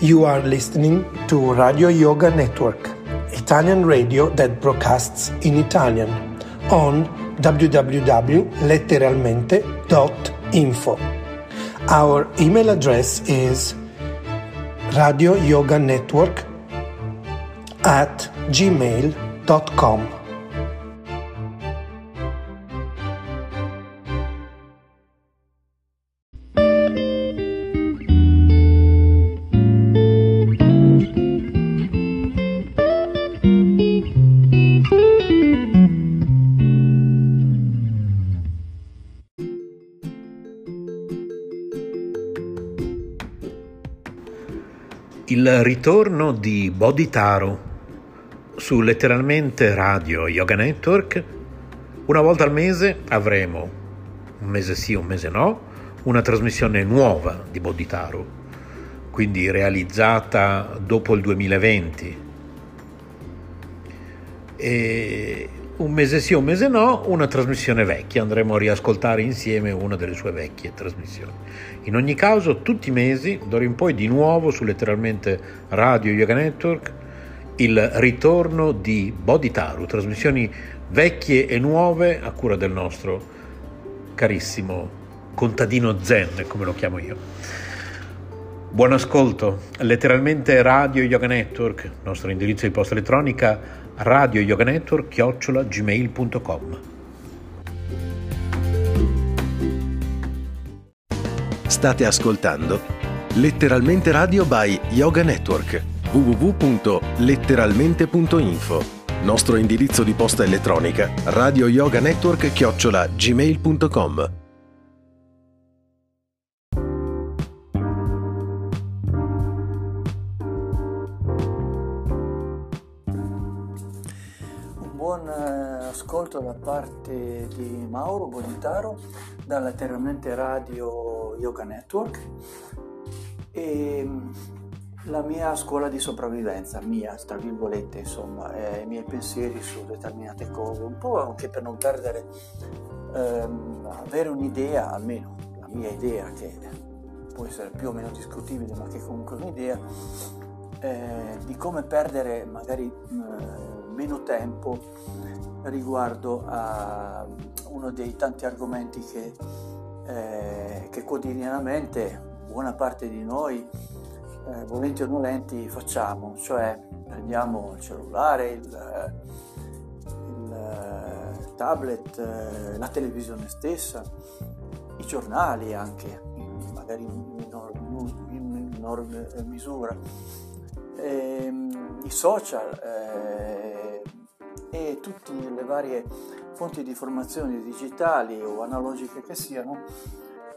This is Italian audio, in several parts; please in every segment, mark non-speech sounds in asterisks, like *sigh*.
You are listening to Radio Yoga Network, Italian radio that broadcasts in Italian on www.letteralmente.info. Our email address is radioyoganetwork at gmail.com. Ritorno di Bodhitaro su letteralmente Radio Yoga Network. Una volta al mese avremo, un mese sì, un mese no, una trasmissione nuova di Bodhitaro, quindi realizzata dopo il 2020. E un mese sì, un mese no, una trasmissione vecchia, andremo a riascoltare insieme una delle sue vecchie trasmissioni. In ogni caso, tutti i mesi, d'ora in poi, di nuovo su letteralmente Radio Yoga Network, il ritorno di Bodhitaru, trasmissioni vecchie e nuove a cura del nostro carissimo contadino zen, come lo chiamo io. Buon ascolto, letteralmente Radio Yoga Network, nostro indirizzo di posta elettronica radio yoga network chiocciola gmail.com State ascoltando Letteralmente Radio by Yoga Network www.letteralmente.info Nostro indirizzo di posta elettronica radio yoga network chiocciola gmail.com ascolto da parte di Mauro Bonitaro dalla Terramente Radio Yoga Network e mm, la mia scuola di sopravvivenza, mia, tra virgolette, insomma, i miei pensieri su determinate cose, un po' anche per non perdere, ehm, avere un'idea, almeno la mia idea, che può essere più o meno discutibile, ma che comunque è un'idea, eh, di come perdere magari eh, meno tempo riguardo a uno dei tanti argomenti che, eh, che quotidianamente buona parte di noi, eh, volenti o nolenti, facciamo, cioè prendiamo il cellulare, il, il tablet, eh, la televisione stessa, i giornali anche, magari in minor, in minor misura, ehm, i social eh, e tutte le varie fonti di informazioni digitali o analogiche che siano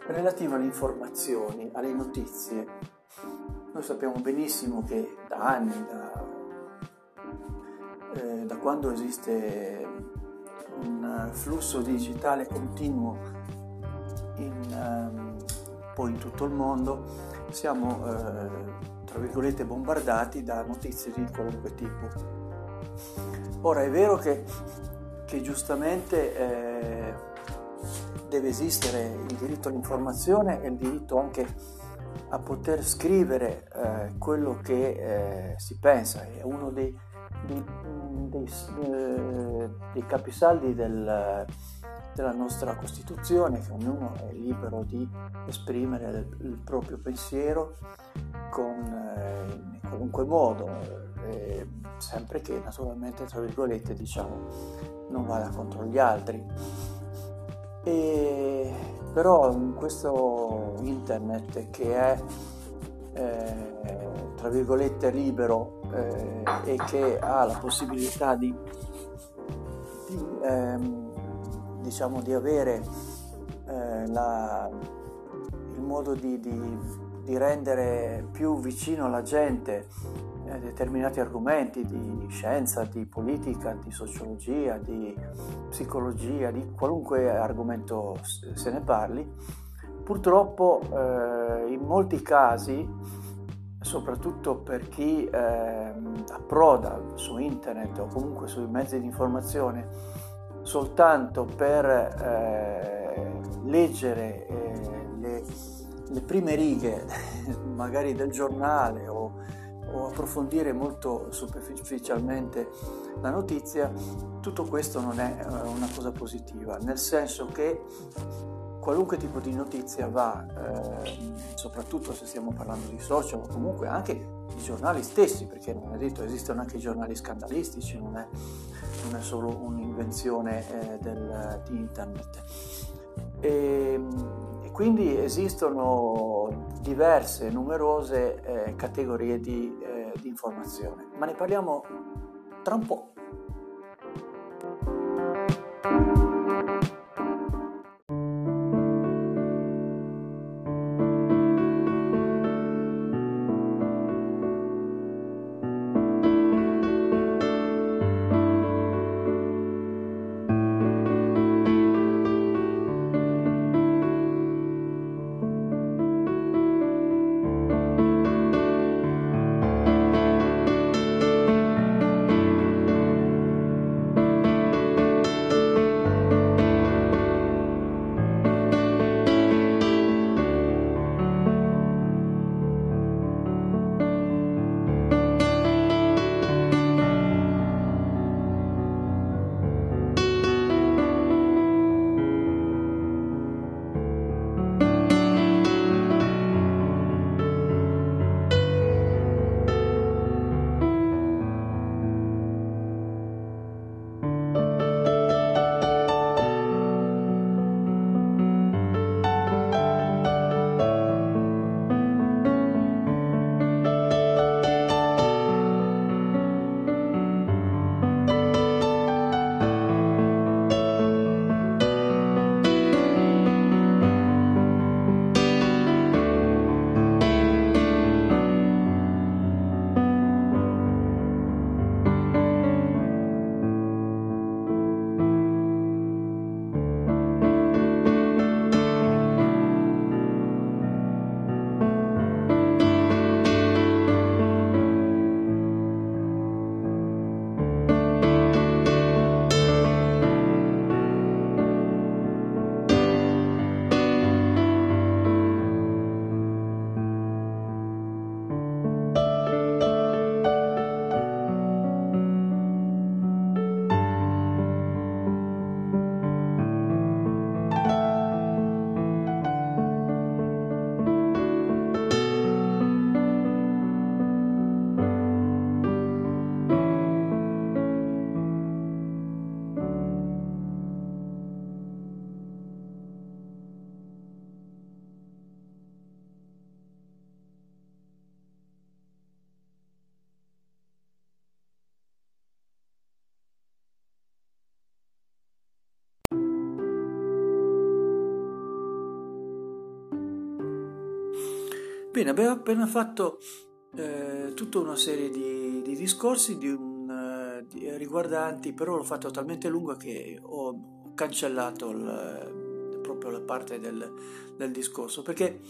relative alle informazioni, alle notizie. Noi sappiamo benissimo che da anni, da, eh, da quando esiste un flusso digitale continuo in, um, poi in tutto il mondo, siamo eh, tra virgolette bombardati da notizie di qualunque tipo Ora è vero che, che giustamente eh, deve esistere il diritto all'informazione e il diritto anche a poter scrivere eh, quello che eh, si pensa, è uno dei, dei, dei, eh, dei capisaldi del, della nostra Costituzione, che ognuno è libero di esprimere il, il proprio pensiero con, eh, in qualunque modo, eh, sempre che naturalmente, tra virgolette, diciamo, non vada contro gli altri. E, però in questo internet che è eh, tra virgolette libero eh, e che ha la possibilità di, di ehm, diciamo di avere eh, la, il modo di, di, di, rendere più vicino alla gente eh, determinati argomenti di scienza, di politica, di sociologia, di psicologia, di qualunque argomento se ne parli, purtroppo eh, in molti casi, soprattutto per chi eh, approda su internet o comunque sui mezzi di informazione, soltanto per eh, leggere eh, le, le, prime righe *laughs* magari del giornale o, o approfondire molto superficialmente la notizia, tutto questo non è eh, una cosa positiva, nel senso che qualunque tipo di notizia va, eh, soprattutto se stiamo parlando di social o comunque anche i giornali stessi, perché non è detto, esistono anche i giornali scandalistici, non è, non è solo un'invenzione eh, del, di internet. E, e, quindi esistono diverse, numerose eh, categorie di, eh, di informazione, ma ne parliamo tra un po'. Bene, abbiamo appena fatto eh, tutta una serie di, di discorsi di un, uh, di, riguardanti, però l'ho fatto talmente lungo che ho cancellato il, proprio la parte del, del discorso, perché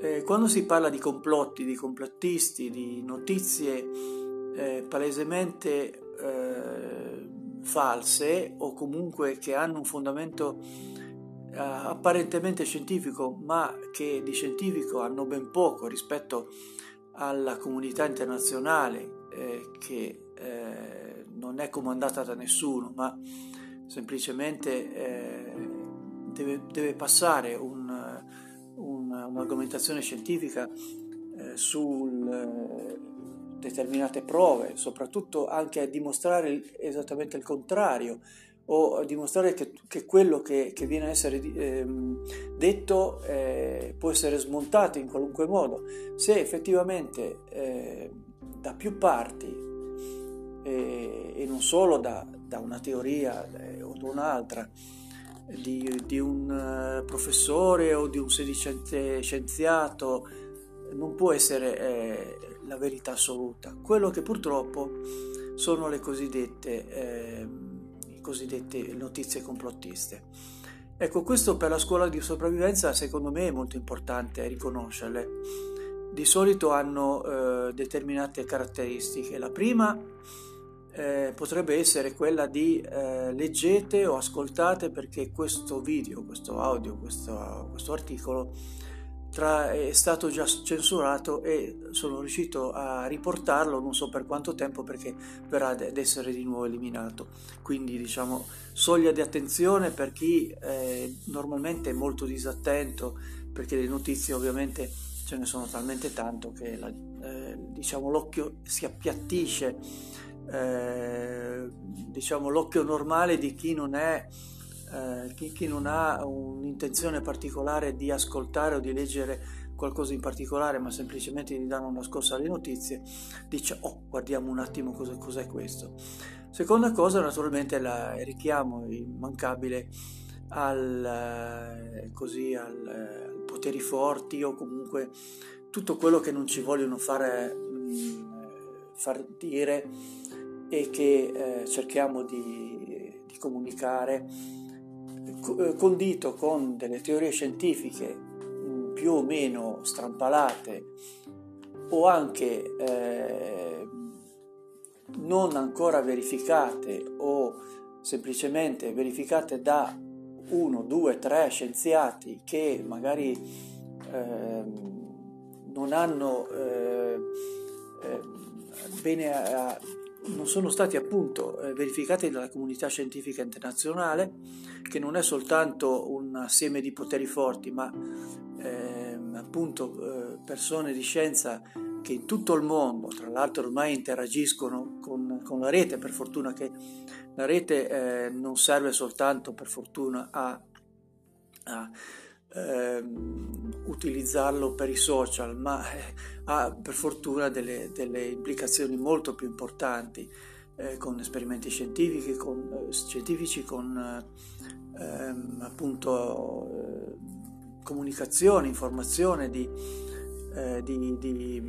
eh, quando si parla di complotti, di complottisti, di notizie eh, palesemente eh, false o comunque che hanno un fondamento eh, apparentemente scientifico, ma che di scientifico hanno ben poco rispetto alla comunità internazionale eh, che eh, non è comandata da nessuno, ma semplicemente eh, deve, deve, passare un, un, un'argomentazione scientifica eh, su eh, determinate prove, soprattutto anche a dimostrare esattamente il contrario o dimostrare che, che quello che, che, viene a essere eh, detto eh, può essere smontato in qualunque modo. Se effettivamente eh, da più parti eh, e non solo da, da una teoria eh, o da un'altra, di, di, un eh, professore o di un sedicente scienziato, non può essere la verità assoluta. Quello che purtroppo sono le cosiddette ehm, cosiddette notizie complottiste. Ecco, questo per la scuola di sopravvivenza secondo me è molto importante riconoscerle. Di solito hanno eh, determinate caratteristiche. La prima eh, potrebbe essere quella di eh, leggete o ascoltate perché questo video, questo audio, questo, questo articolo tra, è stato già censurato e sono riuscito a riportarlo non so per quanto tempo perché verrà ad essere di nuovo eliminato. Quindi diciamo soglia di attenzione per chi eh, normalmente è molto disattento perché le notizie ovviamente ce ne sono talmente tanto che la, eh, diciamo, l'occhio si appiattisce, eh, diciamo, l'occhio normale di chi non è eh, chi, chi, non ha un'intenzione particolare di ascoltare o di leggere qualcosa in particolare, ma semplicemente di dare una scorsa alle notizie, dice, oh, guardiamo un attimo cosa, cos'è questo. Seconda cosa, naturalmente, la, il richiamo immancabile al, eh, così, al, al poteri forti o comunque tutto quello che non ci vogliono fare, mm, far dire e che eh, cerchiamo di, di comunicare condito con delle teorie scientifiche mm, più o meno strampalate o anche eh, non ancora verificate o semplicemente verificate da uno, due, tre scienziati che magari eh, non hanno eh, eh bene a, non sono stati appunto eh, verificati dalla comunità scientifica internazionale, che non è soltanto un assieme di poteri forti, ma eh, appunto eh, persone di scienza che in tutto il mondo, tra l'altro ormai interagiscono con, con la rete, per fortuna che la rete eh, non serve soltanto per fortuna a, a ehm, utilizzarlo per i social, ma eh, ha per fortuna delle, delle, implicazioni molto più importanti eh, con esperimenti scientifici, con, eh, scientifici, con ehm, appunto eh, comunicazione, informazione di, eh, di, di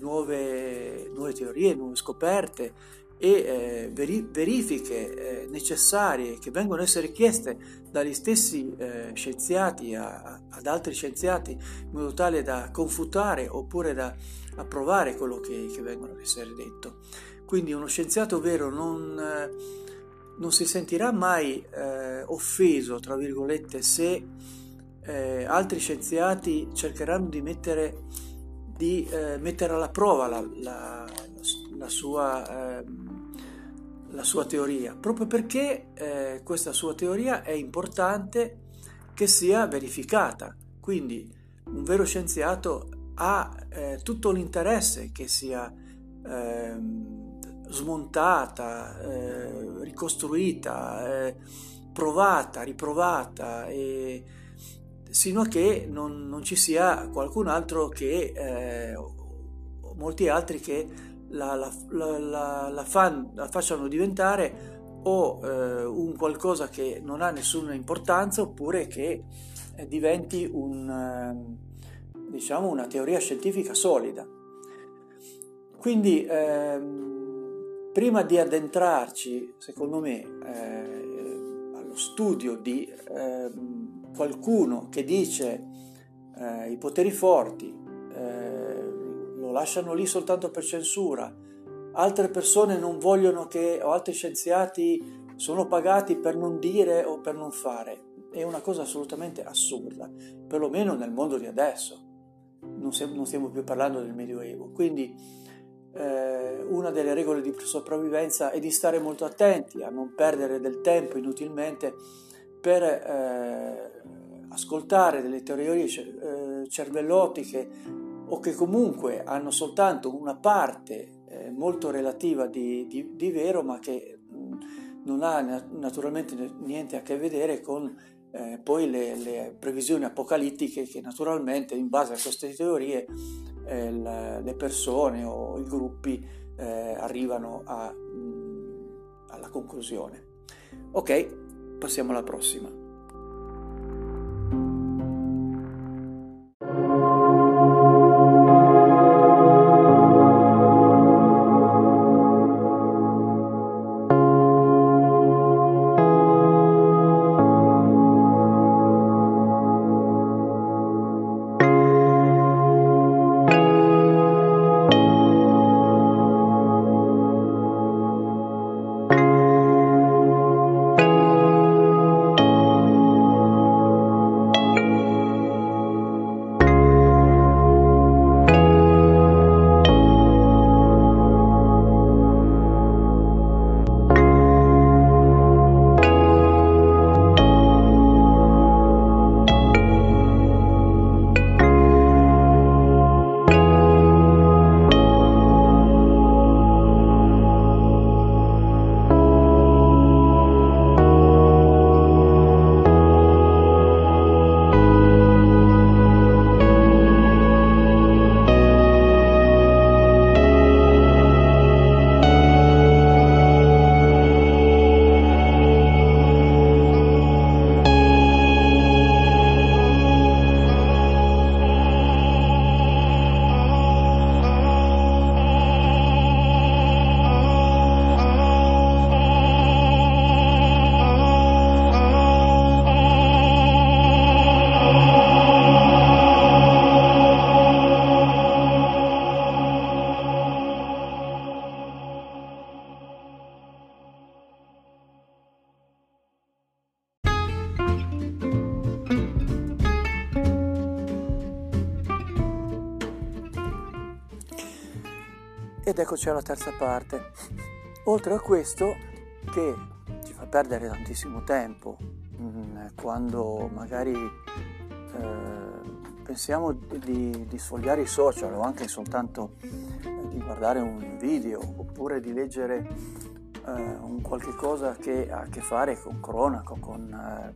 nuove, nuove teorie, nuove scoperte e eh, verifiche eh, necessarie che vengono a essere chieste dagli stessi eh, scienziati a, ad altri scienziati in modo tale da confutare oppure da approvare quello che, che vengono a essere detto. Quindi uno scienziato vero non, eh, non si sentirà mai eh, offeso, tra virgolette, se eh, altri scienziati cercheranno di mettere, di, mettere alla prova la, la, la sua ehm, la sua teoria, proprio perché eh, questa sua teoria è importante che sia verificata. Quindi un vero scienziato ha eh, tutto l'interesse che sia eh, smontata, eh, ricostruita, eh, provata, riprovata, e, sino a che non, non, ci sia qualcun altro che, eh, molti altri che la, la, la, fan, facciano diventare o eh, un qualcosa che non ha nessuna importanza oppure che eh, diventi un, eh, diciamo una teoria scientifica solida. Quindi ehm, prima di addentrarci, secondo me, eh, allo studio di ehm, qualcuno che dice eh, i poteri forti, lo lasciano lì soltanto per censura, altre persone non vogliono che, o altri scienziati sono pagati per non dire o per non fare. È una cosa assolutamente assurda, perlomeno nel mondo di adesso. Non, stiamo più parlando del Medioevo. Quindi eh, una delle regole di sopravvivenza è di stare molto attenti a non perdere del tempo inutilmente per eh, ascoltare delle teorie eh, cervellotiche o che comunque hanno soltanto una parte eh, molto relativa di, di, di, vero ma che non ha naturalmente niente a che vedere con eh, poi le, le, previsioni apocalittiche che naturalmente in base a queste teorie eh, la, le persone o i gruppi eh, arrivano a, mh, alla conclusione. Ok, passiamo alla prossima. Ed eccoci alla terza parte. Oltre a questo, che ci fa perdere tantissimo tempo, mm, quando magari eh, pensiamo di, di, sfogliare i social o anche soltanto eh, di guardare un video oppure di leggere eh, un qualche cosa che ha a che fare con cronaca, con, eh,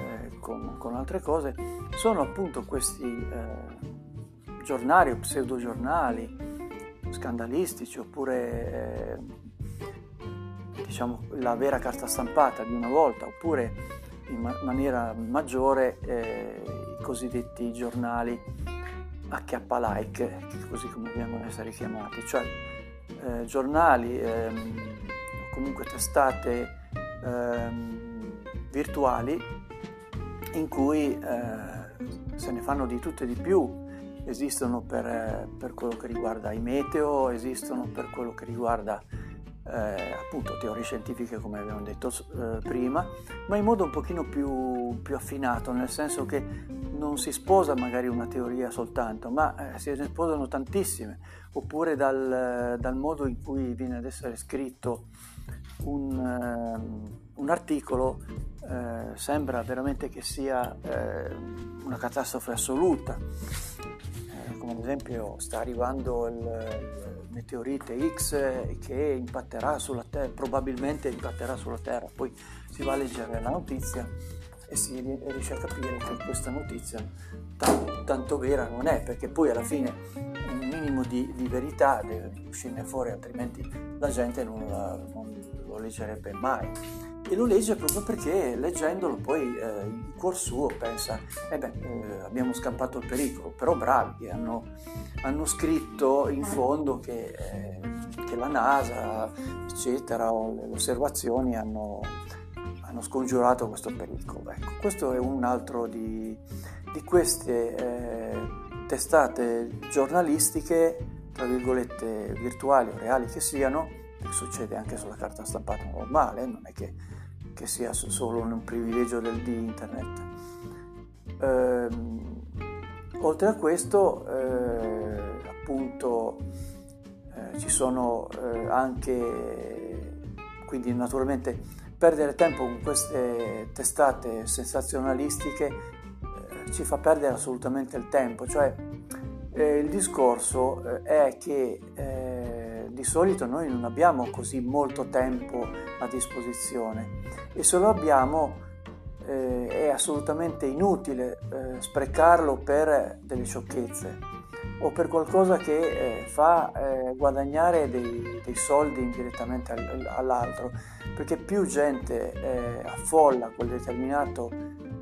eh con, con altre cose, sono appunto questi eh, giornali o pseudogiornali scandalistici oppure eh, diciamo la vera carta stampata di una volta oppure in ma- maniera maggiore eh, i cosiddetti giornali H-like, così come vengono essere chiamati, cioè eh, giornali ehm, o comunque testate ehm, virtuali in cui eh, se ne fanno di tutto e di più esistono per, per, quello che riguarda i meteo, esistono per quello che riguarda eh, appunto teorie scientifiche come abbiamo detto eh, prima, ma in modo un pochino più, più, affinato, nel senso che non si sposa magari una teoria soltanto, ma eh, si sposano tantissime, oppure dal, dal, modo in cui viene ad essere scritto un, ehm, un articolo eh, sembra veramente che sia eh, una catastrofe assoluta come ad esempio sta arrivando il, meteorite X che impatterà sulla Terra, probabilmente impatterà sulla Terra, poi si va a leggere la notizia e si riesce a capire che questa notizia tanto, tanto vera non è, perché poi alla fine un minimo di, di verità deve uscirne fuori, altrimenti la gente non, la, non lo leggerebbe mai e lo legge proprio perché leggendolo poi eh, in cuor suo pensa, eh beh, eh, abbiamo scampato il pericolo, però bravi, hanno, hanno scritto in fondo che, eh, che, la NASA, eccetera, o le osservazioni hanno, hanno scongiurato questo pericolo. Ecco, questo è un altro di, di queste eh, testate giornalistiche, tra virgolette, virtuali o reali che siano, che succede anche sulla carta stampata normale, non è che che sia solo un privilegio del, di internet. Eh, oltre a questo, eh, appunto, eh, ci sono eh, anche, quindi naturalmente, perdere tempo con queste testate sensazionalistiche eh, ci fa perdere assolutamente il tempo, cioè eh, il discorso è che di solito noi non abbiamo così molto tempo a disposizione e se lo abbiamo eh, è assolutamente inutile eh, sprecarlo per delle sciocchezze o per qualcosa che eh, fa eh, guadagnare dei, dei, soldi indirettamente all'altro perché più gente eh, affolla quel determinato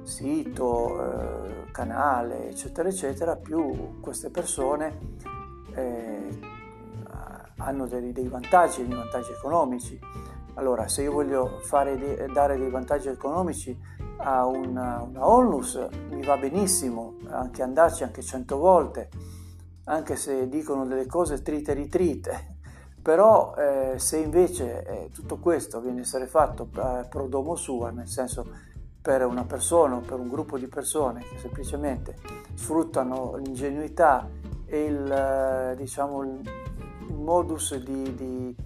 sito, eh, canale eccetera eccetera più queste persone hanno dei, dei vantaggi, dei vantaggi economici. Allora, se io voglio de, dare dei vantaggi economici a una, una, onlus, mi va benissimo anche andarci anche cento volte, anche se dicono delle cose trite ritrite. *laughs* Però eh, se invece eh, tutto questo viene a essere fatto eh, pro domo sua, nel senso per una persona o per un gruppo di persone che semplicemente sfruttano l'ingenuità e il, eh, diciamo, modus di, di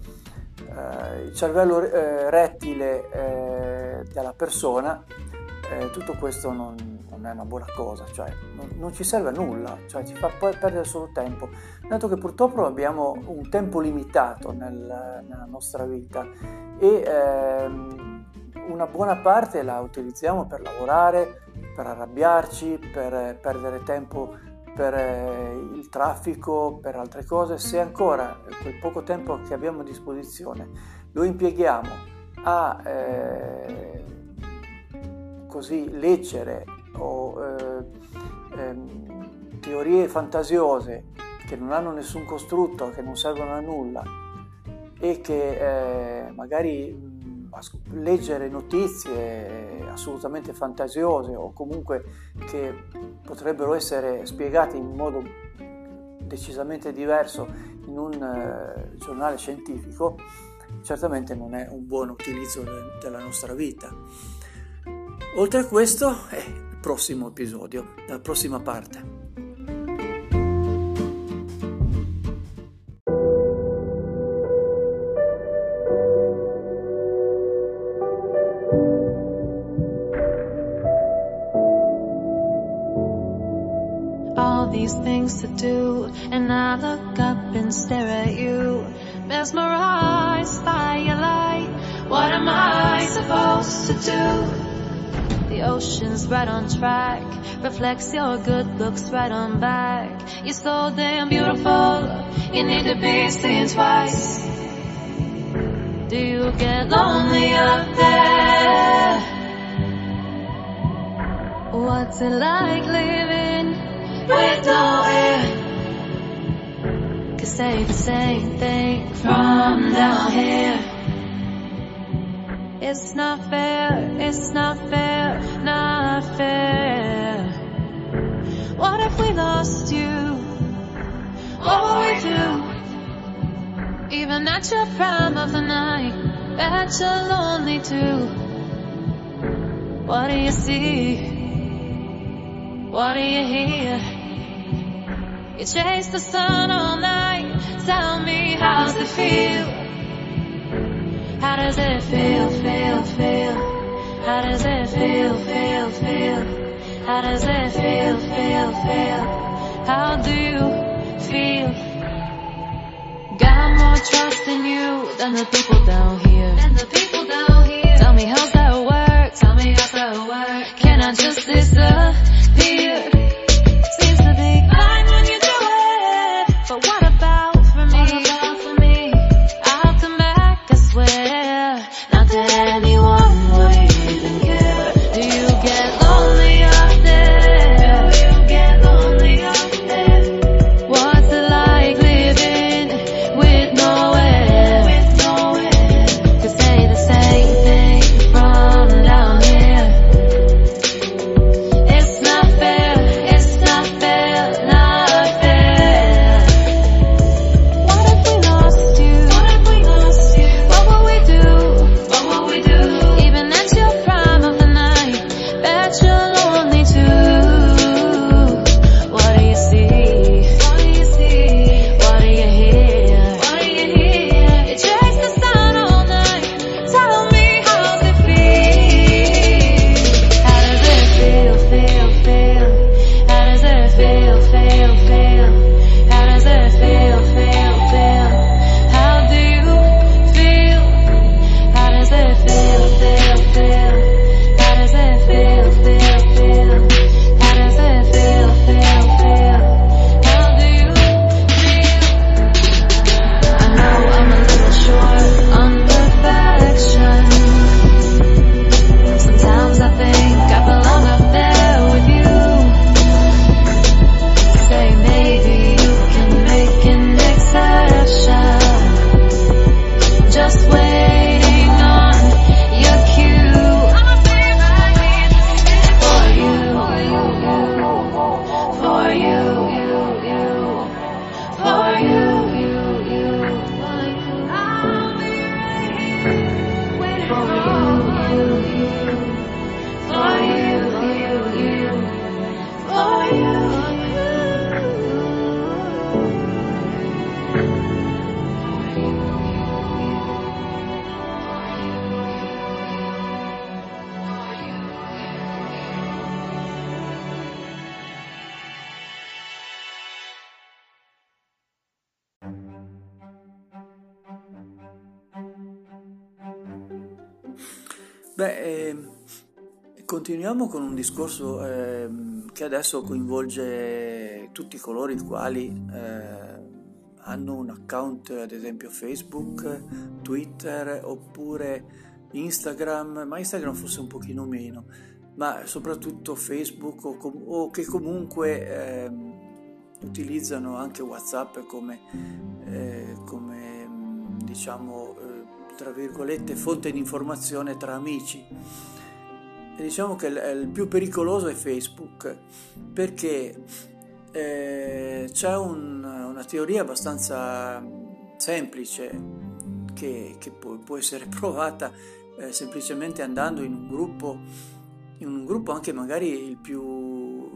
eh, il cervello eh, rettile eh, della persona, eh, tutto questo non, non, è una buona cosa, cioè non, non, ci serve a nulla, cioè ci fa poi perdere solo tempo, dato che purtroppo abbiamo un tempo limitato nel, nella nostra vita e ehm, una buona parte la utilizziamo per lavorare, per arrabbiarci, per perdere tempo per eh, il traffico, per altre cose, se ancora quel poco tempo che abbiamo a disposizione lo impieghiamo a eh, così leggere o eh, ehm, teorie fantasiose che non hanno nessun costrutto, che non servono a nulla e che eh, magari leggere notizie assolutamente fantasiose o comunque che potrebbero essere spiegate in modo decisamente diverso in un uh, giornale scientifico, certamente non è un buon utilizzo de- della nostra vita. Oltre a questo è il prossimo episodio, la prossima parte. To do, and I look up and stare at you, mesmerized by your light. What am I supposed to do? The ocean's right on track, reflects your good looks right on back. You're so damn beautiful, you need to be seen twice. Do you get lonely up there? What's it like living with no air? Could say the same thing from down here. It's not fair, it's not fair, not fair. What if we lost you? What would we do? Even at your prime of the night, bet you're lonely too. What do you see? What do you hear? You chase the sun all night. Tell me, how's it feel? How does it feel, feel, feel? How does it feel, feel, feel? How does it feel, feel, feel? How do you feel? Got more trust in you than the people down here. Than the people down here. Tell me how's that work? Tell me how's that work? Can I just disappear? Seems to be fine when you do it, but what adesso coinvolge tutti coloro i quali eh, hanno un account, ad esempio Facebook, Twitter oppure Instagram, ma Instagram forse un pochino meno, ma soprattutto Facebook o, com- o che comunque ehm, utilizzano anche WhatsApp come, eh, come diciamo eh, tra virgolette fonte di informazione tra amici. E diciamo che il, il più pericoloso è Facebook perché eh, c'è un- una teoria abbastanza semplice che, che può, può essere *laughs* provata eh, semplicemente andando in un gruppo, in un gruppo anche magari il più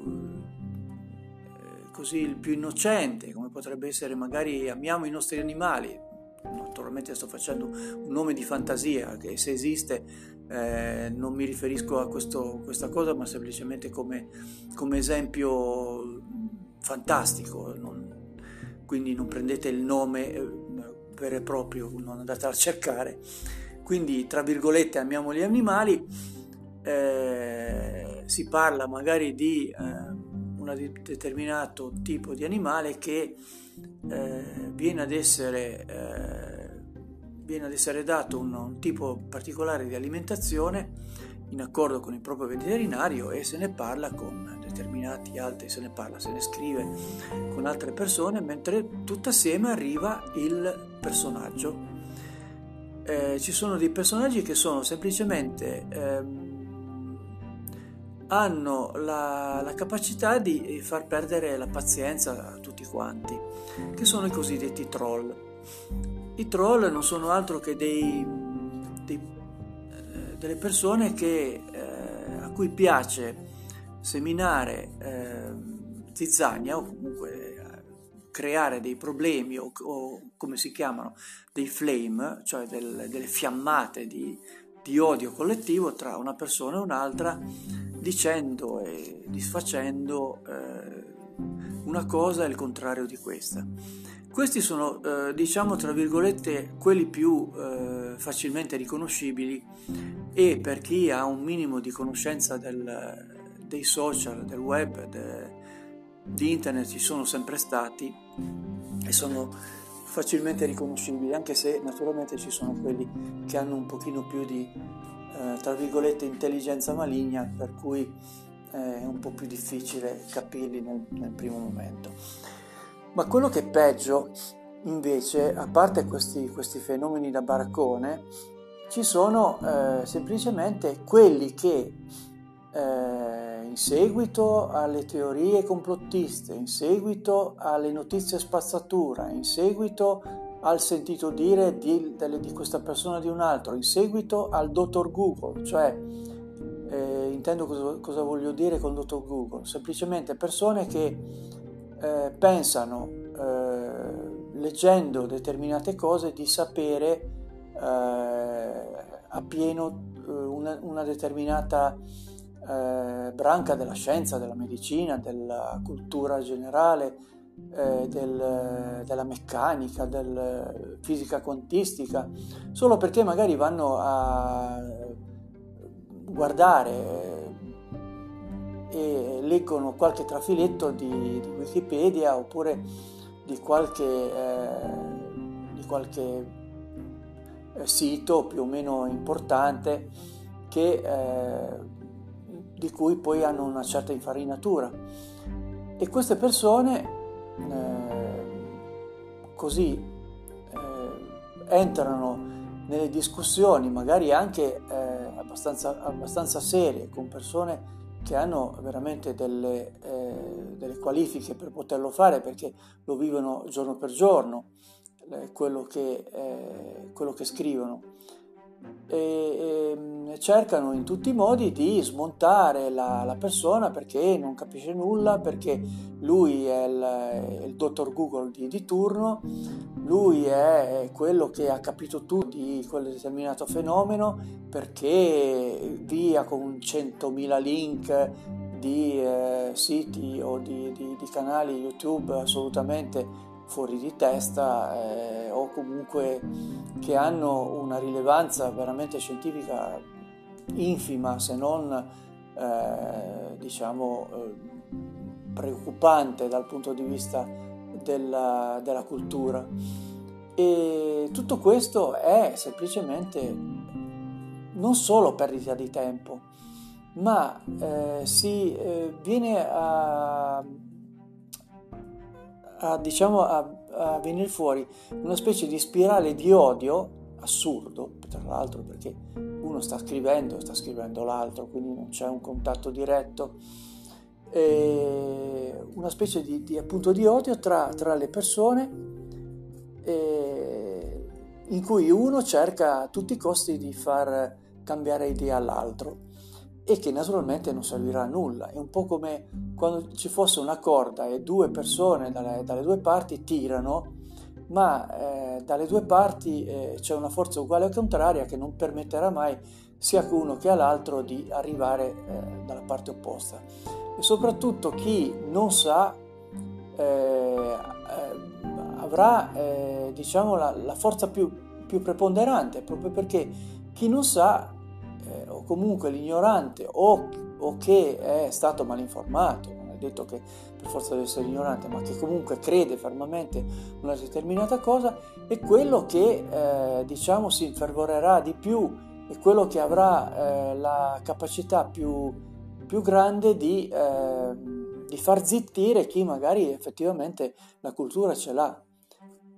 eh, così il più innocente, come potrebbe essere magari amiamo i nostri animali. Naturalmente sto facendo un nome di fantasia che se esiste eh, non mi riferisco a questo- questa cosa, ma semplicemente come, come esempio fantastico, non, quindi non prendete il nome eh, vero e proprio, non andate a cercare. Quindi, tra virgolette, amiamo gli animali, eh, si parla magari di eh, un determinato tipo di animale che eh, viene, ad essere, eh, viene ad essere dato un, un tipo particolare di alimentazione in accordo con il proprio veterinario e se ne parla con determinati altri, se ne parla, se ne scrive con altre persone, mentre tutto assieme arriva il personaggio. Eh, ci sono dei personaggi che sono semplicemente ehm, hanno la, la, capacità di far perdere la pazienza a tutti quanti, che sono i cosiddetti troll. I troll non sono altro che dei, dei, eh, delle persone che, eh, a cui piace seminare eh, zizzania o comunque eh, creare dei problemi o, o, come si chiamano dei flame, cioè del, delle fiammate di, di odio collettivo tra una persona e un'altra dicendo e disfacendo eh, una cosa e il contrario di questa. Questi sono, eh, diciamo, tra virgolette, quelli più eh, facilmente riconoscibili e per chi ha un minimo di conoscenza del, dei social, del web, de, di internet ci sono sempre stati e sono facilmente riconoscibili, anche se naturalmente ci sono quelli che hanno un pochino più di eh, tra virgolette intelligenza maligna per cui eh, è un po' più difficile capirli nel, nel primo momento. Ma quello che è peggio invece, a parte questi, questi fenomeni da baraccone, ci sono eh, semplicemente quelli che eh, in seguito alle teorie complottiste, in seguito alle notizie spazzatura, in seguito al sentito dire di, di questa persona di un altro, in seguito al dottor Google, cioè eh, intendo cosa, cosa, voglio dire con dottor Google, semplicemente persone che eh, pensano, eh, leggendo determinate cose, di sapere eh, appieno eh, una, una determinata eh, branca della scienza, della medicina, della cultura generale, eh, del, della meccanica, della fisica quantistica, solo perché magari vanno a guardare e leggono qualche trafiletto di, di Wikipedia oppure di qualche, eh, di qualche eh, sito più o meno importante che, eh, di cui poi hanno una certa infarinatura. E queste persone eh, così eh, entrano nelle discussioni, magari anche eh, abbastanza, abbastanza, serie, con persone che hanno veramente delle, eh, delle, qualifiche per poterlo fare perché lo vivono giorno per giorno, eh, quello che, eh, quello che scrivono e, e, cercano in tutti i modi di smontare la, la, persona perché non capisce nulla, perché lui è il, il dottor Google di, di, turno, lui è quello che ha capito tutto di quel determinato fenomeno perché via con 100.000 link di eh, siti o di, di, di canali YouTube assolutamente fuori di testa eh, o comunque che hanno una rilevanza veramente scientifica infima se non eh, diciamo eh, preoccupante dal punto di vista della, della, cultura. E tutto questo è semplicemente non solo perdita di tempo ma eh, si eh, viene a a, diciamo, a, a venire fuori una specie di spirale di odio assurdo, tra l'altro perché uno sta scrivendo, sta scrivendo l'altro, quindi non c'è un contatto diretto, e una specie di, di, appunto, di odio tra, tra le persone in cui uno cerca a tutti i costi di far cambiare idea all'altro e che naturalmente non servirà a nulla. È un po' come quando ci fosse una corda e due persone dalle, dalle due parti tirano, ma eh, dalle due parti eh, c'è una forza uguale o contraria che non permetterà mai sia a uno che all'altro di arrivare eh, dalla parte opposta. E soprattutto chi non sa eh, eh, avrà eh, diciamo la, la forza più, più, preponderante proprio perché chi non sa comunque l'ignorante o, o che è stato mal informato non è detto che per forza deve essere ignorante ma che comunque crede fermamente una determinata cosa è quello che eh, diciamo si infervorerà di più è quello che avrà eh, la capacità più, più grande di, eh, di, far zittire chi magari effettivamente la cultura ce l'ha.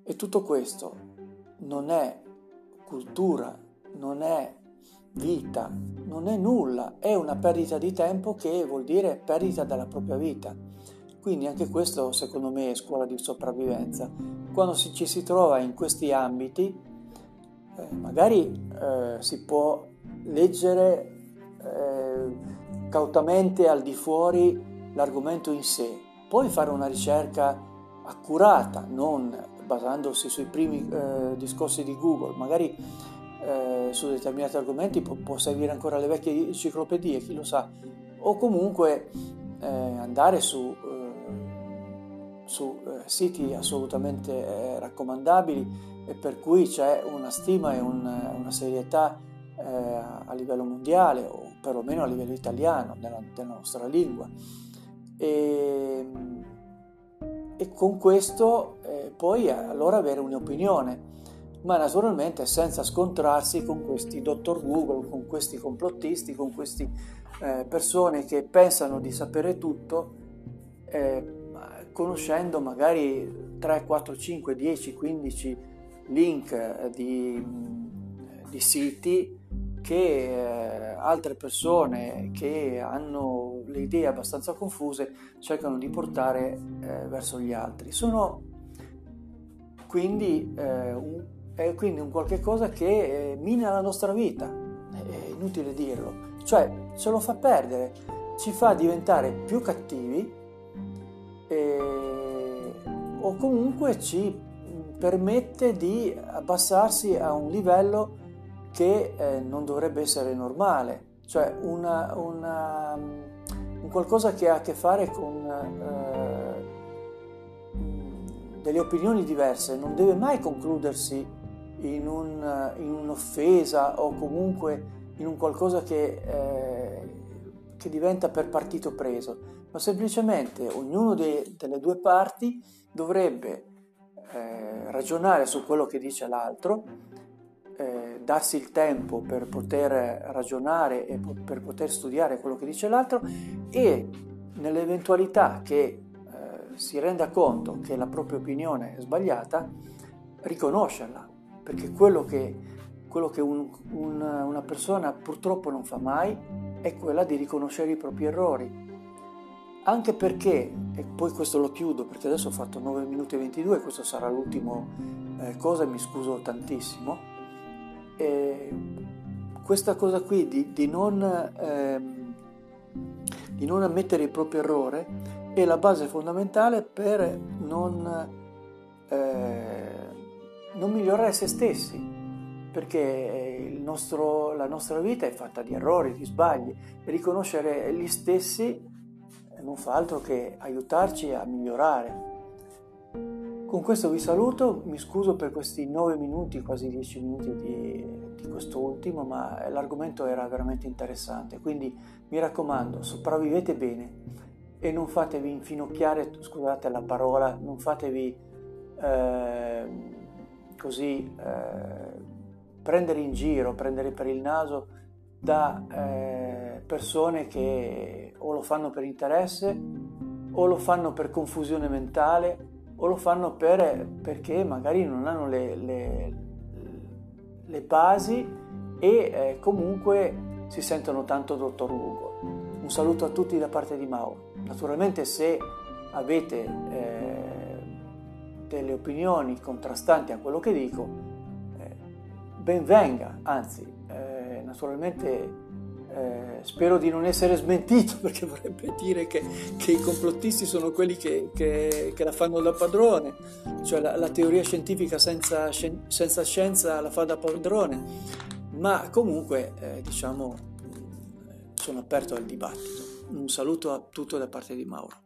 E tutto questo non è cultura, non è vita, non è nulla, è una perdita di tempo che vuol dire perdita della propria vita. Quindi anche questo secondo me è scuola di sopravvivenza. Quando ci si trova in questi ambiti, eh, magari eh, si può leggere eh, cautamente al di fuori l'argomento in sé, poi fare una ricerca accurata, non basandosi sui primi eh, discorsi di Google, magari eh, su determinati argomenti può, può, servire ancora le vecchie enciclopedie, chi lo sa, o comunque eh, andare su su eh, siti assolutamente eh, raccomandabili e per cui c'è una stima e un, una serietà eh, a livello mondiale o perlomeno a livello italiano della, della nostra lingua. E, e con questo eh, poi allora avere un'opinione ma naturalmente senza scontrarsi con questi dottor Google, con questi complottisti, con queste eh, persone che pensano di sapere tutto eh, conoscendo magari 3, 4, 5, 10, 15 link eh, di, di siti che eh, altre persone che hanno le idee abbastanza confuse cercano di portare eh, verso gli altri. Sono quindi, eh, un, è quindi un qualche cosa che eh, mina la nostra vita, è inutile dirlo, cioè ce lo fa perdere, ci fa diventare più cattivi eh, o comunque ci permette di abbassarsi a un livello che eh, non dovrebbe essere normale, cioè una, una, un qualcosa che ha a che fare con eh, delle opinioni diverse, non deve mai concludersi in, un, in un'offesa o comunque in un qualcosa che, eh, che diventa per partito preso. Ma semplicemente ognuno de, delle due parti dovrebbe eh, ragionare su quello che dice l'altro, eh, darsi il tempo per poter ragionare e po- per poter studiare quello che dice l'altro e nell'eventualità che eh, si renda conto che la propria opinione è sbagliata, riconoscerla, perché quello che, quello che un, un, una persona purtroppo non fa mai è quella di riconoscere i propri errori. Anche perché, e poi questo lo chiudo perché adesso ho fatto 9 minuti e 22, questo sarà l'ultimo eh, cosa mi scuso tantissimo, e questa cosa qui di, di, non, eh, di, non, ammettere il proprio errore è la base fondamentale per non, eh, non migliorare se stessi, perché nostro, la nostra vita è fatta di errori, di sbagli, e riconoscere gli stessi non fa altro che aiutarci a migliorare. Con questo vi saluto, mi scuso per questi 9 minuti, quasi 10 minuti di, di questo ultimo, ma l'argomento era veramente interessante, quindi mi raccomando, sopravvivete bene e non fatevi infinocchiare, scusate la parola, non fatevi eh, così eh, prendere in giro, prendere per il naso da eh, persone che o lo fanno per interesse o lo fanno per confusione mentale o lo fanno per, perché magari non hanno le, le, le basi e eh, comunque si sentono tanto dottor Ugo. Un saluto a tutti da parte di Mauro. Naturalmente se avete eh, delle opinioni contrastanti a quello che dico, eh, ben venga, anzi naturalmente eh, spero di non essere smentito *laughs* perché vorrebbe dire che, che i complottisti sono quelli che, che, che, la fanno da padrone, cioè la, la teoria scientifica senza, senza, scienza la fa da padrone, ma comunque eh, diciamo sono aperto al dibattito. Un saluto a tutto da parte di Mauro.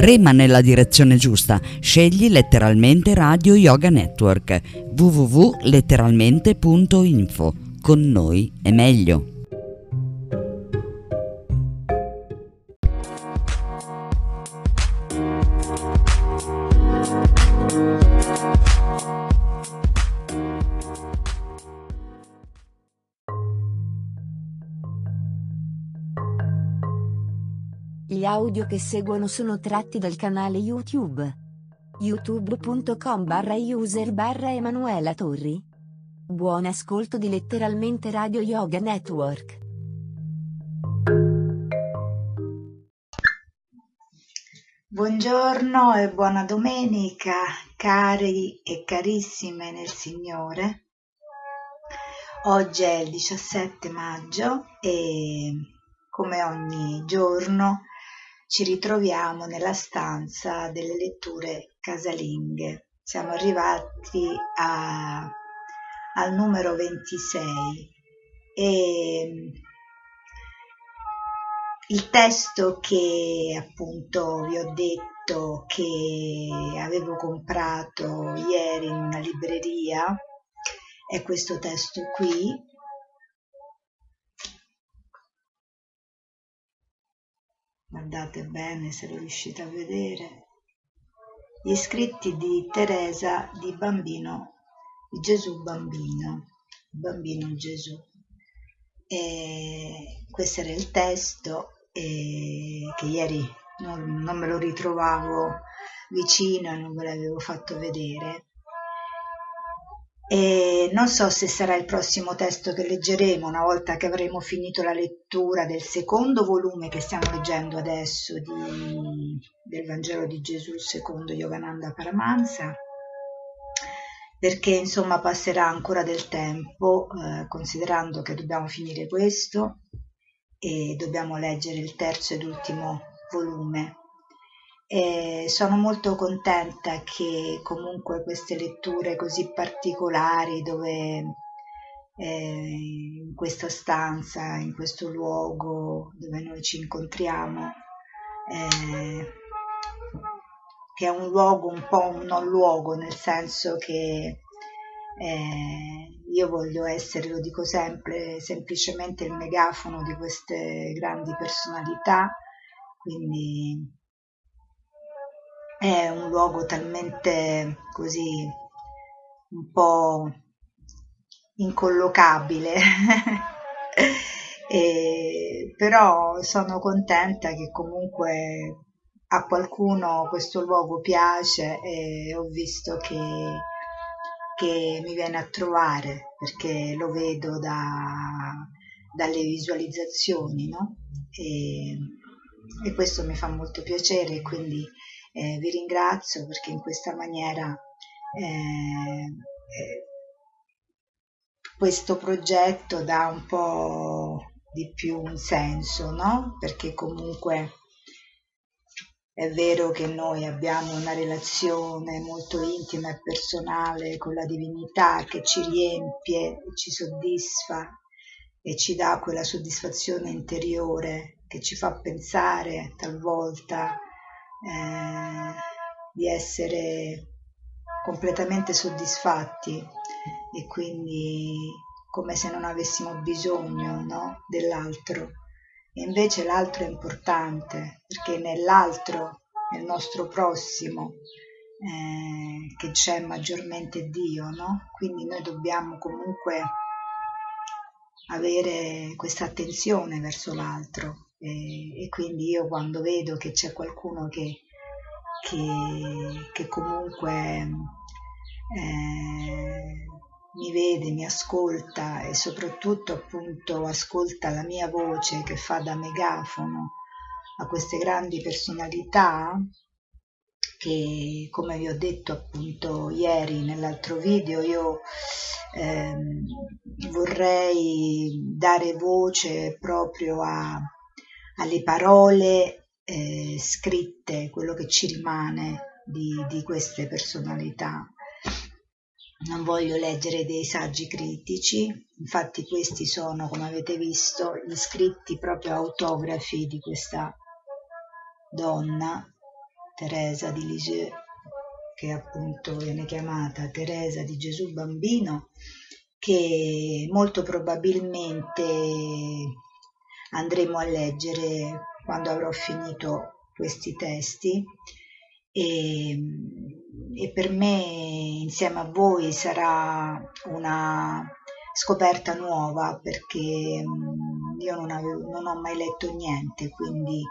Rema nella direzione giusta, scegli letteralmente Radio Yoga Network www.letteralmente.info. Con noi è meglio. Audio che seguono sono tratti dal canale YouTube. youtube.com barra user barra Emanuela Torri. Buon ascolto di letteralmente Radio Yoga Network. Buongiorno e buona domenica, cari e carissime nel Signore. Oggi è il 17 maggio e come ogni giorno ci ritroviamo nella stanza delle letture casalinghe. Siamo arrivati a, al numero 26 e il testo che appunto vi ho detto che avevo comprato ieri in una libreria è questo testo qui guardate bene se lo riuscite a vedere, gli scritti di Teresa di Bambino, di Gesù Bambino, Bambino Gesù. E questo era il testo che ieri non, non me lo ritrovavo vicino e non ve l'avevo fatto vedere e non so se sarà il prossimo testo che leggeremo una volta che avremo finito la lettura del secondo volume che stiamo leggendo adesso di, del Vangelo di Gesù secondo Yogananda Paramahansa perché insomma passerà ancora del tempo eh, considerando che dobbiamo finire questo e dobbiamo leggere il terzo ed ultimo volume e sono molto contenta che comunque queste letture così particolari dove eh, in questa stanza, in questo luogo dove noi ci incontriamo, eh, che è un luogo un po' un non luogo, nel senso che eh, io voglio essere, lo dico sempre, semplicemente il megafono di queste grandi personalità, quindi è un luogo talmente così un po' incollocabile. *laughs* e, però sono contenta che comunque a qualcuno questo luogo piace e ho visto che, che mi viene a trovare perché lo vedo da, dalle visualizzazioni no? e, e questo mi fa molto piacere quindi eh, vi ringrazio perché in questa maniera eh, eh, questo progetto dà un po' di più un senso, no? Perché comunque è vero che noi abbiamo una relazione molto intima e personale con la divinità che ci riempie, ci soddisfa e ci dà quella soddisfazione interiore che ci fa pensare talvolta eh, di essere completamente soddisfatti e quindi come se non avessimo bisogno no, dell'altro. E invece l'altro è importante perché nell'altro, nel nostro prossimo, eh, che c'è maggiormente Dio, no? Quindi noi dobbiamo comunque avere questa attenzione verso l'altro e, e quindi io quando vedo che c'è qualcuno che, che, che comunque eh, mi vede, mi ascolta e soprattutto appunto ascolta la mia voce che fa da megafono a queste grandi personalità che come vi ho detto appunto ieri nell'altro video io ehm, vorrei dare voce proprio a, alle parole eh, scritte, quello che ci rimane di, di queste personalità. Non voglio leggere dei saggi critici, infatti questi sono, come avete visto, gli scritti proprio autografi di questa donna, Teresa di Lisieux, che appunto viene chiamata Teresa di Gesù Bambino, che molto probabilmente andremo a leggere quando avrò finito questi testi. E, e per me insieme a voi sarà una scoperta nuova perché mm, io non, avevo, non ho mai letto niente, quindi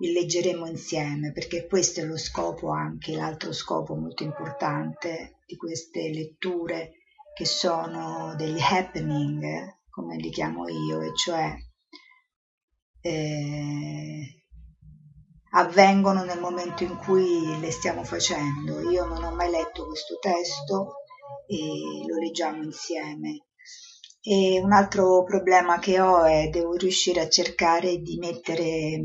li leggeremo insieme perché questo è lo scopo anche, l'altro scopo molto importante di queste letture che sono degli happening, come li chiamo io, e cioè eh, avvengono nel momento in cui le stiamo facendo. Io non ho mai letto questo testo e lo leggiamo insieme. E un altro problema che ho è devo riuscire a cercare di mettere,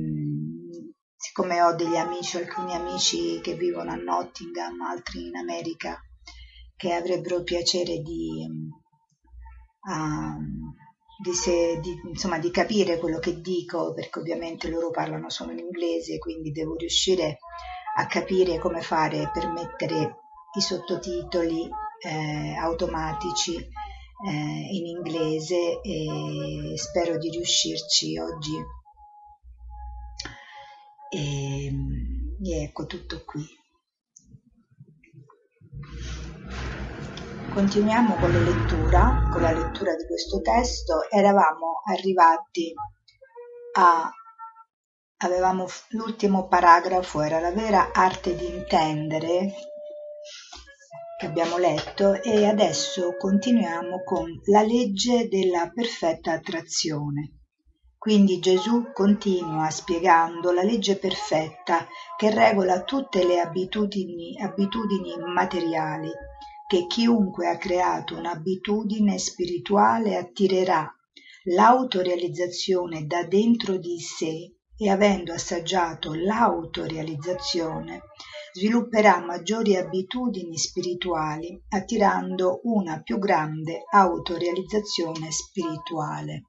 siccome ho degli amici, alcuni amici che vivono a Nottingham, altri in America, che avrebbero piacere di, um, di, se, di, insomma, di capire quello che dico, perché ovviamente loro parlano solo in inglese, quindi devo riuscire a capire come fare per mettere i sottotitoli eh, automatici eh, in inglese e spero di riuscirci oggi. E, e ecco tutto qui. Continuiamo con la lettura, con la lettura di questo testo. Eravamo arrivati a avevamo l'ultimo paragrafo era la vera arte di intendere che abbiamo letto e adesso continuiamo con la legge della perfetta attrazione. Quindi Gesù continua spiegando la legge perfetta che regola tutte le abitudini, abitudini materiali che chiunque ha creato un'abitudine spirituale attirerà l'autorealizzazione da dentro di sé e avendo assaggiato l'autorealizzazione svilupperà maggiori abitudini spirituali attirando una più grande autorealizzazione spirituale.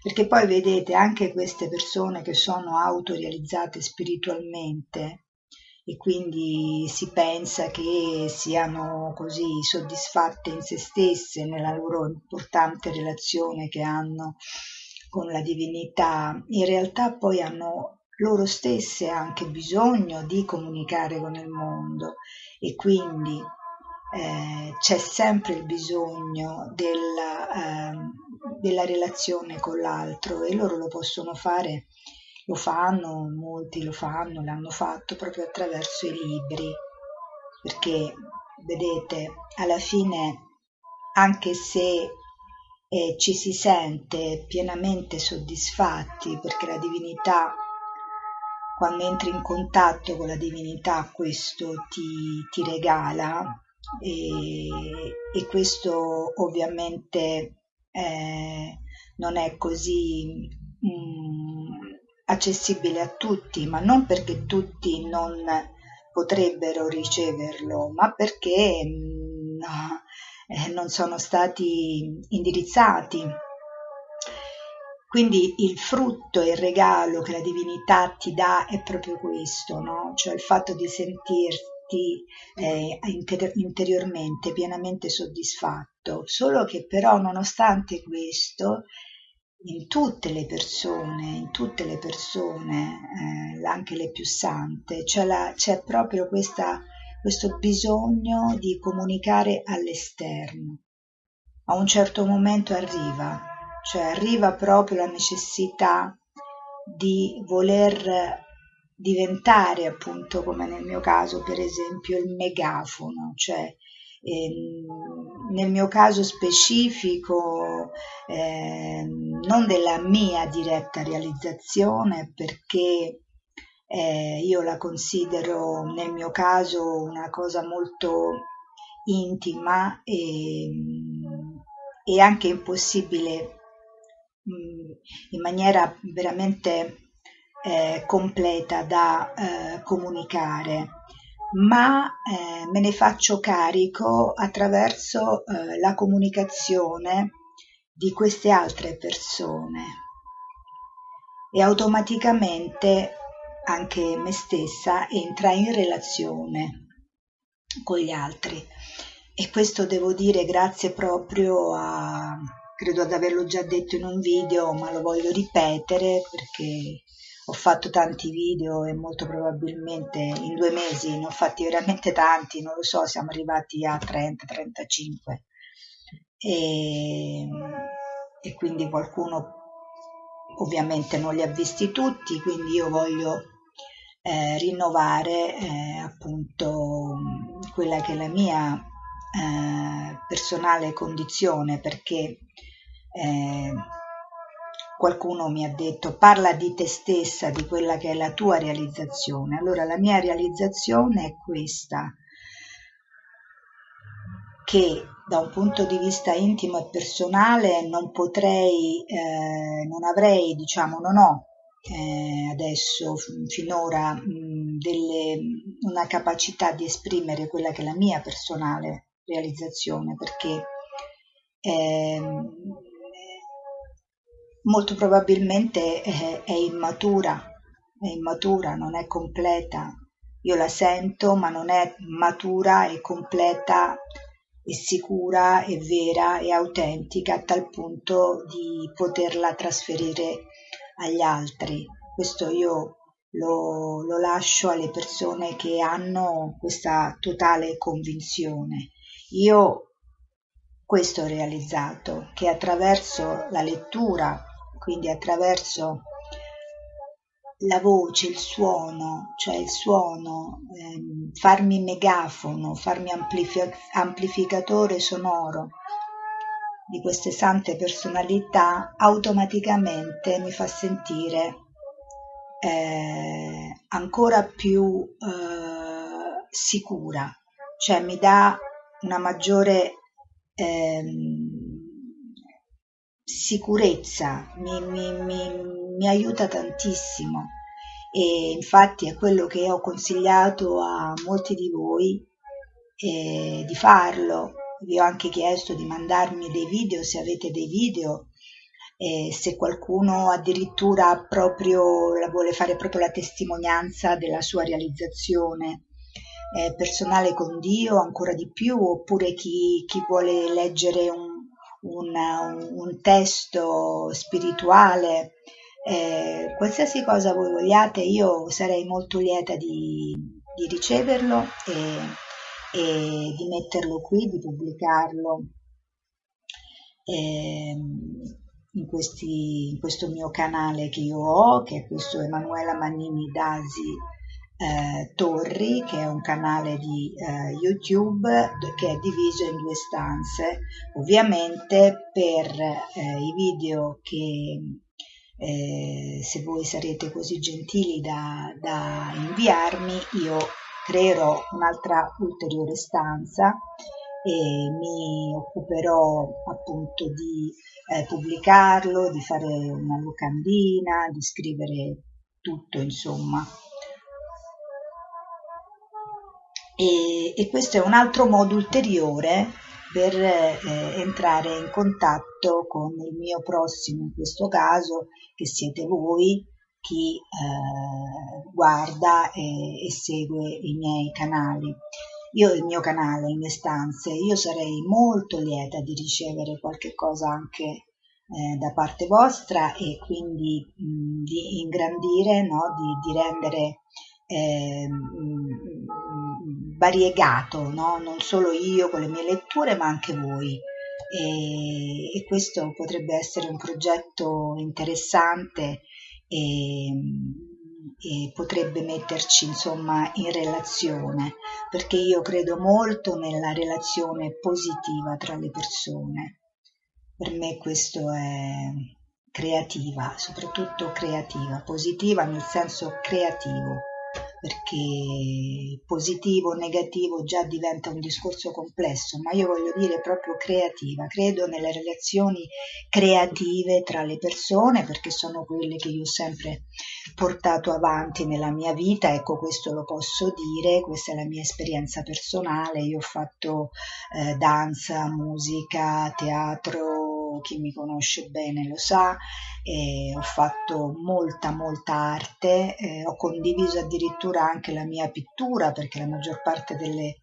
Perché poi vedete anche queste persone che sono autorealizzate spiritualmente e quindi si pensa che siano così soddisfatte in se stesse nella loro importante relazione che hanno con la divinità, in realtà poi hanno loro stesse anche bisogno di comunicare con il mondo e quindi eh, c'è sempre il bisogno della, eh, della relazione con l'altro e loro lo possono fare lo fanno, molti lo fanno, l'hanno fatto proprio attraverso i libri, perché vedete, alla fine, anche se eh, ci si sente pienamente soddisfatti, perché la divinità, quando entri in contatto con la divinità, questo ti, ti regala e, e, questo ovviamente eh, non è così... Mm, accessibile a tutti, ma non perché tutti non potrebbero riceverlo, ma perché no, mm, eh, non sono stati indirizzati. Quindi il frutto e il regalo che la divinità ti dà è proprio questo, no? cioè il fatto di sentirti eh, inter- interiormente pienamente soddisfatto, solo che però nonostante questo in tutte le persone, in tutte le persone, eh, anche le più sante, c'è, la, c'è proprio questa, questo bisogno di comunicare all'esterno. A un certo momento arriva, cioè arriva proprio la necessità di voler diventare appunto come nel mio caso per esempio il megafono, cioè ehm, nel mio caso specifico eh, non della mia diretta realizzazione perché eh, io la considero nel mio caso una cosa molto intima e, e anche impossibile mh, in maniera veramente eh, completa da eh, comunicare ma eh, me ne faccio carico attraverso eh, la comunicazione di queste altre persone. E automaticamente anche me stessa entra in relazione con gli altri. E questo devo dire grazie proprio a credo ad averlo già detto in un video ma lo voglio ripetere perché ho fatto tanti video e molto probabilmente in due mesi ne ho fatti veramente tanti, non lo so, siamo arrivati a 30-35 e, e quindi qualcuno ovviamente non li ha visti tutti, quindi io voglio eh, rinnovare eh, appunto quella che è la mia eh, personale condizione perché eh, qualcuno mi ha detto parla di te stessa, di quella che è la tua realizzazione. Allora la mia realizzazione è questa, che da un punto di vista intimo e personale non potrei, eh, non avrei, diciamo, non ho eh, adesso finora mh, delle, una capacità di esprimere quella che è la mia personale realizzazione perché eh, molto probabilmente è, è immatura, è immatura, non è completa. Io la sento, ma non è matura e completa e sicura e vera e autentica a tal punto di poterla trasferire agli altri. Questo io lo, lo lascio alle persone che hanno questa totale convinzione. Io questo ho realizzato, che attraverso la lettura quindi attraverso la voce, il suono, cioè il suono, ehm, farmi megafono, farmi amplifi- amplificatore sonoro di queste sante personalità, automaticamente mi fa sentire eh, ancora più eh, sicura, cioè mi dà una maggiore ehm, sicurezza, mi, mi, mi, mi aiuta tantissimo e infatti è quello che ho consigliato a molti di voi eh, di farlo. Vi ho anche chiesto di mandarmi dei video se avete dei video, eh, se qualcuno addirittura proprio la vuole fare proprio la testimonianza della sua realizzazione eh, personale con Dio ancora di più, oppure chi, chi vuole leggere un un, un testo spirituale, eh, qualsiasi cosa voi vogliate, io sarei molto lieta di, di riceverlo e, e, di metterlo qui, di pubblicarlo eh, in, questi, in questo mio canale che io ho, che è questo Emanuela Mannini Dasi eh, Torri, che è un canale di eh, YouTube che è diviso in due stanze. Ovviamente per eh, i video che eh, se voi sarete così gentili da, da inviarmi, io creerò un'altra ulteriore stanza e mi occuperò appunto di eh, pubblicarlo, di fare una locandina, di scrivere tutto insomma e, e questo è un altro modo ulteriore per eh, entrare in contatto con il mio prossimo, in questo caso, che siete voi, chi eh, guarda e, e, segue i miei canali. Io il mio canale, le mie stanze, io sarei molto lieta di ricevere qualche cosa anche eh, da parte vostra e quindi mh, di ingrandire, no? di, di rendere eh, variegato, no? non solo io con le mie letture, ma anche voi. E, e questo potrebbe essere un progetto interessante e, e potrebbe metterci insomma in relazione, perché io credo molto nella relazione positiva tra le persone. Per me questo è creativa, soprattutto creativa, positiva nel senso creativo perché positivo o negativo già diventa un discorso complesso, ma io voglio dire proprio creativa, credo nelle relazioni creative tra le persone perché sono quelle che io ho sempre portato avanti nella mia vita, ecco questo lo posso dire, questa è la mia esperienza personale, io ho fatto eh, danza, musica, teatro, chi mi conosce bene lo sa, eh, ho fatto molta molta arte, eh, ho condiviso addirittura anche la mia pittura perché la maggior parte delle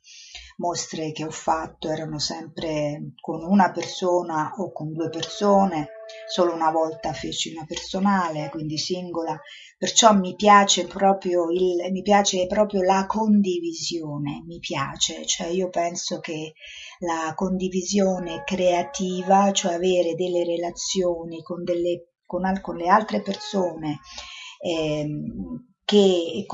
mostre che ho fatto erano sempre con una persona o con due persone, solo una volta feci una personale, quindi singola, perciò mi piace proprio, il, mi piace proprio la condivisione, mi piace, cioè io penso che la condivisione creativa, cioè avere delle relazioni con, delle, con, con le altre persone, ehm, che,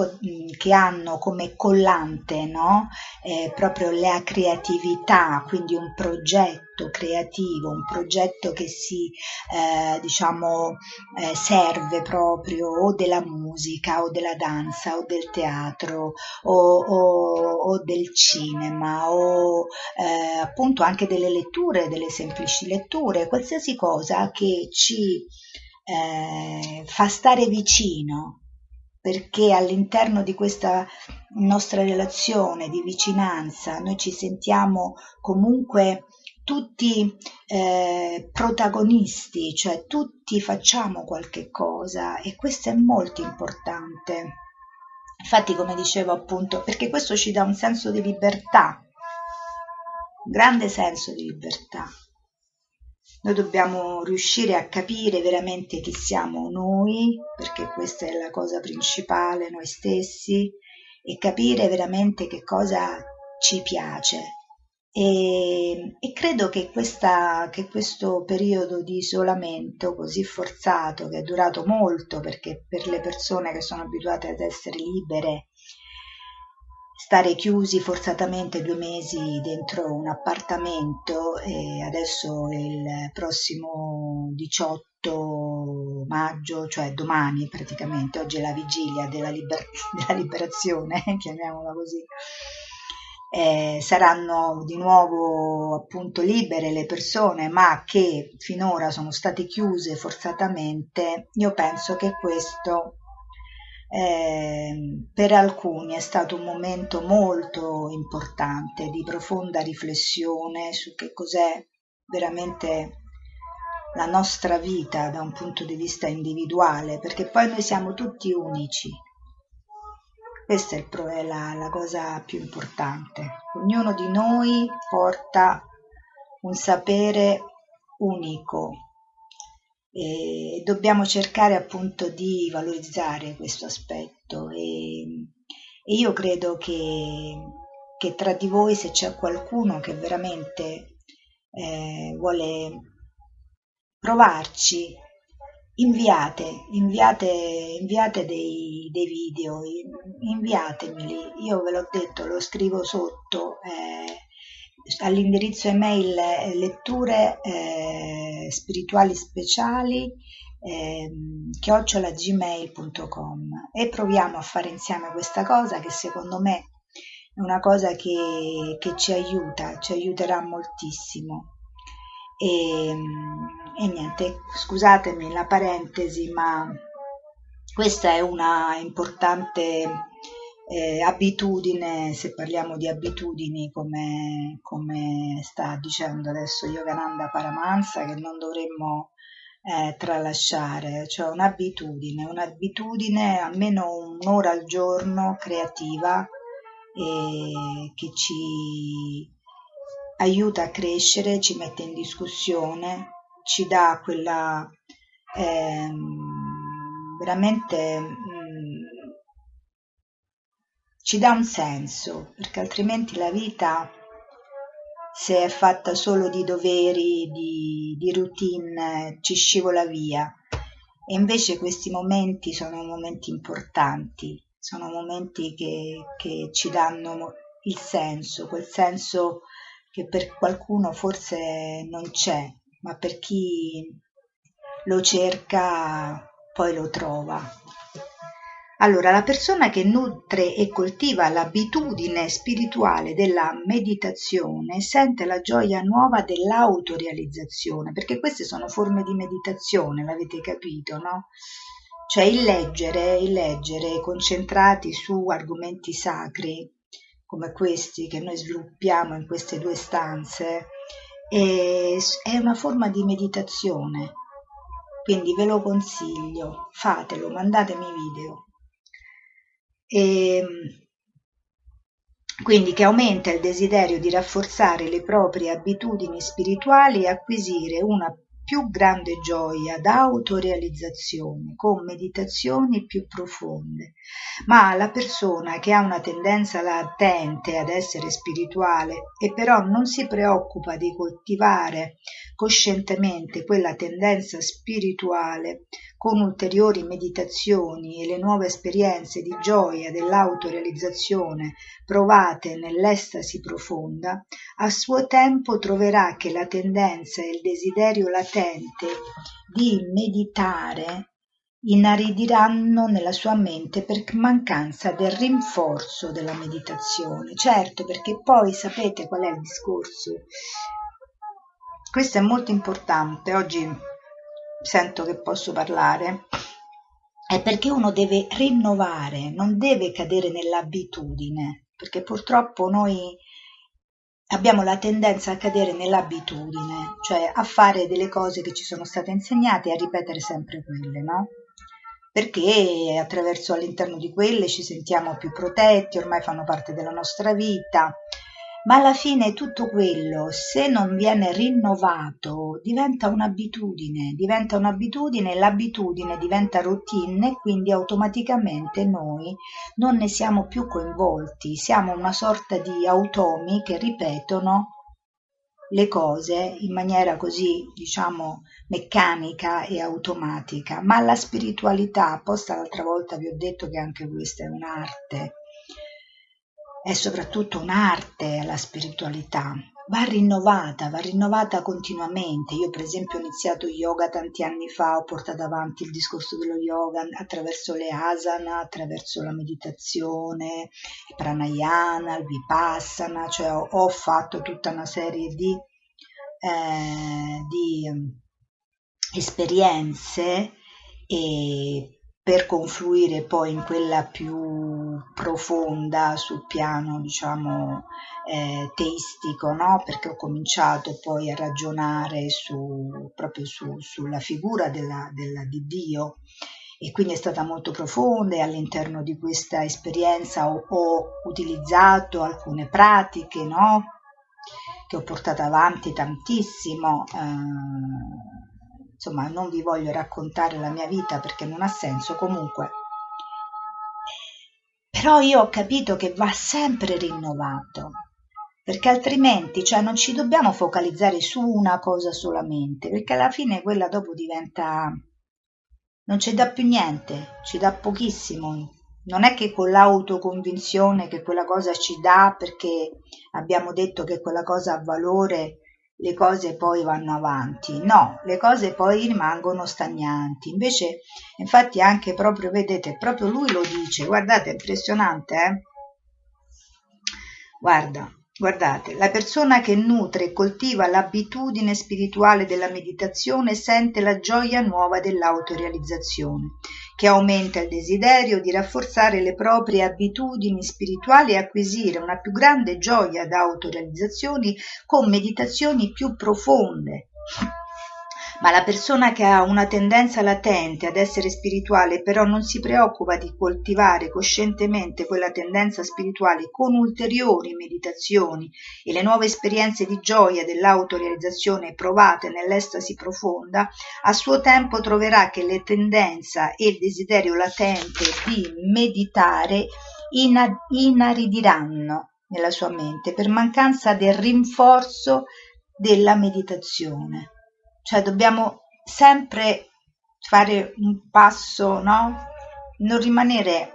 che, hanno come collante no? eh, proprio la creatività, quindi un progetto creativo, un progetto che si eh, diciamo eh, serve proprio o della musica o della danza o del teatro o, o, o del cinema o eh, appunto anche delle letture, delle semplici letture, qualsiasi cosa che ci eh, fa stare vicino perché all'interno di questa nostra relazione di vicinanza noi ci sentiamo comunque tutti eh, protagonisti, cioè tutti facciamo qualche cosa e questo è molto importante. Infatti, come dicevo appunto, perché questo ci dà un senso di libertà, un grande senso di libertà. Noi dobbiamo riuscire a capire veramente chi siamo noi, perché questa è la cosa principale, noi stessi, e capire veramente che cosa ci piace. E, e credo che, questa, che questo periodo di isolamento così forzato, che è durato molto, perché per le persone che sono abituate ad essere libere stare chiusi forzatamente due mesi dentro un appartamento e adesso il prossimo 18 maggio, cioè domani praticamente, oggi è la vigilia della, liber- *laughs* della liberazione, *laughs* chiamiamola così, eh, saranno di nuovo appunto libere le persone ma che finora sono state chiuse forzatamente, io penso che questo eh, per alcuni è stato un momento molto importante di profonda riflessione su che cos'è veramente la nostra vita da un punto di vista individuale, perché poi noi siamo tutti unici. Questa è, è la, la cosa più importante. Ognuno di noi porta un sapere unico, e dobbiamo cercare appunto di valorizzare questo aspetto e, e io credo che, che, tra di voi se c'è qualcuno che veramente eh, vuole provarci inviate, inviate, inviate dei, dei, video, inviatemeli, io ve l'ho detto, lo scrivo sotto. Eh, all'indirizzo email eh, letture eh, spirituali speciali eh, chiocciolagmail.com e proviamo a fare insieme questa cosa che secondo me è una cosa che, che ci aiuta, ci aiuterà moltissimo. E, e niente, scusatemi la parentesi, ma questa è una importante eh, abitudine, se parliamo di abitudini come, come sta dicendo adesso Yogananda Paramahansa, che non dovremmo eh, tralasciare, cioè un'abitudine, un'abitudine almeno un'ora al giorno creativa eh, che ci aiuta a crescere, ci mette in discussione, ci dà quella ehm, veramente ci dà un senso, perché altrimenti la vita, se è fatta solo di doveri, di, di routine, ci scivola via. E invece questi momenti sono momenti importanti, sono momenti che, che ci danno il senso, quel senso che per qualcuno forse non c'è, ma per chi lo cerca poi lo trova. Allora, la persona che nutre e coltiva l'abitudine spirituale della meditazione sente la gioia nuova dell'autorealizzazione, perché queste sono forme di meditazione, l'avete capito, no? Cioè il leggere, il leggere concentrati su argomenti sacri come questi che noi sviluppiamo in queste due stanze è una forma di meditazione, quindi ve lo consiglio, fatelo, mandatemi video. E, quindi che aumenta il desiderio di rafforzare le proprie abitudini spirituali e acquisire una più grande gioia d'autorealizzazione con meditazioni più profonde, ma la persona che ha una tendenza latente ad essere spirituale e però non si preoccupa di coltivare coscientemente quella tendenza spirituale con ulteriori meditazioni e le nuove esperienze di gioia dell'autorealizzazione provate nell'estasi profonda, a suo tempo troverà che la tendenza e il desiderio latente di meditare inaridiranno nella sua mente per mancanza del rinforzo della meditazione. Certo, perché poi sapete qual è il discorso? Questo è molto importante. Oggi sento che posso parlare, è perché uno deve rinnovare, non deve cadere nell'abitudine, perché purtroppo noi abbiamo la tendenza a cadere nell'abitudine, cioè a fare delle cose che ci sono state insegnate e a ripetere sempre quelle, no? Perché attraverso all'interno di quelle ci sentiamo più protetti, ormai fanno parte della nostra vita ma alla fine tutto quello, se non viene rinnovato, diventa un'abitudine, diventa un'abitudine e l'abitudine diventa routine e quindi automaticamente noi non ne siamo più coinvolti, siamo una sorta di automi che ripetono le cose in maniera così, diciamo, meccanica e automatica, ma la spiritualità, apposta l'altra volta vi ho detto che anche questa è un'arte, è soprattutto un'arte la spiritualità, va rinnovata, va rinnovata continuamente. Io per esempio ho iniziato yoga tanti anni fa, ho portato avanti il discorso dello yoga attraverso le asana, attraverso la meditazione, il pranayana, il vipassana, cioè ho, ho fatto tutta una serie di, eh, di esperienze e per confluire poi in quella più profonda sul piano diciamo eh, teistico no? perché ho cominciato poi a ragionare su, proprio su, sulla figura della, della, di Dio e quindi è stata molto profonda e all'interno di questa esperienza ho, ho utilizzato alcune pratiche no? che ho portato avanti tantissimo eh, insomma non vi voglio raccontare la mia vita perché non ha senso comunque. Però io ho capito che va sempre rinnovato perché altrimenti cioè, non ci dobbiamo focalizzare su una cosa solamente perché alla fine quella dopo diventa non ci dà più niente ci dà pochissimo. Non è che con l'autoconvinzione che quella cosa ci dà perché abbiamo detto che quella cosa ha valore le cose poi vanno avanti, no, le cose poi rimangono stagnanti. Invece, infatti, anche proprio, vedete, proprio lui lo dice, guardate, è impressionante, eh? Guarda, Guardate, la persona che nutre e coltiva l'abitudine spirituale della meditazione sente la gioia nuova dell'autorealizzazione, che aumenta il desiderio di rafforzare le proprie abitudini spirituali e acquisire una più grande gioia d'autorealizzazione con meditazioni più profonde ma la persona che ha una tendenza latente ad essere spirituale però non si preoccupa di coltivare coscientemente quella tendenza spirituale con ulteriori meditazioni e le nuove esperienze di gioia dell'autorealizzazione provate nell'estasi profonda, a suo tempo troverà che le tendenza e il desiderio latente di meditare inaridiranno nella sua mente per mancanza del rinforzo della meditazione cioè dobbiamo sempre fare un passo, no? Non rimanere,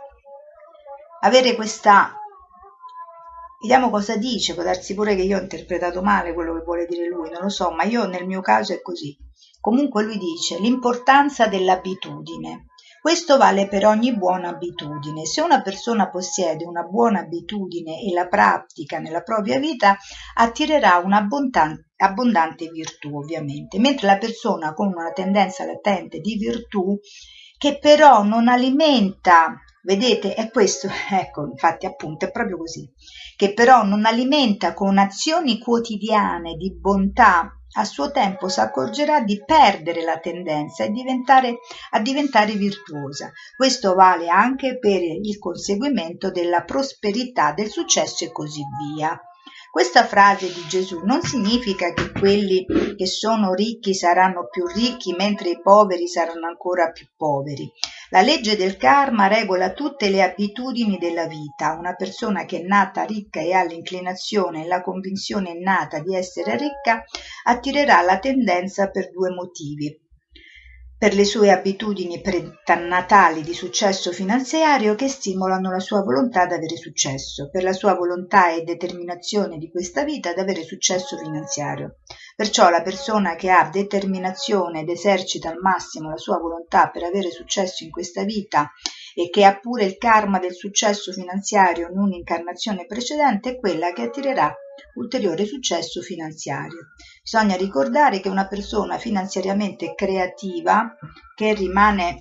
avere questa... Vediamo cosa dice, può darsi pure che io ho interpretato male quello che vuole dire lui, non lo so, ma io nel mio caso è così. Comunque lui dice l'importanza dell'abitudine. Questo vale per ogni buona abitudine. Se una persona possiede una buona abitudine e la pratica nella propria vita, attirerà un'abbondante virtù, ovviamente, mentre la persona con una tendenza latente di virtù che però non alimenta Vedete, è questo, *laughs* ecco, infatti appunto è proprio così, che però non alimenta con azioni quotidiane di bontà, a suo tempo si accorgerà di perdere la tendenza e diventare, a diventare virtuosa. Questo vale anche per il conseguimento della prosperità, del successo e così via. Questa frase di Gesù non significa che quelli che sono ricchi saranno più ricchi mentre i poveri saranno ancora più poveri. La legge del karma regola tutte le abitudini della vita. Una persona che è nata ricca e ha l'inclinazione e la convinzione innata di essere ricca attirerà la tendenza per due motivi per le sue abitudini pretannatali di successo finanziario che stimolano la sua volontà ad avere successo, per la sua volontà e determinazione di questa vita ad avere successo finanziario. Perciò la persona che ha determinazione ed esercita al massimo la sua volontà per avere successo in questa vita e che ha pure il karma del successo finanziario in un'incarnazione precedente è quella che attirerà ulteriore successo finanziario. Bisogna ricordare che una persona finanziariamente creativa che rimane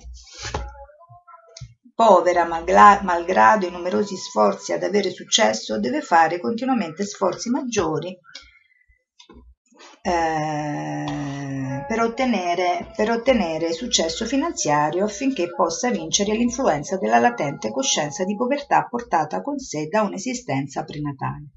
povera malgrado i numerosi sforzi ad avere successo deve fare continuamente sforzi maggiori eh, per, ottenere, per ottenere successo finanziario affinché possa vincere l'influenza della latente coscienza di povertà portata con sé da un'esistenza prenatale.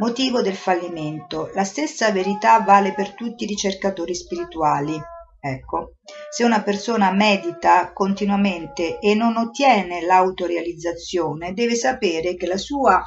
Motivo del fallimento. La stessa verità vale per tutti i ricercatori spirituali. Ecco, se una persona medita continuamente e non ottiene l'autorealizzazione, deve sapere che la sua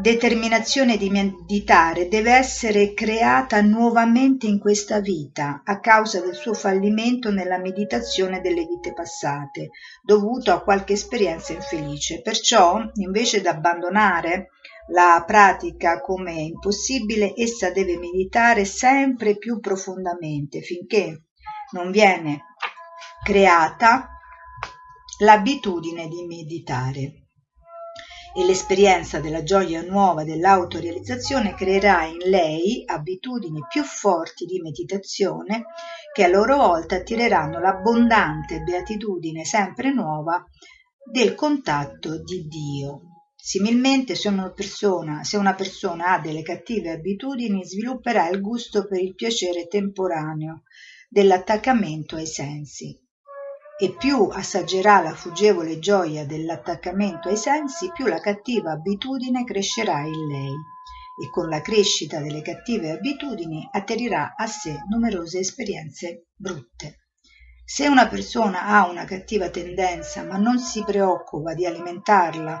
determinazione di meditare deve essere creata nuovamente in questa vita a causa del suo fallimento nella meditazione delle vite passate, dovuto a qualche esperienza infelice. Perciò, invece di abbandonare la pratica come impossibile, essa deve meditare sempre più profondamente finché non viene creata l'abitudine di meditare. E l'esperienza della gioia nuova dell'autorealizzazione creerà in lei abitudini più forti di meditazione che a loro volta attireranno l'abbondante beatitudine sempre nuova del contatto di Dio. Similmente, se una, persona, se una persona ha delle cattive abitudini, svilupperà il gusto per il piacere temporaneo dell'attaccamento ai sensi. E più assaggerà la fuggevole gioia dell'attaccamento ai sensi, più la cattiva abitudine crescerà in lei e con la crescita delle cattive abitudini atterirà a sé numerose esperienze brutte. Se una persona ha una cattiva tendenza ma non si preoccupa di alimentarla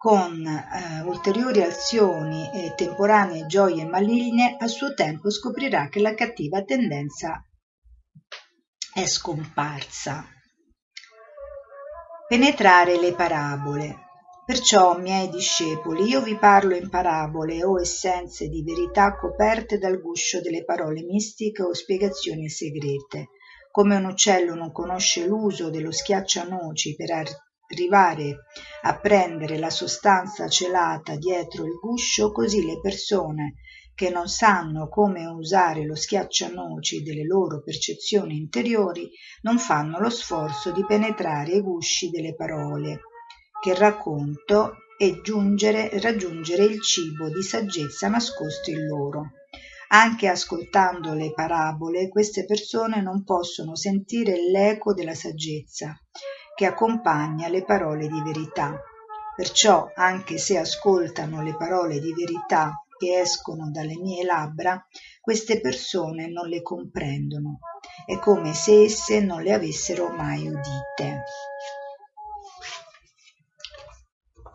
con eh, ulteriori azioni e temporanee gioie maligne, a suo tempo scoprirà che la cattiva tendenza è scomparsa. Penetrare le parabole. Perciò, miei discepoli, io vi parlo in parabole o essenze di verità coperte dal guscio delle parole mistiche o spiegazioni segrete. Come un uccello non conosce l'uso dello schiaccianoci per arrivare a prendere la sostanza celata dietro il guscio, così le persone che non sanno come usare lo schiaccianoci delle loro percezioni interiori non fanno lo sforzo di penetrare i gusci delle parole che racconto e giungere, raggiungere il cibo di saggezza nascosto in loro. Anche ascoltando le parabole, queste persone non possono sentire l'eco della saggezza che accompagna le parole di verità. Perciò, anche se ascoltano le parole di verità che escono dalle mie labbra, queste persone non le comprendono. È come se esse non le avessero mai udite.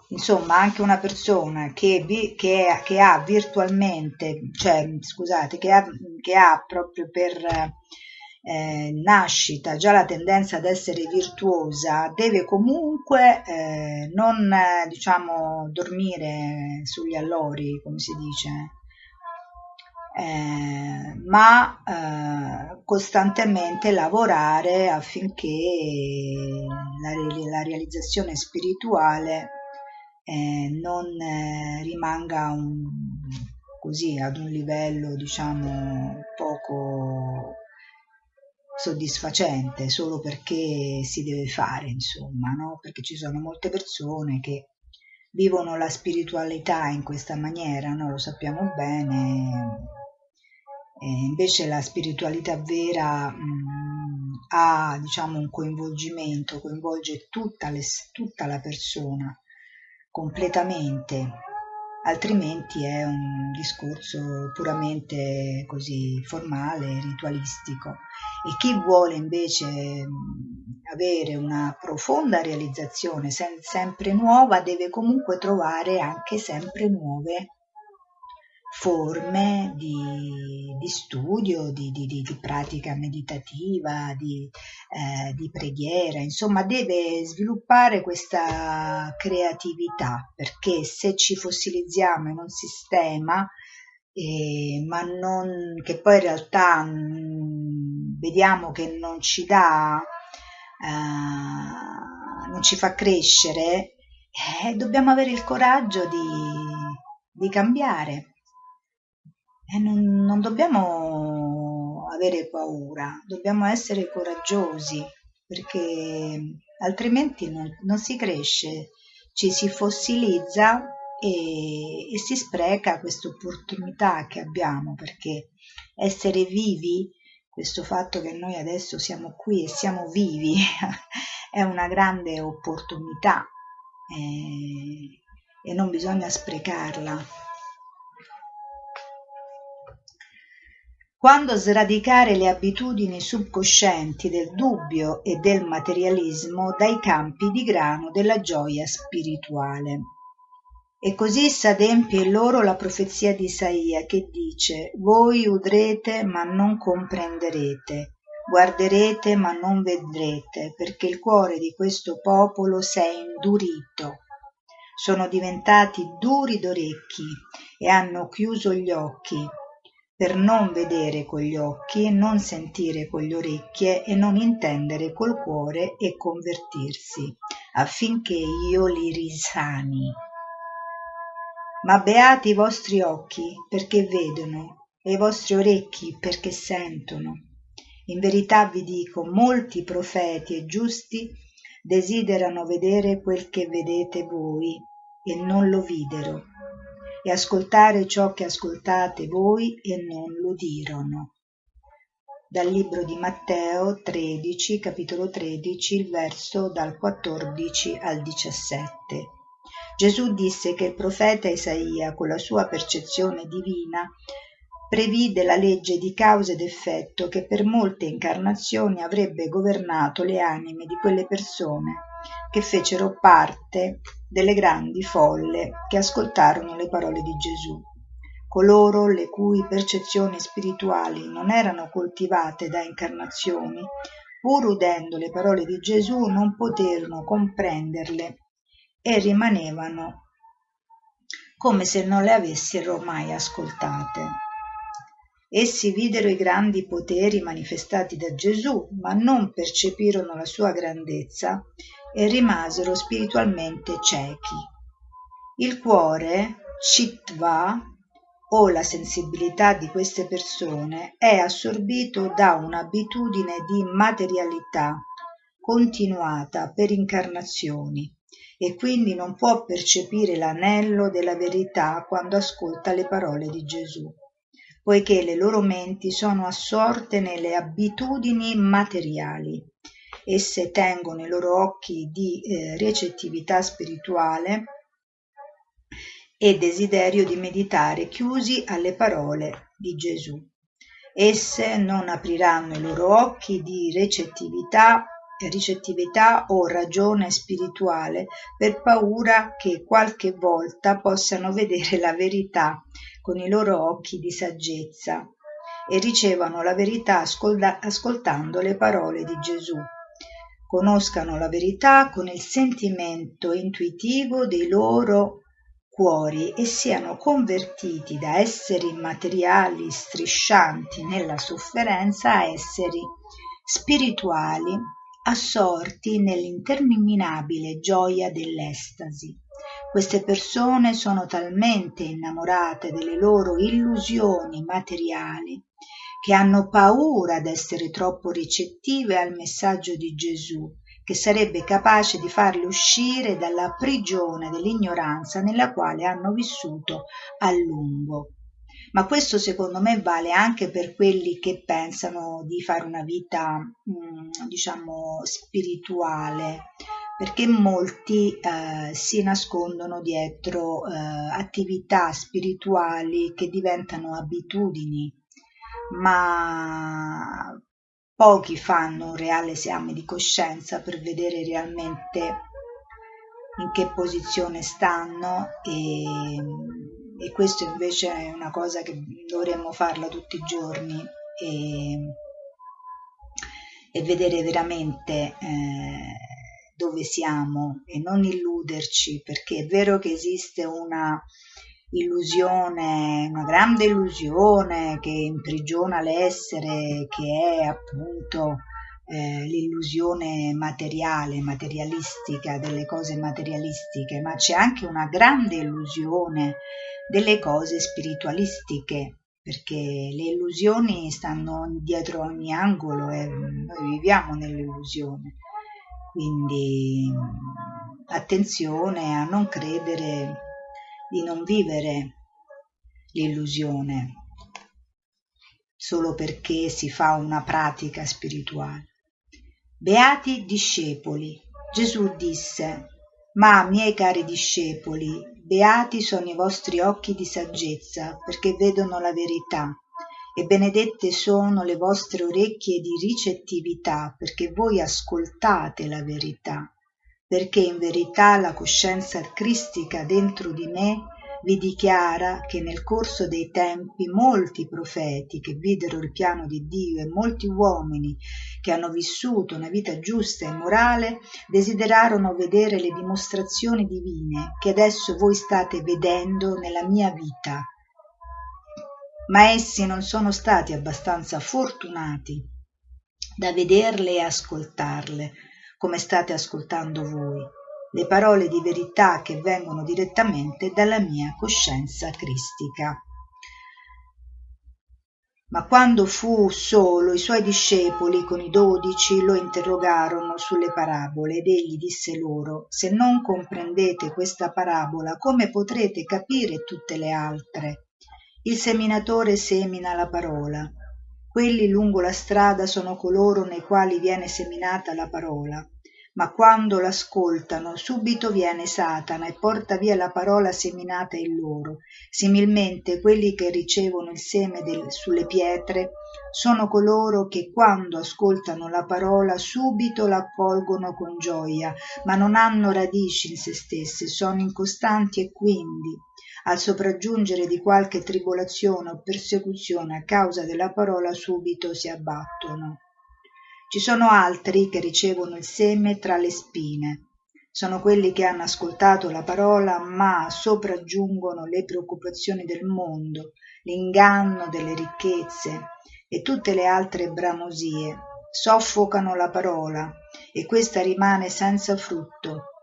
Insomma, anche una persona che, che, che ha virtualmente, cioè scusate, che ha, che ha proprio per eh, nascita già la tendenza ad essere virtuosa deve comunque eh, non diciamo dormire sugli allori come si dice eh, ma eh, costantemente lavorare affinché la, la realizzazione spirituale eh, non eh, rimanga un, così ad un livello diciamo poco soddisfacente solo perché si deve fare, insomma, no? Perché ci sono molte persone che vivono la spiritualità in questa maniera, no? Lo sappiamo bene. E invece la spiritualità vera mh, ha diciamo un coinvolgimento, coinvolge tutta, le, tutta la persona completamente altrimenti è un discorso puramente così formale, ritualistico. E chi vuole invece avere una profonda realizzazione sempre nuova deve comunque trovare anche sempre nuove forme di, di studio, di, di, di, pratica meditativa, di, eh, di preghiera, insomma deve sviluppare questa creatività perché se ci fossilizziamo in un sistema eh, ma non, che poi in realtà mh, vediamo che non ci dà, eh, non ci fa crescere, eh, dobbiamo avere il coraggio di, di cambiare e non, non dobbiamo avere paura, dobbiamo essere coraggiosi perché altrimenti non, non si cresce, ci si fossilizza e, e si spreca questa opportunità che abbiamo perché essere vivi, questo fatto che noi adesso siamo qui e siamo vivi, *laughs* è una grande opportunità e, e non bisogna sprecarla. Quando sradicare le abitudini subconscienti del dubbio e del materialismo dai campi di grano della gioia spirituale. E così s'adempie loro la profezia di Isaia che dice Voi udrete ma non comprenderete, guarderete ma non vedrete, perché il cuore di questo popolo s'è indurito. Sono diventati duri d'orecchi e hanno chiuso gli occhi per non vedere con gli occhi, non sentire con le orecchie e non intendere col cuore e convertirsi, affinché io li risani. Ma beati i vostri occhi perché vedono e i vostri orecchi perché sentono. In verità vi dico, molti profeti e giusti desiderano vedere quel che vedete voi e non lo videro e ascoltare ciò che ascoltate voi e non l'udirono. Dal libro di Matteo 13, capitolo 13, il verso dal 14 al 17. Gesù disse che il profeta Isaia, con la sua percezione divina, previde la legge di causa ed effetto che per molte incarnazioni avrebbe governato le anime di quelle persone che fecero parte delle grandi folle che ascoltarono le parole di Gesù. Coloro le cui percezioni spirituali non erano coltivate da incarnazioni, pur udendo le parole di Gesù, non poterono comprenderle e rimanevano come se non le avessero mai ascoltate. Essi videro i grandi poteri manifestati da Gesù, ma non percepirono la sua grandezza e rimasero spiritualmente ciechi. Il cuore, Chitva, o la sensibilità di queste persone, è assorbito da un'abitudine di materialità continuata per incarnazioni e quindi non può percepire l'anello della verità quando ascolta le parole di Gesù, poiché le loro menti sono assorte nelle abitudini materiali esse tengono i loro occhi di eh, recettività spirituale e desiderio di meditare chiusi alle parole di Gesù. Esse non apriranno i loro occhi di recettività, ricettività o ragione spirituale per paura che qualche volta possano vedere la verità con i loro occhi di saggezza e ricevano la verità ascoltando le parole di Gesù conoscano la verità con il sentimento intuitivo dei loro cuori e siano convertiti da esseri materiali striscianti nella sofferenza a esseri spirituali assorti nell'interminabile gioia dell'estasi. Queste persone sono talmente innamorate delle loro illusioni materiali che hanno paura d'essere troppo ricettive al messaggio di Gesù, che sarebbe capace di farle uscire dalla prigione dell'ignoranza nella quale hanno vissuto a lungo. Ma questo secondo me vale anche per quelli che pensano di fare una vita, mm, diciamo, spirituale, perché molti eh, si nascondono dietro eh, attività spirituali che diventano abitudini, ma pochi fanno un reale esame di coscienza per vedere realmente in che posizione stanno e, e questo invece è una cosa che dovremmo farla tutti i giorni e, e vedere veramente eh, dove siamo e non illuderci perché è vero che esiste una illusione, una grande illusione che imprigiona l'essere, che è appunto eh, l'illusione materiale, materialistica, delle cose materialistiche, ma c'è anche una grande illusione delle cose spiritualistiche, perché le illusioni stanno dietro ogni angolo e noi viviamo nell'illusione. Quindi attenzione a non credere di non vivere l'illusione solo perché si fa una pratica spirituale. Beati discepoli. Gesù disse, ma miei cari discepoli, beati sono i vostri occhi di saggezza, perché vedono la verità, e benedette sono le vostre orecchie di ricettività, perché voi ascoltate la verità perché in verità la coscienza cristica dentro di me vi dichiara che nel corso dei tempi molti profeti che videro il piano di Dio e molti uomini che hanno vissuto una vita giusta e morale desiderarono vedere le dimostrazioni divine che adesso voi state vedendo nella mia vita. Ma essi non sono stati abbastanza fortunati da vederle e ascoltarle, come state ascoltando voi, le parole di verità che vengono direttamente dalla mia coscienza cristica. Ma quando fu solo, i suoi discepoli con i dodici lo interrogarono sulle parabole ed egli disse loro, se non comprendete questa parabola, come potrete capire tutte le altre? Il seminatore semina la parola. Quelli lungo la strada sono coloro nei quali viene seminata la parola ma quando l'ascoltano subito viene Satana e porta via la parola seminata in loro. Similmente quelli che ricevono il seme del, sulle pietre sono coloro che quando ascoltano la parola subito la accolgono con gioia, ma non hanno radici in se stesse, sono incostanti e quindi al sopraggiungere di qualche tribolazione o persecuzione a causa della parola subito si abbattono. Ci sono altri che ricevono il seme tra le spine. Sono quelli che hanno ascoltato la parola, ma sopraggiungono le preoccupazioni del mondo, l'inganno delle ricchezze e tutte le altre bramosie. Soffocano la parola e questa rimane senza frutto.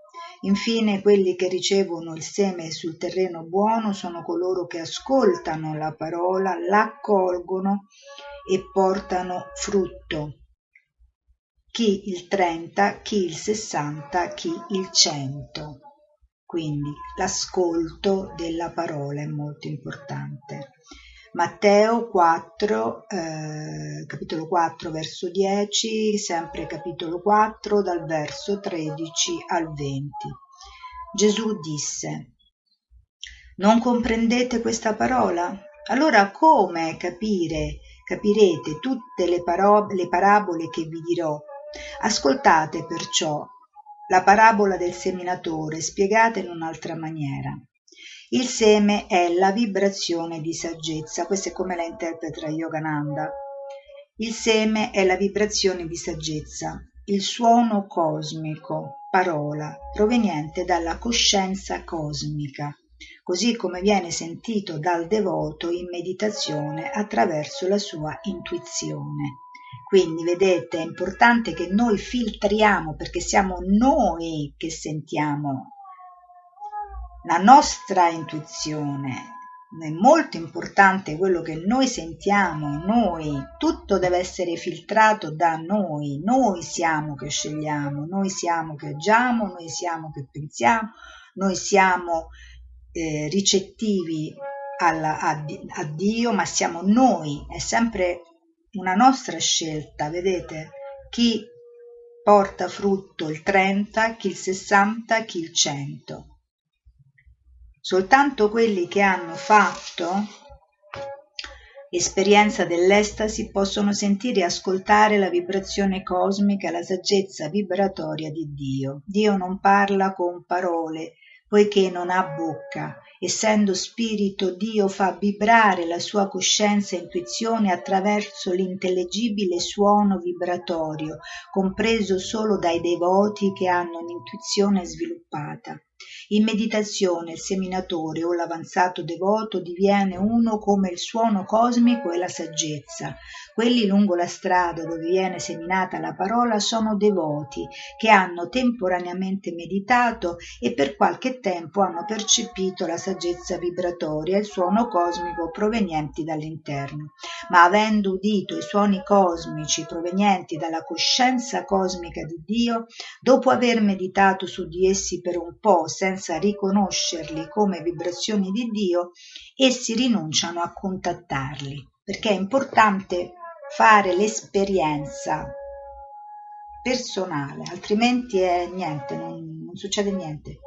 Infine quelli che ricevono il seme sul terreno buono sono coloro che ascoltano la parola, l'accolgono e portano frutto chi il 30, chi il 60, chi il 100. Quindi l'ascolto della parola è molto importante. Matteo 4, eh, capitolo 4, verso 10, sempre capitolo 4, dal verso 13 al 20. Gesù disse, non comprendete questa parola? Allora come capire, capirete tutte le, paro- le parabole che vi dirò? Ascoltate perciò la parabola del seminatore spiegata in un'altra maniera. Il seme è la vibrazione di saggezza, questa è come la interpreta Yogananda. Il seme è la vibrazione di saggezza, il suono cosmico, parola, proveniente dalla coscienza cosmica, così come viene sentito dal devoto in meditazione attraverso la sua intuizione. Quindi vedete, è importante che noi filtriamo perché siamo noi che sentiamo la nostra intuizione, è molto importante quello che noi sentiamo, noi, tutto deve essere filtrato da noi, noi siamo che scegliamo, noi siamo che agiamo, noi siamo che pensiamo, noi siamo eh, ricettivi alla, a, a Dio, ma siamo noi, è sempre una nostra scelta, vedete? Chi porta frutto il 30, chi il 60, chi il 100. Soltanto quelli che hanno fatto esperienza dell'estasi possono sentire e ascoltare la vibrazione cosmica la saggezza vibratoria di Dio. Dio non parla con parole, poiché non ha bocca. Essendo spirito, Dio fa vibrare la sua coscienza e intuizione attraverso l'intellegibile suono vibratorio, compreso solo dai devoti che hanno un'intuizione sviluppata. In meditazione il seminatore o l'avanzato devoto diviene uno come il suono cosmico e la saggezza. Quelli lungo la strada dove viene seminata la parola sono devoti che hanno temporaneamente meditato e per qualche tempo hanno percepito la saggezza vibratoria e il suono cosmico provenienti dall'interno. Ma avendo udito i suoni cosmici provenienti dalla coscienza cosmica di Dio, dopo aver meditato su di essi per un po' senza riconoscerli come vibrazioni di Dio, essi rinunciano a contattarli, perché è importante fare l'esperienza personale, altrimenti è niente, non, non succede niente.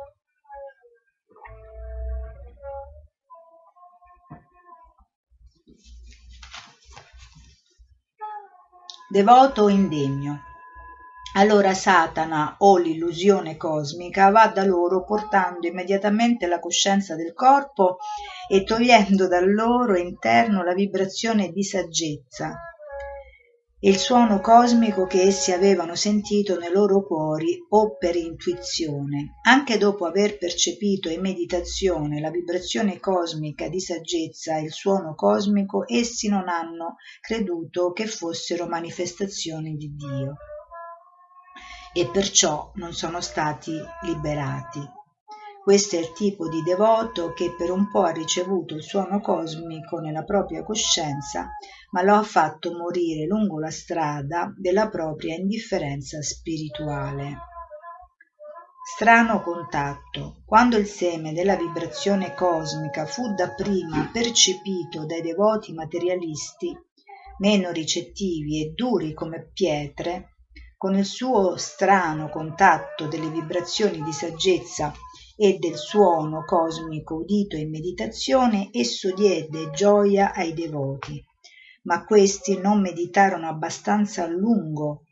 Devoto indegno. Allora Satana o l'illusione cosmica va da loro portando immediatamente la coscienza del corpo e togliendo dal loro interno la vibrazione di saggezza e il suono cosmico che essi avevano sentito nei loro cuori o per intuizione. Anche dopo aver percepito in meditazione la vibrazione cosmica di saggezza e il suono cosmico, essi non hanno creduto che fossero manifestazioni di Dio e perciò non sono stati liberati. Questo è il tipo di devoto che per un po' ha ricevuto il suono cosmico nella propria coscienza, ma lo ha fatto morire lungo la strada della propria indifferenza spirituale. Strano contatto. Quando il seme della vibrazione cosmica fu dapprima percepito dai devoti materialisti, meno ricettivi e duri come pietre, con il suo strano contatto delle vibrazioni di saggezza e del suono cosmico udito in meditazione, esso diede gioia ai devoti, ma questi non meditarono abbastanza a lungo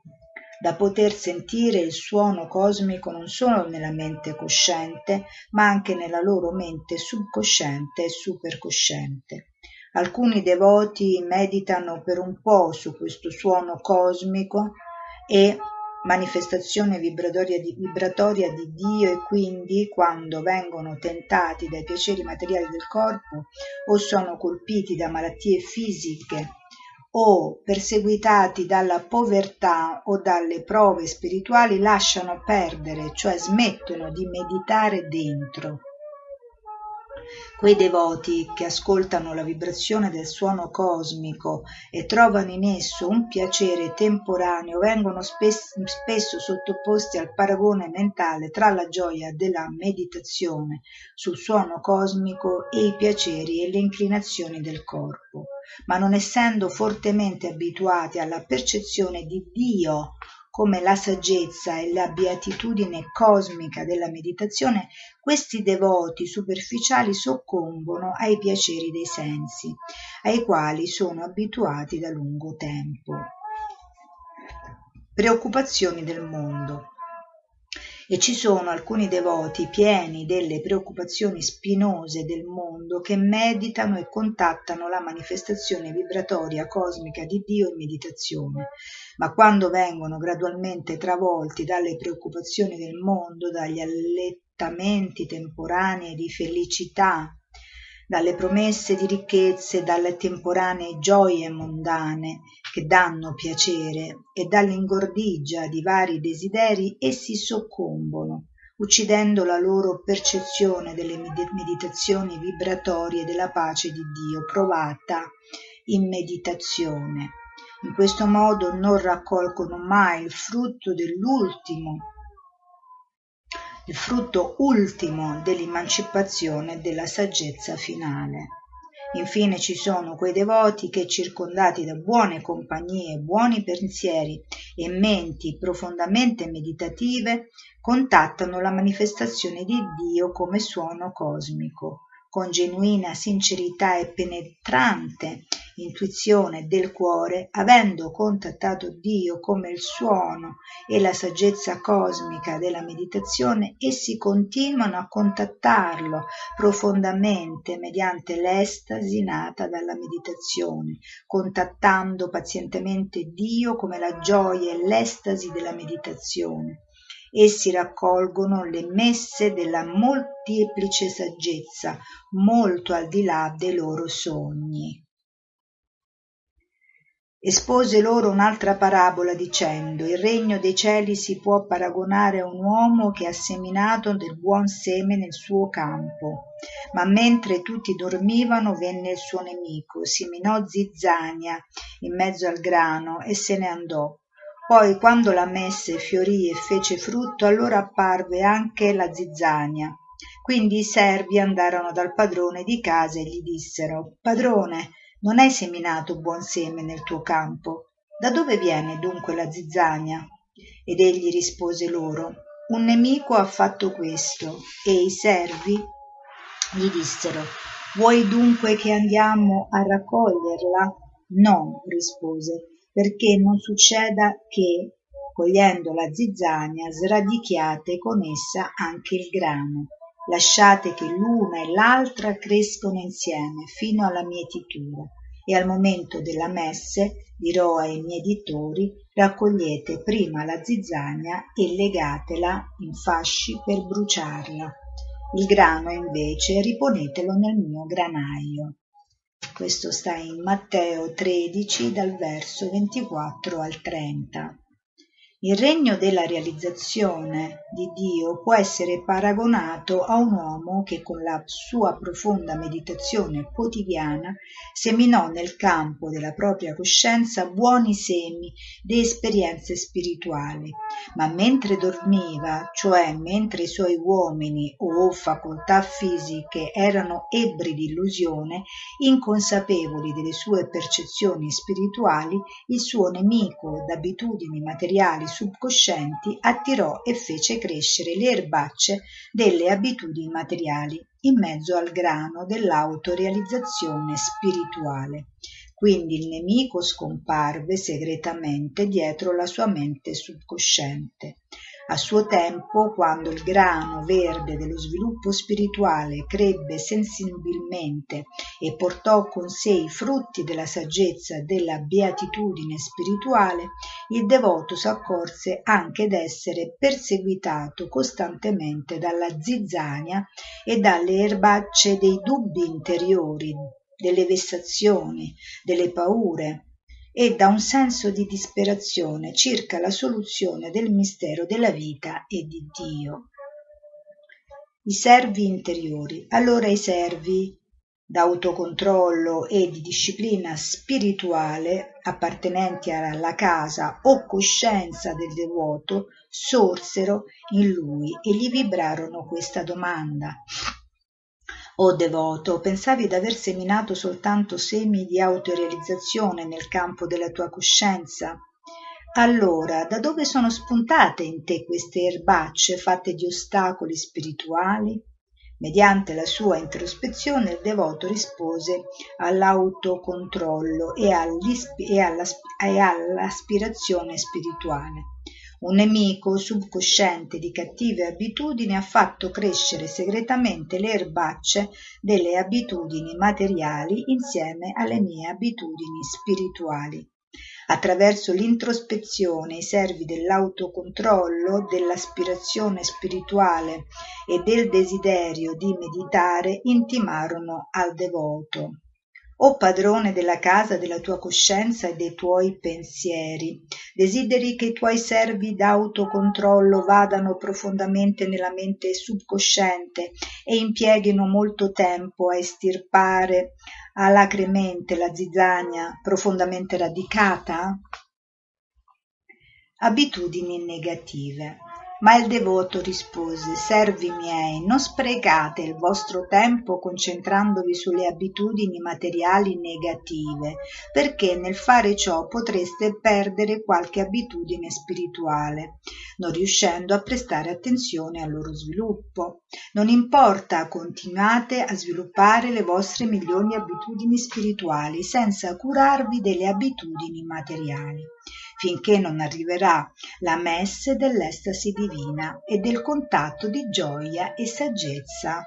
da poter sentire il suono cosmico non solo nella mente cosciente, ma anche nella loro mente subcosciente e supercosciente. Alcuni devoti meditano per un po' su questo suono cosmico e manifestazione vibratoria di, vibratoria di Dio e quindi quando vengono tentati dai piaceri materiali del corpo o sono colpiti da malattie fisiche o perseguitati dalla povertà o dalle prove spirituali lasciano perdere, cioè smettono di meditare dentro Quei devoti che ascoltano la vibrazione del suono cosmico e trovano in esso un piacere temporaneo vengono spesso, spesso sottoposti al paragone mentale tra la gioia della meditazione sul suono cosmico e i piaceri e le inclinazioni del corpo, ma non essendo fortemente abituati alla percezione di Dio come la saggezza e la beatitudine cosmica della meditazione, questi devoti superficiali soccombono ai piaceri dei sensi, ai quali sono abituati da lungo tempo. Preoccupazioni del mondo e ci sono alcuni devoti pieni delle preoccupazioni spinose del mondo che meditano e contattano la manifestazione vibratoria cosmica di Dio in meditazione, ma quando vengono gradualmente travolti dalle preoccupazioni del mondo, dagli allettamenti temporanei di felicità, dalle promesse di ricchezze, dalle temporanee gioie mondane che danno piacere e dall'ingordigia di vari desideri, essi soccombono uccidendo la loro percezione delle meditazioni vibratorie della pace di Dio provata in meditazione. In questo modo non raccolgono mai il frutto dell'ultimo, il frutto ultimo dell'emancipazione della saggezza finale. Infine ci sono quei devoti che, circondati da buone compagnie, buoni pensieri e menti profondamente meditative, contattano la manifestazione di Dio come suono cosmico, con genuina sincerità e penetrante intuizione del cuore, avendo contattato Dio come il suono e la saggezza cosmica della meditazione, essi continuano a contattarlo profondamente mediante l'estasi nata dalla meditazione, contattando pazientemente Dio come la gioia e l'estasi della meditazione. Essi raccolgono le messe della molteplice saggezza, molto al di là dei loro sogni espose loro un'altra parabola dicendo il regno dei cieli si può paragonare a un uomo che ha seminato del buon seme nel suo campo. Ma mentre tutti dormivano venne il suo nemico seminò zizzania in mezzo al grano e se ne andò. Poi quando la messe fiorì e fece frutto allora apparve anche la zizzania. Quindi i servi andarono dal padrone di casa e gli dissero padrone non hai seminato buon seme nel tuo campo. Da dove viene dunque la zizzania? Ed egli rispose loro un nemico ha fatto questo e i servi gli dissero vuoi dunque che andiamo a raccoglierla? No rispose perché non succeda che cogliendo la zizzania sradichiate con essa anche il grano lasciate che l'una e l'altra crescono insieme fino alla mietitura e al momento della messe dirò ai mietitori raccogliete prima la zizzania e legatela in fasci per bruciarla. Il grano invece riponetelo nel mio granaio. Questo sta in Matteo 13 dal verso 24 al 30 il regno della realizzazione di Dio può essere paragonato a un uomo che con la sua profonda meditazione quotidiana seminò nel campo della propria coscienza buoni semi di esperienze spirituali, ma mentre dormiva, cioè mentre i suoi uomini o facoltà fisiche erano ebbri di illusione, inconsapevoli delle sue percezioni spirituali, il suo nemico d'abitudini materiali subconscienti attirò e fece crescere le erbacce delle abitudini materiali in mezzo al grano dell'autorealizzazione spirituale. Quindi il nemico scomparve segretamente dietro la sua mente subconsciente. A suo tempo, quando il grano verde dello sviluppo spirituale crebbe sensibilmente e portò con sé i frutti della saggezza e della beatitudine spirituale, il devoto s'accorse anche d'essere perseguitato costantemente dalla zizzania e dalle erbacce dei dubbi interiori, delle vessazioni, delle paure, e da un senso di disperazione circa la soluzione del mistero della vita e di Dio. I servi interiori. Allora i servi d'autocontrollo e di disciplina spirituale appartenenti alla casa o coscienza del devoto sorsero in lui e gli vibrarono questa domanda o devoto pensavi d'aver seminato soltanto semi di autorealizzazione nel campo della tua coscienza? Allora da dove sono spuntate in te queste erbacce fatte di ostacoli spirituali? Mediante la sua introspezione il devoto rispose all'autocontrollo e, all'aspirazione spirituale un nemico subconsciente di cattive abitudini ha fatto crescere segretamente le erbacce delle abitudini materiali insieme alle mie abitudini spirituali. Attraverso l'introspezione i servi dell'autocontrollo, dell'aspirazione spirituale e del desiderio di meditare intimarono al devoto o padrone della casa della tua coscienza e dei tuoi pensieri. Desideri che i tuoi servi d'autocontrollo vadano profondamente nella mente subcosciente e impieghino molto tempo a estirpare alacremente la zizzania profondamente radicata? Abitudini negative. Ma il devoto rispose, servi miei, non sprecate il vostro tempo concentrandovi sulle abitudini materiali negative, perché nel fare ciò potreste perdere qualche abitudine spirituale, non riuscendo a prestare attenzione al loro sviluppo. Non importa, continuate a sviluppare le vostre migliori abitudini spirituali senza curarvi delle abitudini materiali finché non arriverà la messe dell'estasi divina e del contatto di gioia e saggezza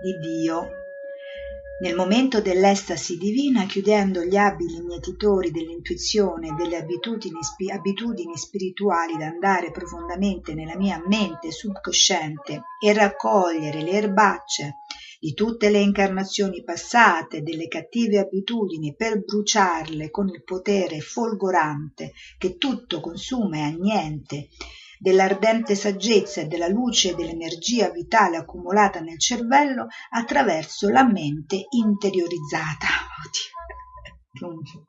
di Dio. Nel momento dell'estasi divina, chiudendo gli abili mietitori dell'intuizione e delle abitudini, abitudini spirituali da andare profondamente nella mia mente subconsciente e raccogliere le erbacce di tutte le incarnazioni passate, delle cattive abitudini, per bruciarle con il potere folgorante che tutto consuma e anniente, dell'ardente saggezza e della luce e dell'energia vitale accumulata nel cervello attraverso la mente interiorizzata. *laughs* Oddio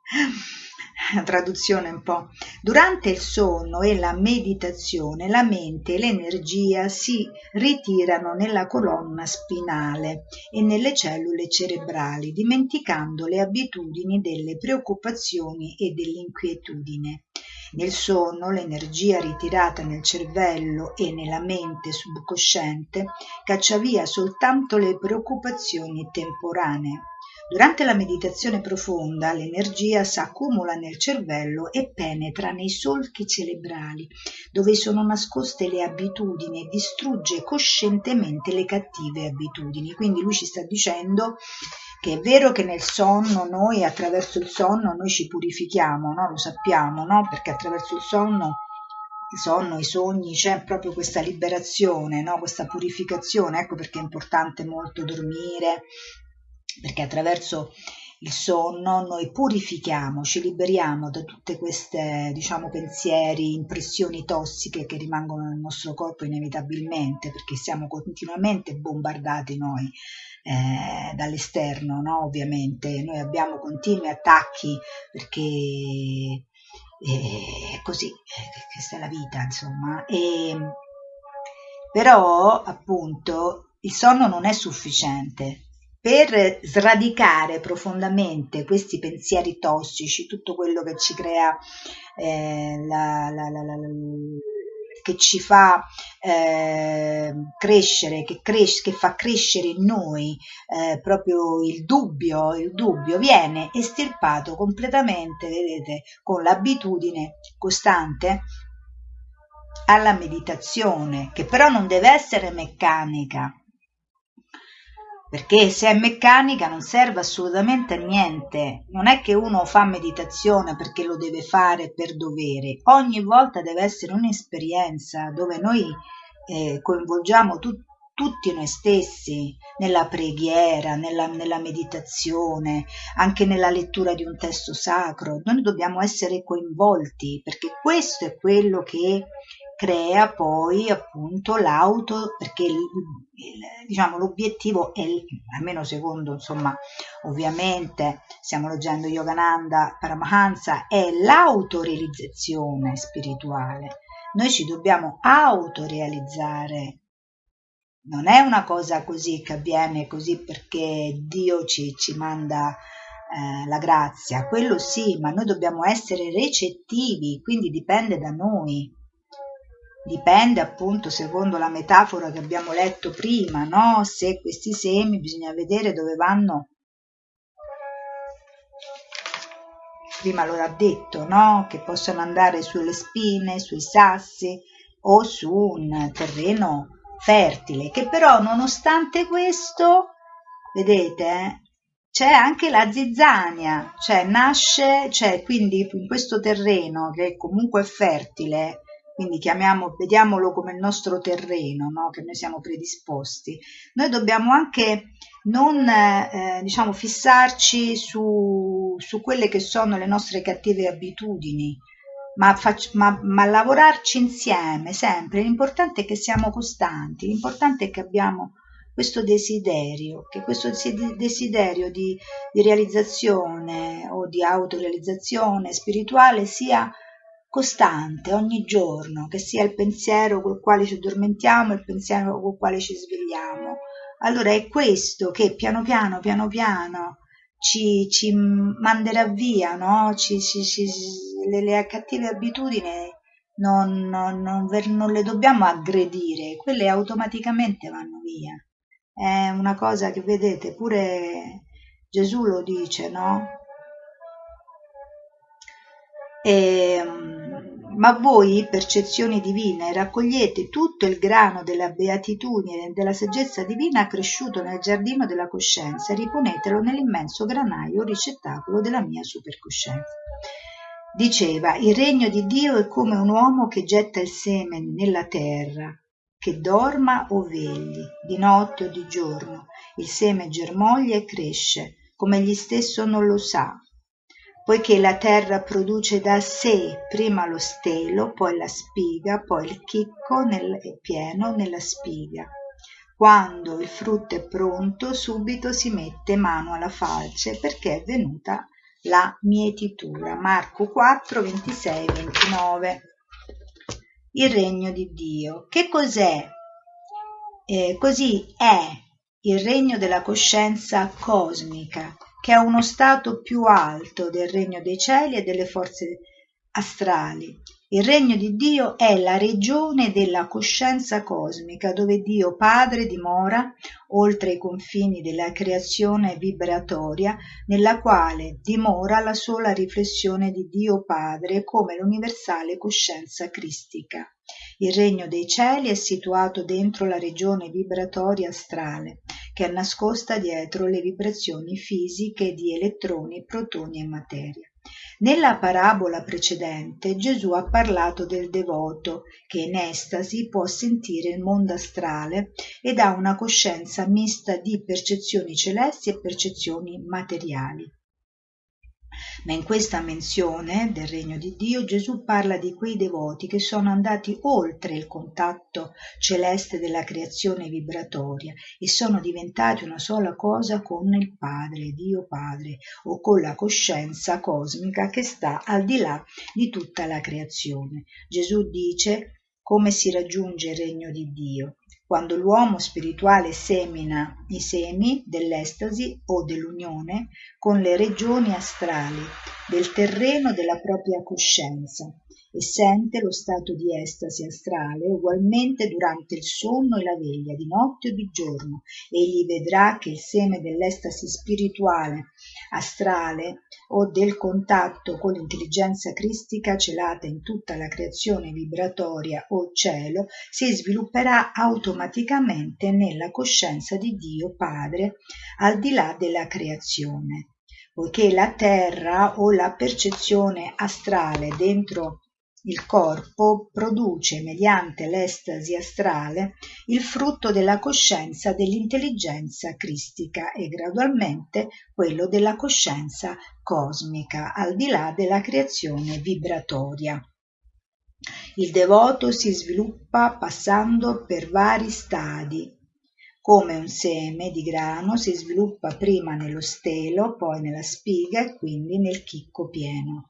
*laughs* traduzione un po'. Durante il sonno e la meditazione la mente e l'energia si ritirano nella colonna spinale e nelle cellule cerebrali, dimenticando le abitudini delle preoccupazioni e dell'inquietudine. Nel sonno l'energia ritirata nel cervello e nella mente subconsciente caccia via soltanto le preoccupazioni temporanee Durante la meditazione profonda l'energia s'accumula nel cervello e penetra nei solchi cerebrali, dove sono nascoste le abitudini e distrugge coscientemente le cattive abitudini. Quindi lui ci sta dicendo che è vero che nel sonno noi, attraverso il sonno, noi ci purifichiamo, no? lo sappiamo, no? perché attraverso il sonno il sonno, i sogni, c'è proprio questa liberazione, no? questa purificazione, ecco perché è importante molto dormire, perché attraverso il sonno noi purifichiamo, ci liberiamo da tutte queste, diciamo, pensieri, impressioni tossiche che rimangono nel nostro corpo inevitabilmente, perché siamo continuamente bombardati noi eh, dall'esterno, no? Ovviamente, noi abbiamo continui attacchi perché eh, è così, eh, questa è la vita, insomma. E, però, appunto, il sonno non è sufficiente per sradicare profondamente questi pensieri tossici, tutto quello che ci crea, eh, la, la, la, che ci fa eh, crescere, che, cres- che, fa crescere in noi eh, proprio il dubbio, il dubbio viene estirpato completamente, vedete, con l'abitudine costante alla meditazione, che però non deve essere meccanica, perché se è meccanica non serve assolutamente a niente. Non è che uno fa meditazione perché lo deve fare per dovere, ogni volta deve essere un'esperienza dove noi eh, coinvolgiamo tu, tutti noi stessi nella preghiera, nella, nella meditazione, anche nella lettura di un testo sacro. Noi dobbiamo essere coinvolti perché questo è quello che crea poi appunto l'auto perché il, il, diciamo l'obiettivo è almeno secondo insomma ovviamente stiamo leggendo Yogananda Paramahansa è l'autorealizzazione spirituale. Noi ci dobbiamo autorealizzare. Non è una cosa così che avviene così perché Dio ci, ci manda eh, la grazia, quello sì, ma noi dobbiamo essere recettivi, quindi dipende da noi. Dipende appunto secondo la metafora che abbiamo letto prima, no? Se questi semi bisogna vedere dove vanno. Prima lo ha detto, no? Che possono andare sulle spine, sui sassi o su un terreno fertile, che però nonostante questo, vedete, c'è anche la zizzania, cioè nasce, cioè quindi in questo terreno che comunque è fertile, quindi chiamiamo, vediamolo come il nostro terreno, no? che noi siamo predisposti. Noi dobbiamo anche non eh, diciamo, fissarci su, su, quelle che sono le nostre cattive abitudini, ma, fac- ma, ma, lavorarci insieme sempre. L'importante è che siamo costanti, l'importante è che abbiamo questo desiderio, che questo desiderio di, di realizzazione o di autorealizzazione spirituale sia costante ogni giorno, che sia il pensiero col quale ci addormentiamo, il pensiero col quale ci svegliamo. Allora è questo che piano piano, piano piano ci, ci manderà via, no? ci, ci, le, le, cattive abitudini non, non, non, non le dobbiamo aggredire, quelle automaticamente vanno via. È una cosa che vedete, pure Gesù lo dice, no? E, ehm, ma voi, percezioni divine, raccogliete tutto il grano della beatitudine e della saggezza divina cresciuto nel giardino della coscienza e riponetelo nell'immenso granaio ricettacolo della mia supercoscienza. Diceva, il regno di Dio è come un uomo che getta il seme nella terra che dorma o vegli, di notte o di giorno, il seme germoglia e cresce, come egli stesso non lo sa, poiché la terra produce da sé prima lo stelo, poi la spiga, poi il chicco nel, pieno nella spiga. Quando il frutto è pronto, subito si mette mano alla falce perché è venuta la mietitura. Marco 4, 26, 29 il regno di Dio. Che cos'è? Eh, così è il regno della coscienza cosmica, che è uno stato più alto del regno dei cieli e delle forze astrali. Il regno di Dio è la regione della coscienza cosmica dove Dio Padre dimora oltre i confini della creazione vibratoria nella quale dimora la sola riflessione di Dio Padre come l'universale coscienza cristica. Il regno dei cieli è situato dentro la regione vibratoria astrale, che è nascosta dietro le vibrazioni fisiche di elettroni, protoni e materia. Nella parabola precedente Gesù ha parlato del devoto che in estasi può sentire il mondo astrale ed ha una coscienza mista di percezioni celesti e percezioni materiali. Ma in questa menzione del regno di Dio Gesù parla di quei devoti che sono andati oltre il contatto celeste della creazione vibratoria e sono diventati una sola cosa con il Padre, Dio Padre, o con la coscienza cosmica che sta al di là di tutta la creazione. Gesù dice come si raggiunge il regno di Dio quando l'uomo spirituale semina i semi dell'estasi o dell'unione con le regioni astrali del terreno della propria coscienza e sente lo stato di estasi astrale ugualmente durante il sonno e la veglia, di notte o di giorno. Egli vedrà che il seme dell'estasi spirituale astrale o del contatto con l'intelligenza cristica celata in tutta la creazione vibratoria o cielo si svilupperà automaticamente nella coscienza di Dio Padre al di là della creazione poiché la terra o la percezione astrale dentro il corpo produce mediante l'estasi astrale il frutto della coscienza dell'intelligenza cristica e gradualmente quello della coscienza cosmica al di là della creazione vibratoria. Il devoto si sviluppa passando per vari stadi. Come un seme di grano si sviluppa prima nello stelo, poi nella spiga e quindi nel chicco pieno.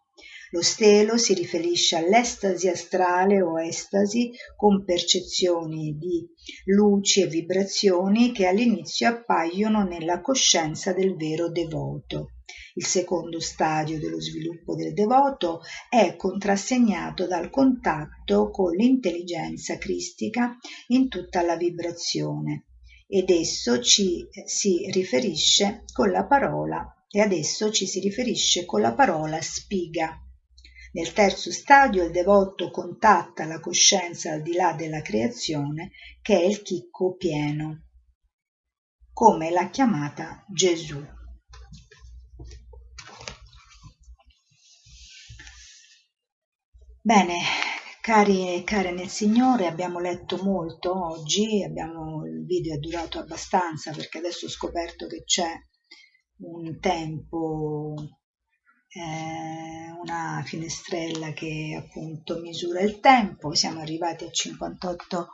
Lo stelo si riferisce all'estasi astrale o estasi con percezioni di luci e vibrazioni che all'inizio appaiono nella coscienza del vero devoto. Il secondo stadio dello sviluppo del devoto è contrassegnato dal contatto con l'intelligenza cristica in tutta la vibrazione ed esso ci si riferisce con la parola e adesso ci si riferisce con la parola spiga. Nel terzo stadio il devoto contatta la coscienza al di là della creazione, che è il chicco pieno, come l'ha chiamata Gesù. Bene, Cari e care nel Signore, abbiamo letto molto oggi, abbiamo, il video è durato abbastanza perché adesso ho scoperto che c'è un tempo, eh, una finestrella che appunto misura il tempo, siamo arrivati a 58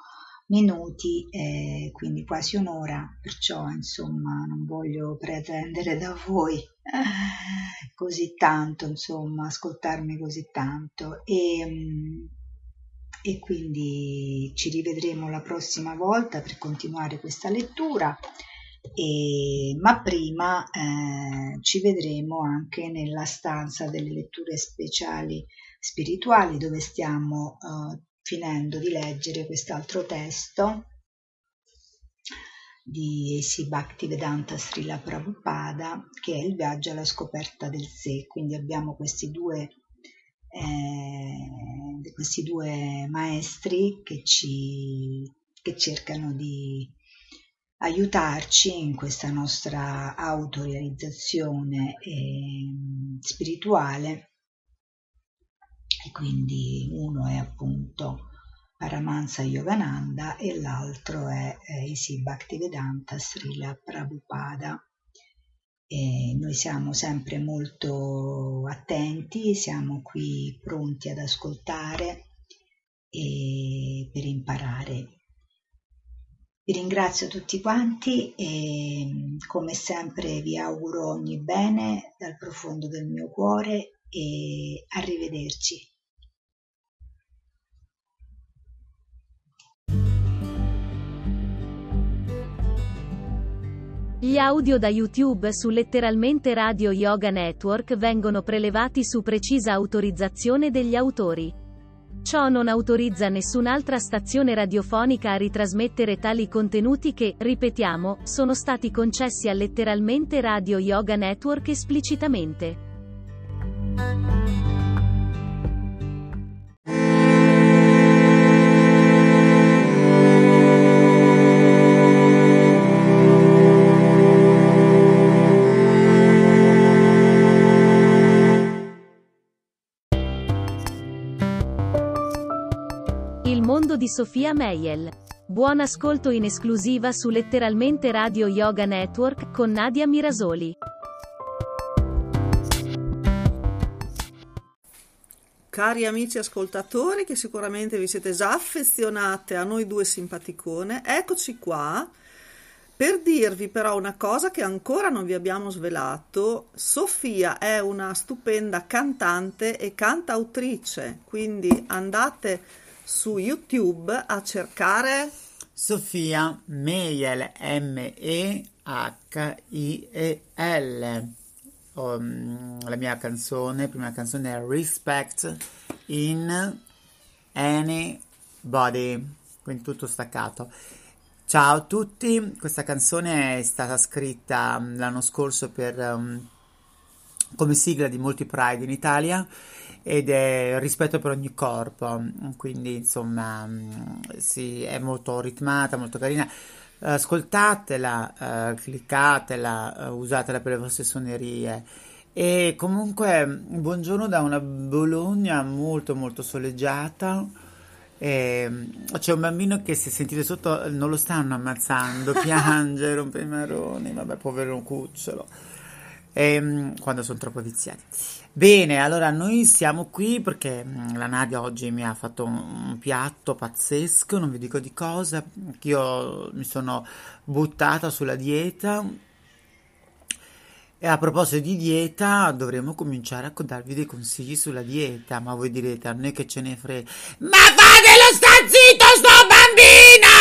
minuti, eh, quindi quasi un'ora, perciò insomma non voglio pretendere da voi eh, così tanto, insomma, ascoltarmi così tanto. E, mm, e quindi ci rivedremo la prossima volta per continuare questa lettura. E, ma prima eh, ci vedremo anche nella stanza delle letture speciali spirituali dove stiamo eh, finendo di leggere quest'altro testo di A.C. Bhaktivedanta Srila Prabhupada che è il viaggio alla scoperta del sé quindi abbiamo questi due eh, questi due maestri che ci che cercano di aiutarci in questa nostra autorealizzazione eh, spirituale e quindi uno è appunto Paramahansa Yogananda e l'altro è eh, Isi Bhaktivedanta Srila Prabhupada. E noi siamo sempre molto attenti, siamo qui pronti ad ascoltare e per imparare. Vi ringrazio tutti quanti e come sempre vi auguro ogni bene dal profondo del mio cuore e arrivederci. Gli audio da YouTube su letteralmente Radio Yoga Network vengono prelevati su precisa autorizzazione degli autori. Ciò non autorizza nessun'altra stazione radiofonica a ritrasmettere tali contenuti che, ripetiamo, sono stati concessi a letteralmente Radio Yoga Network esplicitamente. Mondo di Sofia Meiel. Buon ascolto in esclusiva su letteralmente Radio Yoga Network con Nadia Mirasoli. Cari amici ascoltatori che sicuramente vi siete già affezionate a noi due simpaticone, eccoci qua per dirvi però una cosa che ancora non vi abbiamo svelato. Sofia è una stupenda cantante e cantautrice, quindi andate su YouTube a cercare Sofia Meiel M-E-H-I-E-L. Um, la mia canzone, prima canzone è Respect in Anybody, quindi tutto staccato. Ciao a tutti, questa canzone è stata scritta um, l'anno scorso per, um, come sigla di Multi Pride in Italia ed è rispetto per ogni corpo, quindi insomma um, sì, è molto ritmata, molto carina ascoltatela, uh, cliccatela, uh, usatela per le vostre suonerie. E comunque, buongiorno da una Bologna molto molto soleggiata. E c'è un bambino che se sentite sotto non lo stanno ammazzando, *laughs* piange, rompe i maroni, vabbè, povero cucciolo. E, quando sono troppo viziati. Bene, allora noi siamo qui perché la Nadia oggi mi ha fatto un piatto pazzesco, non vi dico di cosa, io mi sono buttata sulla dieta e a proposito di dieta dovremmo cominciare a darvi dei consigli sulla dieta, ma voi direte a noi che ce ne frega. Ma fatelo sta zitto sto bambino!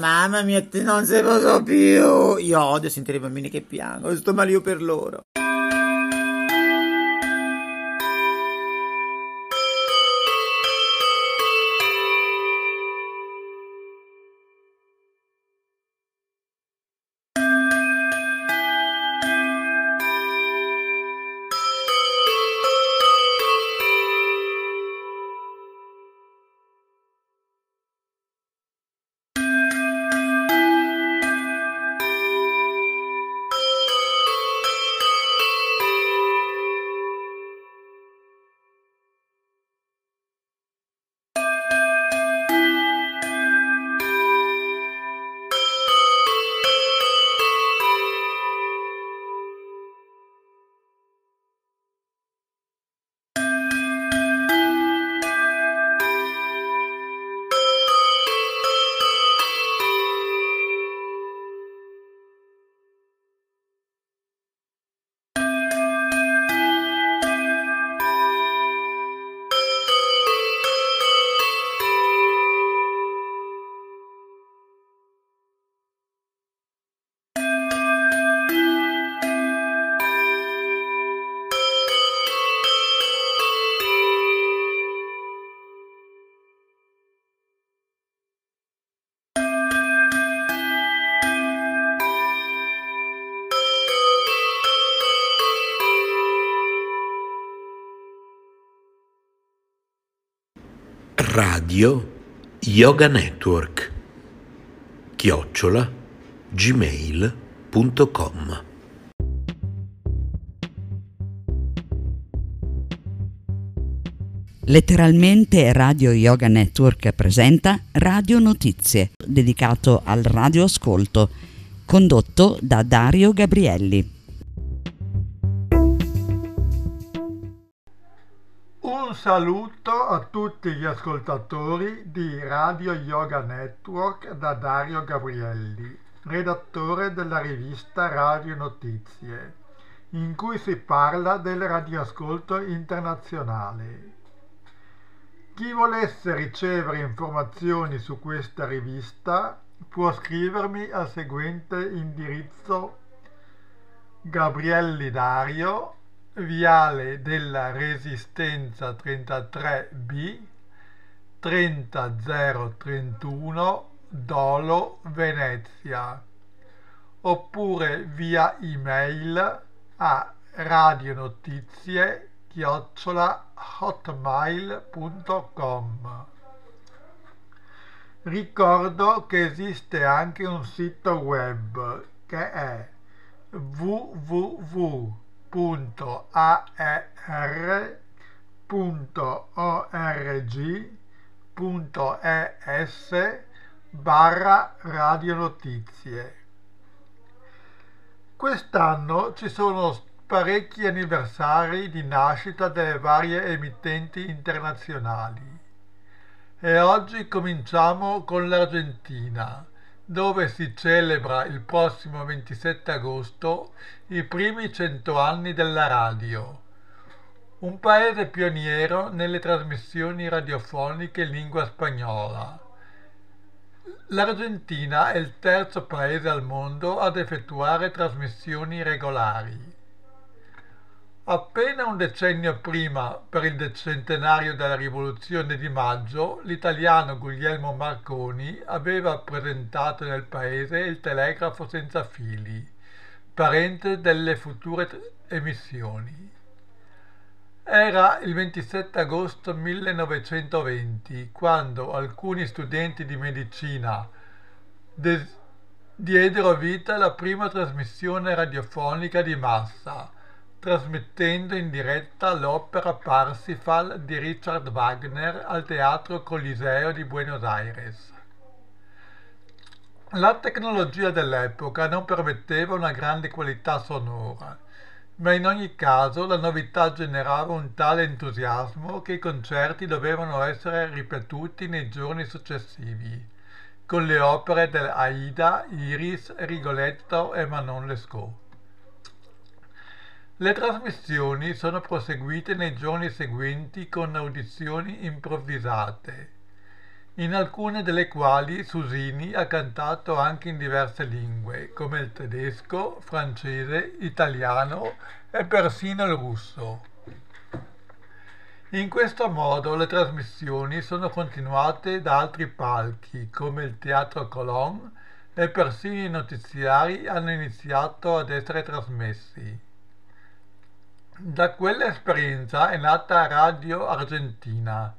Mamma mia, non se posso più. Io odio sentire i bambini che piangono, sto male io per loro. Radio Yoga Network chiocciola gmail.com Letteralmente Radio Yoga Network presenta Radio Notizie, dedicato al radioascolto, condotto da Dario Gabrielli. Un saluto a tutti gli ascoltatori di Radio Yoga Network da Dario Gabrielli, redattore della rivista Radio Notizie, in cui si parla del radioascolto internazionale. Chi volesse ricevere informazioni su questa rivista può scrivermi al seguente indirizzo Gabrielli Dario, Viale della Resistenza 33B 30031 Dolo, Venezia, oppure via email a radionotizie chiocciola hotmail.com. Ricordo che esiste anche un sito web che è www.aer.org.es barra radionotizie. Quest'anno ci sono parecchi anniversari di nascita delle varie emittenti internazionali. E oggi cominciamo con l'Argentina, dove si celebra il prossimo 27 agosto i primi cento anni della radio. Un paese pioniero nelle trasmissioni radiofoniche in lingua spagnola. L'Argentina è il terzo paese al mondo ad effettuare trasmissioni regolari. Appena un decennio prima, per il centenario della Rivoluzione di Maggio, l'italiano Guglielmo Marconi aveva presentato nel paese il telegrafo senza fili, parente delle future emissioni. Era il 27 agosto 1920 quando alcuni studenti di medicina diedero vita alla prima trasmissione radiofonica di massa, trasmettendo in diretta l'opera Parsifal di Richard Wagner al Teatro Coliseo di Buenos Aires. La tecnologia dell'epoca non permetteva una grande qualità sonora, ma in ogni caso la novità generava un tale entusiasmo che i concerti dovevano essere ripetuti nei giorni successivi, con le opere dell'Aida, Iris, Rigoletto e Manon Lescaut. Le trasmissioni sono proseguite nei giorni seguenti con audizioni improvvisate, in alcune delle quali Susini ha cantato anche in diverse lingue, come il tedesco, francese, italiano e persino il russo. In questo modo le trasmissioni sono continuate da altri palchi, come il Teatro Colón, e persino i notiziari hanno iniziato ad essere trasmessi. Da quell'esperienza è nata Radio Argentina,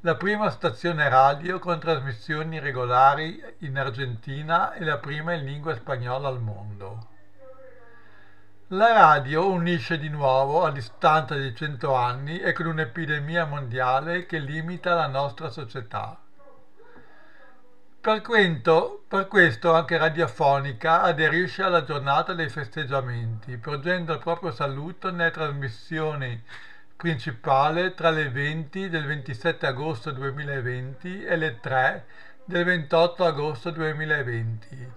la prima stazione radio con trasmissioni regolari in Argentina e la prima in lingua spagnola al mondo. La radio unisce di nuovo a distanza di cento anni e con un'epidemia mondiale che limita la nostra società. Per, quento, per, questo anche Radiofonica aderisce alla giornata dei festeggiamenti, porgendo il proprio saluto nelle trasmissioni principali tra le 20 del 27 agosto 2020 e le 3 del 28 agosto 2020,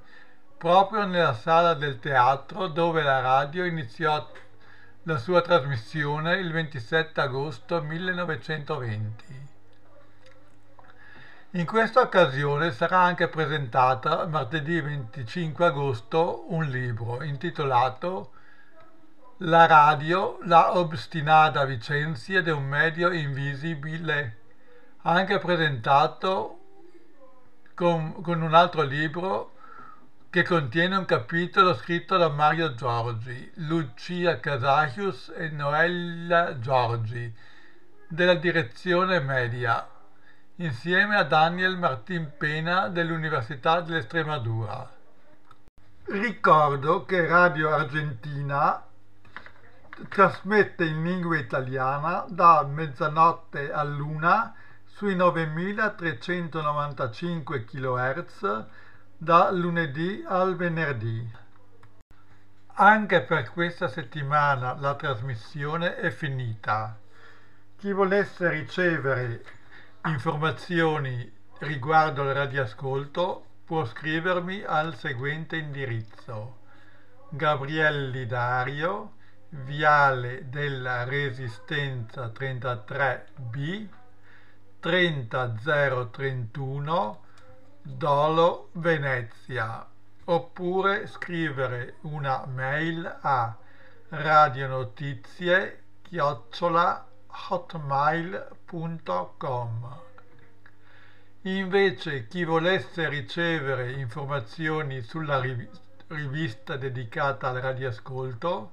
proprio nella sala del teatro dove la radio iniziò la sua trasmissione il 27 agosto 1920. In questa occasione sarà anche presentata martedì 25 agosto un libro intitolato La radio, la obstinata vicenza di un medio invisibile, anche presentato con, con un altro libro che contiene un capitolo scritto da Mario Giorgi, Lucia Casagius e Noella Giorgi, della direzione media insieme a Daniel Martin Pena dell'Università dell'Estremadura. Ricordo che Radio Argentina trasmette in lingua italiana da mezzanotte a luna sui 9395 kHz da lunedì al venerdì. Anche per questa settimana la trasmissione è finita. Chi volesse ricevere informazioni riguardo al radioascolto può scrivermi al seguente indirizzo. Gabrielli Dario Viale della Resistenza 33B 30031 Dolo Venezia. Oppure scrivere una mail a radionotizie chiocciola hotmail.com invece chi volesse ricevere informazioni sulla rivista dedicata al radioascolto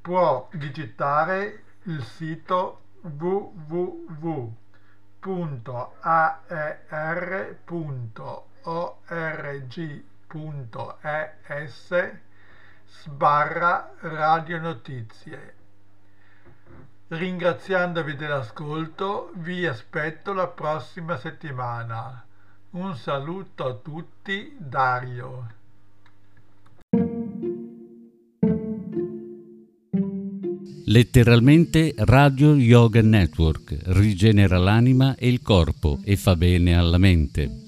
può digitare il sito www.aer.org.es sbarra radionotizie. Ringraziandovi dell'ascolto, vi aspetto la prossima settimana. Un saluto a tutti, Dario. Letteralmente Radio Yoga Network rigenera l'anima e il corpo e fa bene alla mente.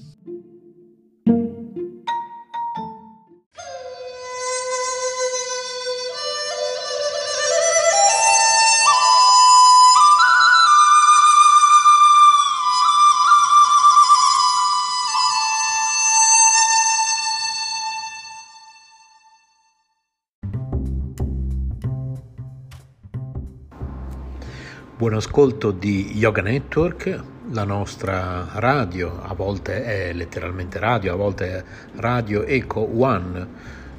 Buon ascolto di Yoga Network, la nostra radio, a volte è letteralmente radio, a volte è Radio Eco One,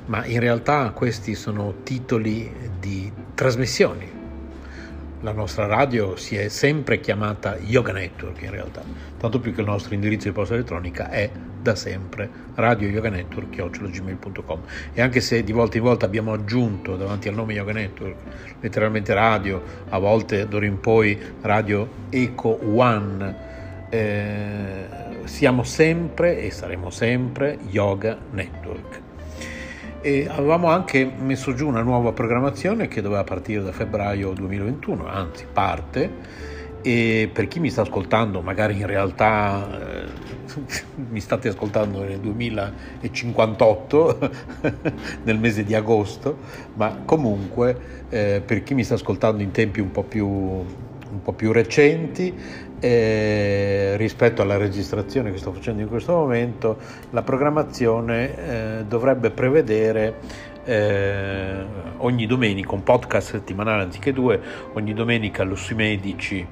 ma in realtà questi sono titoli di trasmissioni. La nostra radio si è sempre chiamata Yoga Network in realtà, tanto più che il nostro indirizzo di posta elettronica è da sempre. Radio yoga network gmail.com e anche se di volta in volta abbiamo aggiunto davanti al nome yoga network letteralmente radio a volte d'ora in poi radio eco one. Eh, siamo sempre e saremo sempre yoga network. E avevamo anche messo giù una nuova programmazione che doveva partire da febbraio 2021 anzi parte e per chi mi sta ascoltando magari in realtà eh, *laughs* mi state ascoltando nel 2058 *laughs* nel mese di agosto ma comunque eh, per chi mi sta ascoltando in tempi un po' più, un po più recenti eh, rispetto alla registrazione che sto facendo in questo momento la programmazione eh, dovrebbe prevedere eh, ogni domenica, un podcast settimanale anziché due, ogni domenica Lussi Medici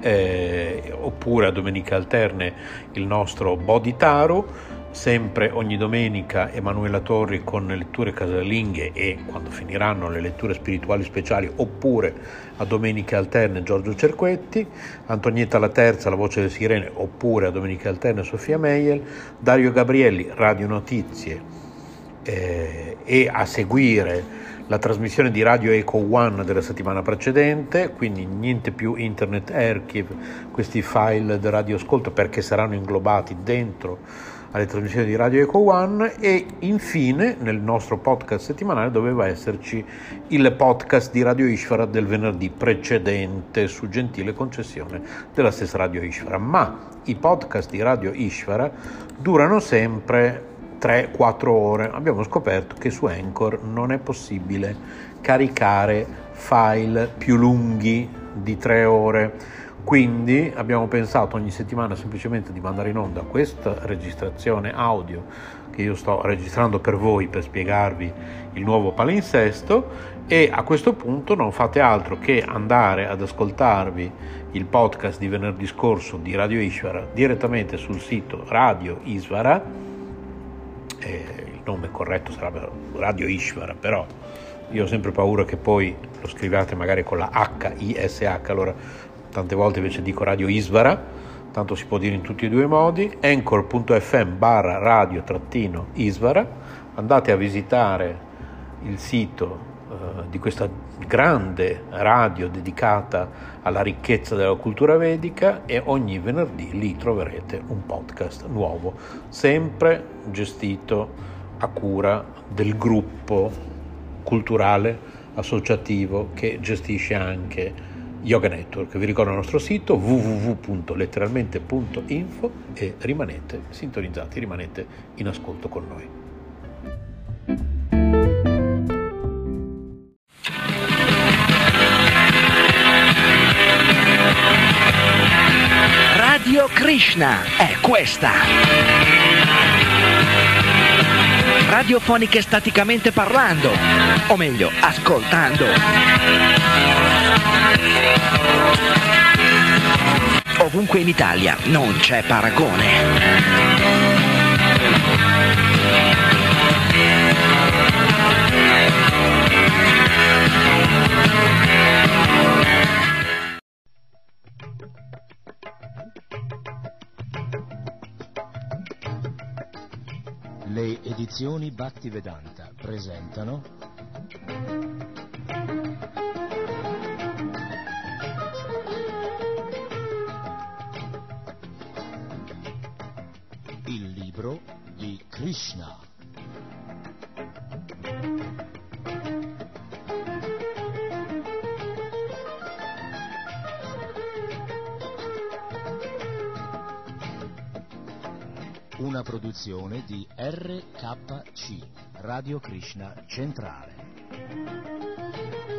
eh, oppure a domenica alterne il nostro Body Taro, sempre ogni domenica Emanuela Torri con le letture casalinghe e quando finiranno le letture spirituali speciali oppure a domenica alterne Giorgio Cerquetti, Antonietta La Terza, la voce delle sirene oppure a domenica alterne Sofia Meiel, Dario Gabrielli, Radio Notizie eh, e a seguire la trasmissione di Radio Eco One della settimana precedente, quindi niente più Internet Archive, questi file di radio ascolto perché saranno inglobati dentro alle trasmissioni di Radio Eco One e infine nel nostro podcast settimanale doveva esserci il podcast di Radio Ishvara del venerdì precedente su gentile concessione della stessa Radio Ishvara, ma i podcast di Radio Ishvara durano sempre 3-4 ore. Abbiamo scoperto che su Anchor non è possibile caricare file più lunghi di 3 ore. Quindi abbiamo pensato ogni settimana semplicemente di mandare in onda questa registrazione audio che io sto registrando per voi per spiegarvi il nuovo palinsesto e a questo punto non fate altro che andare ad ascoltarvi il podcast di venerdì scorso di Radio Ishvara direttamente sul sito Radio Isvara eh, il nome corretto sarebbe Radio Ishvara, però io ho sempre paura che poi lo scriviate magari con la H, I-S-H, allora tante volte invece dico Radio Isvara, tanto si può dire in tutti e due i modi, anchor.fm barra radio trattino Isvara, andate a visitare il sito eh, di questa grande radio dedicata alla ricchezza della cultura vedica e ogni venerdì lì troverete un podcast nuovo, sempre gestito a cura del gruppo culturale associativo che gestisce anche Yoga Network. Vi ricordo il nostro sito www.letteralmente.info e rimanete sintonizzati, rimanete in ascolto con noi. Radio Krishna è questa. Radiofoniche staticamente parlando, o meglio, ascoltando. Ovunque in Italia non c'è paragone. Le edizioni Bhattivedanta presentano il libro di Krishna. Una produzione di RKC, Radio Krishna Centrale.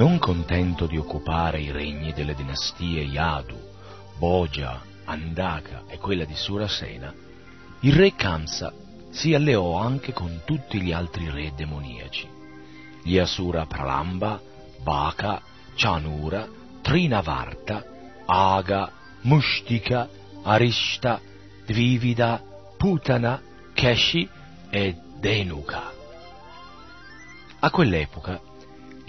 Non contento di occupare i regni delle dinastie Yadu, Boja, Andaka e quella di Surasena, il re Kamsa si alleò anche con tutti gli altri re demoniaci, gli Asura Pralamba, Baka, Chanura, Trinavarta, Aga, Mushtika, Arishta, Dvivida, Putana, Keshi e Denuka. A quell'epoca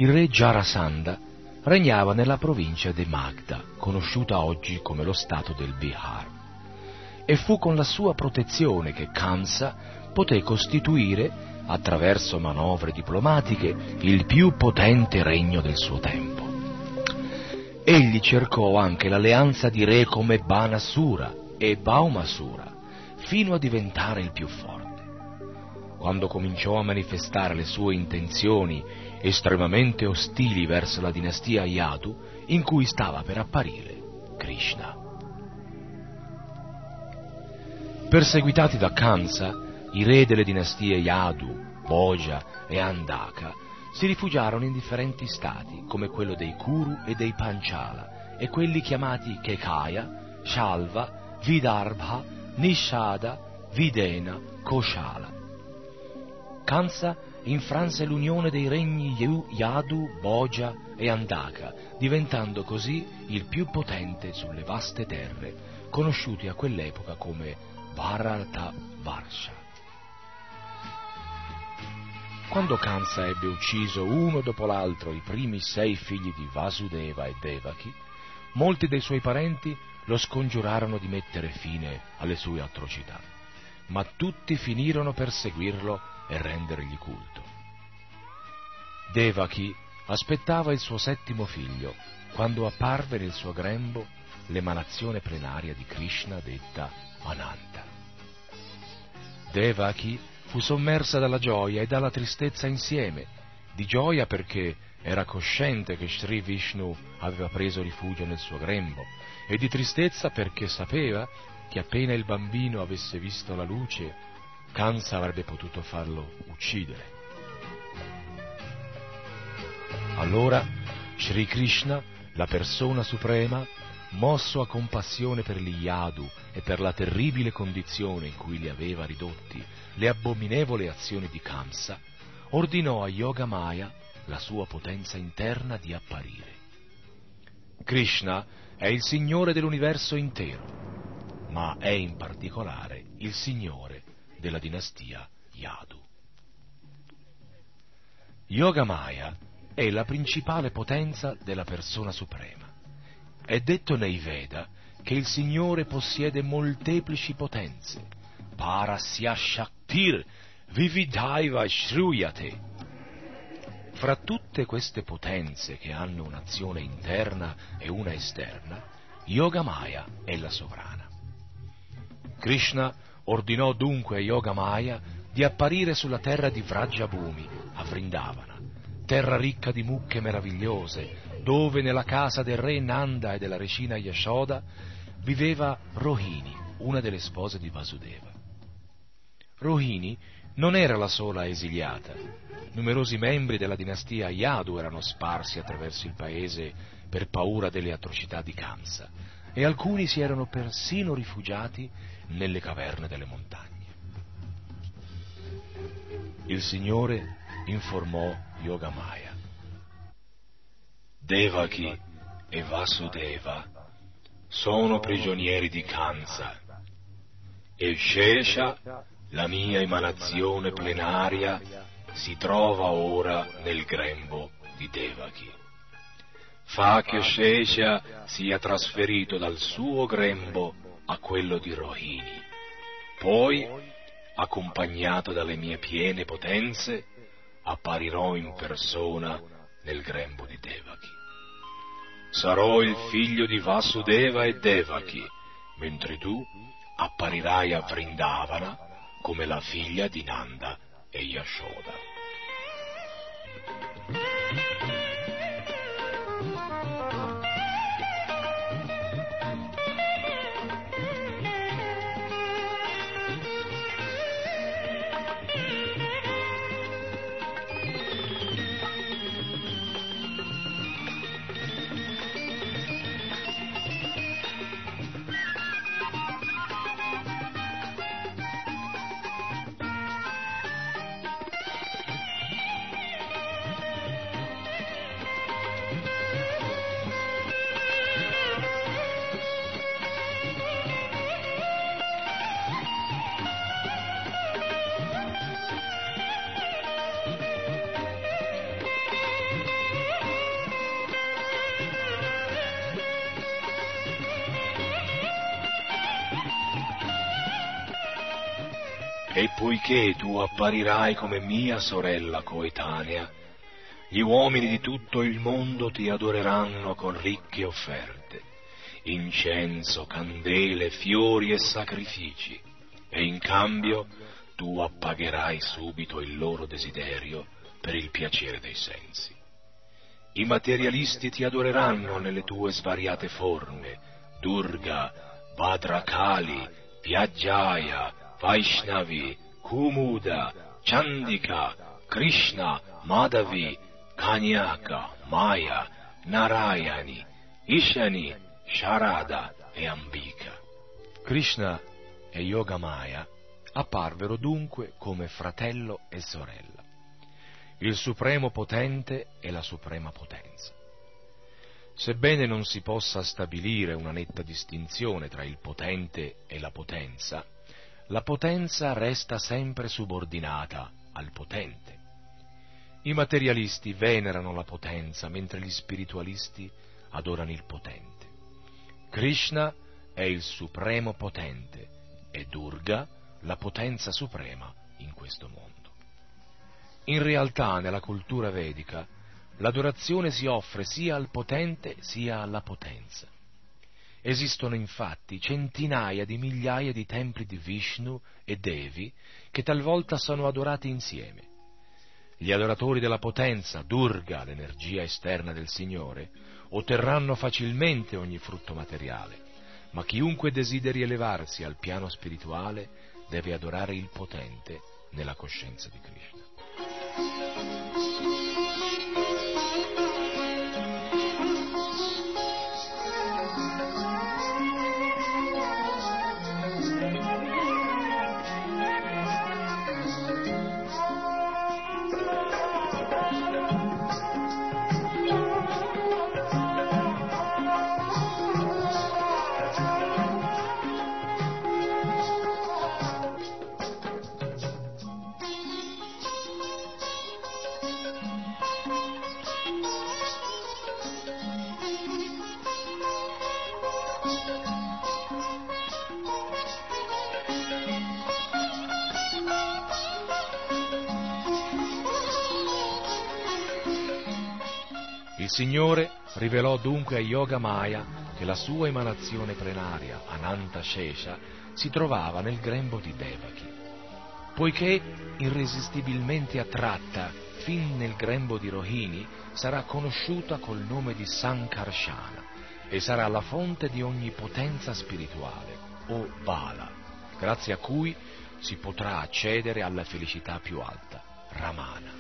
il re Jarasandha regnava nella provincia di Magda, conosciuta oggi come lo stato del Bihar, e fu con la sua protezione che Kamsa poté costituire, attraverso manovre diplomatiche, il più potente regno del suo tempo. Egli cercò anche l'alleanza di re come Banasura e Baumasura, fino a diventare il più forte. Quando cominciò a manifestare le sue intenzioni estremamente ostili verso la dinastia Yadu, in cui stava per apparire Krishna. Perseguitati da Kamsa, i re delle dinastie Yadu, Boja e Andaka si rifugiarono in differenti stati, come quello dei Kuru e dei Panchala, e quelli chiamati Kekaya, Shalva, Vidarbha, Nishada, Videna, Koshala. Kamsa infranse l'unione dei regni Yadu, Boja e Andaka, diventando così il più potente sulle vaste terre, conosciuti a quell'epoca come Bharata Varsha. Quando Kamsa ebbe ucciso uno dopo l'altro i primi sei figli di Vasudeva e Devaki, molti dei suoi parenti lo scongiurarono di mettere fine alle sue atrocità, ma tutti finirono per seguirlo e rendergli culto. Devaki aspettava il suo settimo figlio quando apparve nel suo grembo l'emanazione plenaria di Krishna detta Ananta. Devaki fu sommersa dalla gioia e dalla tristezza insieme, di gioia perché era cosciente che Sri Vishnu aveva preso rifugio nel suo grembo, e di tristezza perché sapeva che appena il bambino avesse visto la luce, Kansa avrebbe potuto farlo uccidere. Allora Sri Krishna, la persona suprema, mosso a compassione per gli Yadu e per la terribile condizione in cui li aveva ridotti le abominevoli azioni di Kamsa, ordinò a Yoga Maya la sua potenza interna di apparire. Krishna è il Signore dell'universo intero, ma è in particolare il Signore della dinastia Yadu. Yogamaya è la principale potenza della persona suprema. È detto nei Veda che il Signore possiede molteplici potenze. Parasya Shaktir Vividaiva Shruyate. Fra tutte queste potenze che hanno un'azione interna e una esterna, Yogamaya è la sovrana. Krishna ordinò dunque a Yogamaya di apparire sulla terra di Vrajabhumi, a Vrindavana, terra ricca di mucche meravigliose, dove nella casa del re Nanda e della regina Yashoda viveva Rohini, una delle spose di Vasudeva. Rohini non era la sola esiliata. Numerosi membri della dinastia Yadu erano sparsi attraverso il paese per paura delle atrocità di Kamsa e alcuni si erano persino rifugiati nelle caverne delle montagne. Il Signore informò Yogamaya. Devaki e Vasudeva sono prigionieri di Kansa e Shesha, la mia emanazione plenaria, si trova ora nel grembo di Devaki. Fa che Shesha sia trasferito dal suo grembo a quello di Rohini. Poi, accompagnato dalle mie piene potenze, apparirò in persona nel grembo di Devaki. Sarò il figlio di Vasudeva e Devaki, mentre tu apparirai a Vrindavana come la figlia di Nanda e Yashoda. E poiché tu apparirai come mia sorella coetanea, gli uomini di tutto il mondo ti adoreranno con ricche offerte, incenso, candele, fiori e sacrifici, e in cambio tu appagherai subito il loro desiderio per il piacere dei sensi. I materialisti ti adoreranno nelle tue svariate forme, Durga, Bhadrakali, Vyajaya, Vaishnavi, Kumuda, Chandika, Krishna, Madhavi, Kanyaka, Maya, Narayani, Ishani, Sharada e Ambika. Krishna e Yogamaya apparvero dunque come fratello e sorella, il supremo potente e la suprema potenza. Sebbene non si possa stabilire una netta distinzione tra il potente e la potenza, la potenza resta sempre subordinata al potente. I materialisti venerano la potenza, mentre gli spiritualisti adorano il potente. Krishna è il supremo potente e Durga la potenza suprema in questo mondo. In realtà, nella cultura vedica, l'adorazione si offre sia al potente sia alla potenza. Esistono infatti centinaia di migliaia di templi di Vishnu e Devi che talvolta sono adorati insieme. Gli adoratori della potenza, Durga, l'energia esterna del Signore, otterranno facilmente ogni frutto materiale, ma chiunque desideri elevarsi al piano spirituale deve adorare il potente nella coscienza di Krishna. Signore rivelò dunque a Yoga Maya che la sua emanazione plenaria, Ananta Shesha, si trovava nel grembo di Devaki. Poiché irresistibilmente attratta fin nel grembo di Rohini, sarà conosciuta col nome di Sankarsana e sarà la fonte di ogni potenza spirituale, o Bala, grazie a cui si potrà accedere alla felicità più alta, Ramana.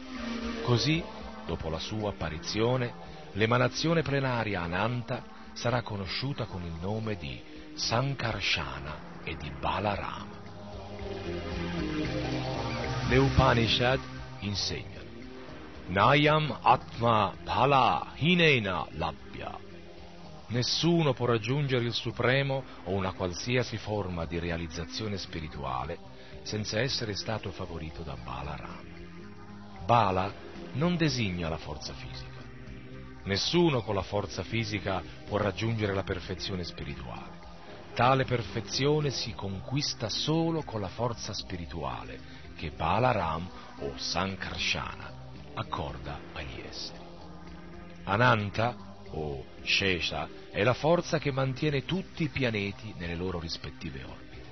Così, dopo la sua apparizione, l'emanazione plenaria Ananta sarà conosciuta con il nome di Sankarshana e di Balarama. Le Upanishad insegnano Nayam Atma Bhala Hinena Labhya. Nessuno può raggiungere il Supremo o una qualsiasi forma di realizzazione spirituale senza essere stato favorito da Balaram. Bala non designa la forza fisica. Nessuno con la forza fisica può raggiungere la perfezione spirituale. Tale perfezione si conquista solo con la forza spirituale che Balaram o Sankarsana accorda agli esseri. Ananta o Shesha è la forza che mantiene tutti i pianeti nelle loro rispettive orbite.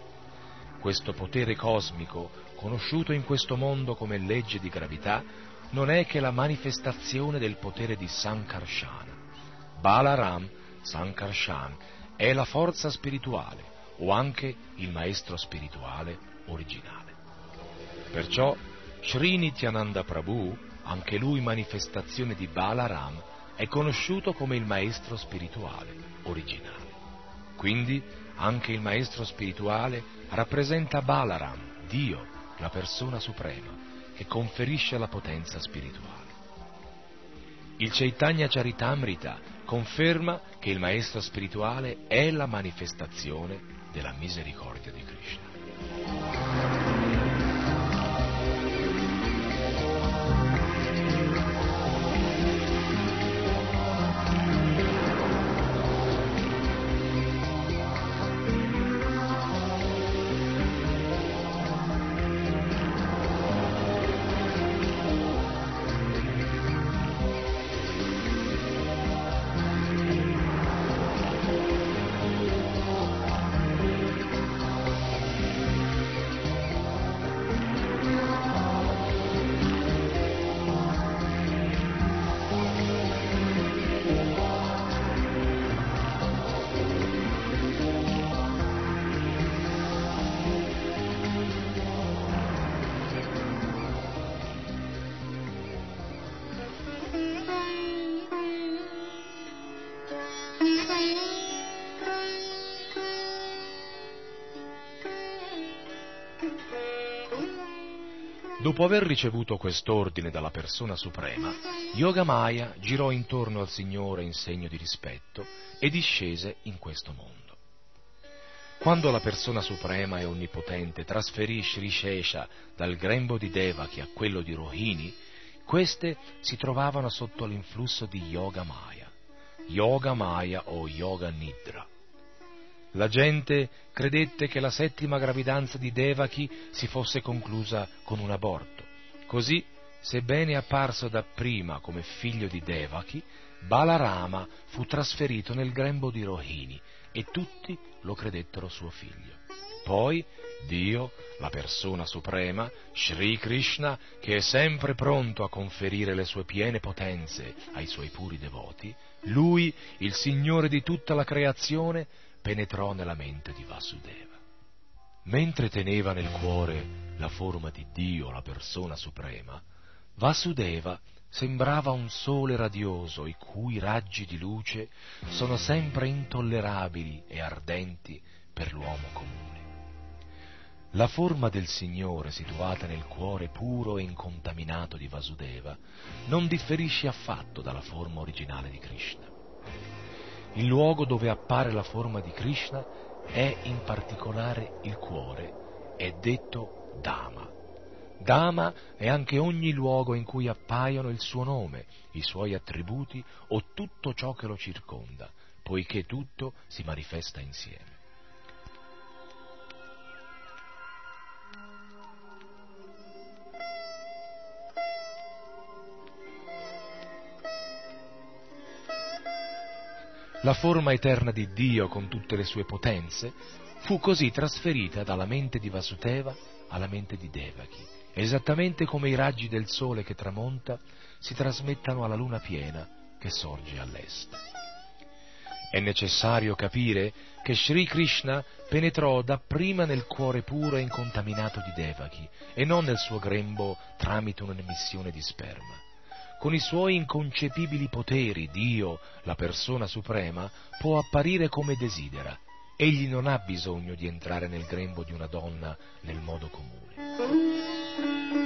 Questo potere cosmico, conosciuto in questo mondo come legge di gravità, non è che la manifestazione del potere di Sankarsana. Balaram, Sankarshan, è la forza spirituale o anche il maestro spirituale originale. Perciò Sri Nityananda Prabhu, anche lui manifestazione di Balaram, è conosciuto come il maestro spirituale originale. Quindi anche il maestro spirituale rappresenta Balaram, Dio, la persona suprema, che conferisce la potenza spirituale. Il Chaitanya Charitamrita conferma che il maestro spirituale è la manifestazione della misericordia di Krishna. Dopo aver ricevuto quest'ordine dalla persona suprema, Yogamaya girò intorno al Signore in segno di rispetto e discese in questo mondo. Quando la persona suprema e onnipotente trasferì Sri Shesha dal grembo di Devaki a quello di Rohini, queste si trovavano sotto l'influsso di Yoga Maya, Yoga Maya o Yoga Nidra. La gente credette che la settima gravidanza di Devaki si fosse conclusa con un aborto. Così, sebbene apparso dapprima come figlio di Devaki, Balarama fu trasferito nel grembo di Rohini e tutti lo credettero suo figlio. Poi Dio, la persona suprema, Sri Krishna, che è sempre pronto a conferire le sue piene potenze ai suoi puri devoti, lui, il Signore di tutta la creazione, penetrò nella mente di Vasudeva. Mentre teneva nel cuore la forma di Dio, la persona suprema, Vasudeva sembrava un sole radioso i cui raggi di luce sono sempre intollerabili e ardenti per l'uomo comune. La forma del Signore situata nel cuore puro e incontaminato di Vasudeva non differisce affatto dalla forma originale di Krishna. Il luogo dove appare la forma di Krishna è in particolare il cuore, è detto Dhamma. Dhamma è anche ogni luogo in cui appaiono il suo nome, i suoi attributi o tutto ciò che lo circonda, poiché tutto si manifesta insieme. La forma eterna di Dio con tutte le sue potenze, fu così trasferita dalla mente di Vasudeva alla mente di Devaki, esattamente come i raggi del sole che tramonta si trasmettano alla luna piena che sorge all'est. È necessario capire che Sri Krishna penetrò dapprima nel cuore puro e incontaminato di Devaki e non nel suo grembo tramite un'emissione di sperma. Con i suoi inconcepibili poteri, Dio, la persona suprema, può apparire come desidera. Egli non ha bisogno di entrare nel grembo di una donna nel modo comune.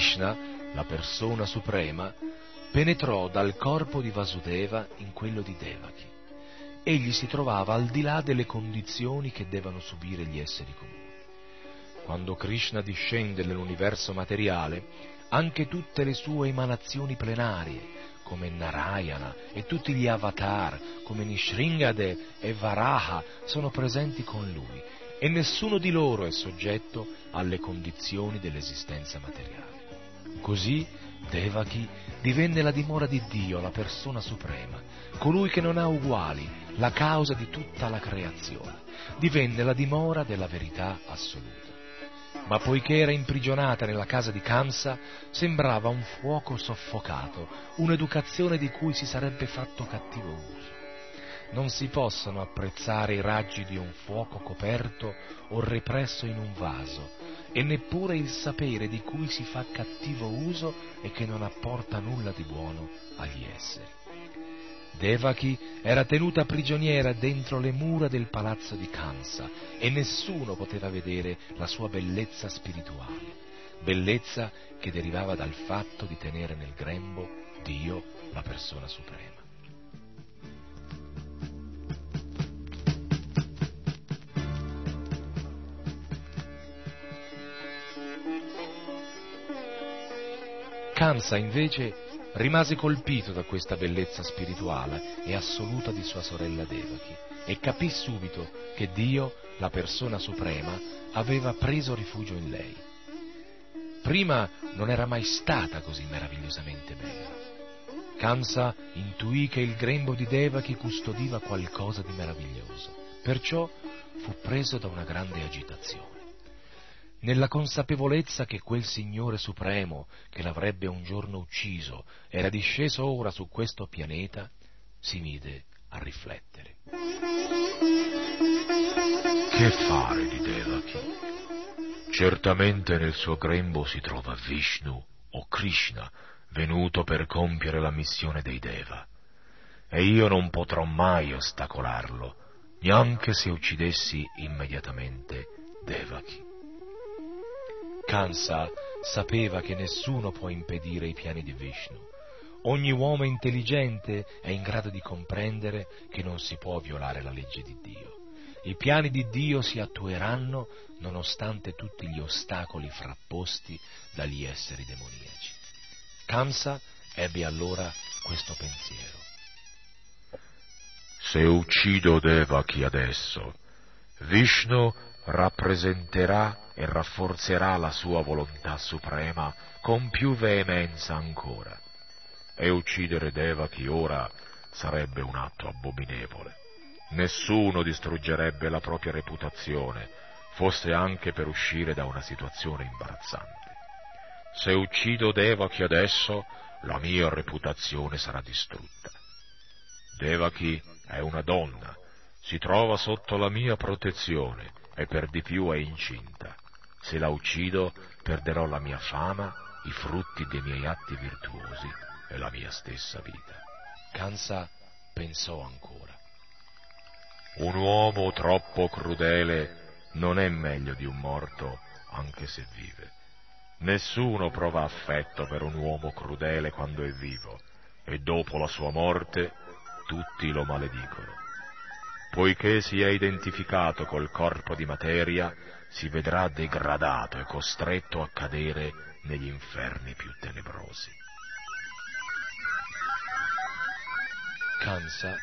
Krishna, la persona suprema, penetrò dal corpo di Vasudeva in quello di Devaki. Egli si trovava al di là delle condizioni che devono subire gli esseri comuni. Quando Krishna discende nell'universo materiale, anche tutte le sue emanazioni plenarie, come Narayana e tutti gli avatar, come Nishringade e Varaha, sono presenti con lui e nessuno di loro è soggetto alle condizioni dell'esistenza materiale. Così Devaki divenne la dimora di Dio, la persona suprema, colui che non ha uguali, la causa di tutta la creazione. Divenne la dimora della verità assoluta. Ma poiché era imprigionata nella casa di Kamsa, sembrava un fuoco soffocato, un'educazione di cui si sarebbe fatto cattivo uso. Non si possono apprezzare i raggi di un fuoco coperto o represso in un vaso, e neppure il sapere di cui si fa cattivo uso e che non apporta nulla di buono agli esseri. Devaki era tenuta prigioniera dentro le mura del palazzo di Kansa e nessuno poteva vedere la sua bellezza spirituale, bellezza che derivava dal fatto di tenere nel grembo Dio, la persona suprema. Kansa invece rimase colpito da questa bellezza spirituale e assoluta di sua sorella Devaki e capì subito che Dio, la persona suprema, aveva preso rifugio in lei. Prima non era mai stata così meravigliosamente bella. Kansa intuì che il grembo di Devaki custodiva qualcosa di meraviglioso, perciò fu preso da una grande agitazione nella consapevolezza che quel Signore Supremo, che l'avrebbe un giorno ucciso, era disceso ora su questo pianeta, si mise a riflettere. Che fare di Devaki? Certamente nel suo grembo si trova Vishnu o Krishna, venuto per compiere la missione dei Deva. E io non potrò mai ostacolarlo, neanche se uccidessi immediatamente Devaki. Kansa sapeva che nessuno può impedire i piani di Vishnu. Ogni uomo intelligente è in grado di comprendere che non si può violare la legge di Dio. I piani di Dio si attueranno nonostante tutti gli ostacoli frapposti dagli esseri demoniaci. Kamsa ebbe allora questo pensiero. Se uccido Devaki adesso, Vishnu rappresenterà e rafforzerà la sua volontà suprema con più veemenza ancora. E uccidere Devaki ora sarebbe un atto abominevole. Nessuno distruggerebbe la propria reputazione, fosse anche per uscire da una situazione imbarazzante. Se uccido Devaki adesso, la mia reputazione sarà distrutta. Devaki è una donna, si trova sotto la mia protezione e per di più è incinta. Se la uccido perderò la mia fama, i frutti dei miei atti virtuosi e la mia stessa vita. Kansa pensò ancora. Un uomo troppo crudele non è meglio di un morto, anche se vive. Nessuno prova affetto per un uomo crudele quando è vivo, e dopo la sua morte tutti lo maledicono. Poiché si è identificato col corpo di materia, si vedrà degradato e costretto a cadere negli inferni più tenebrosi. Kansa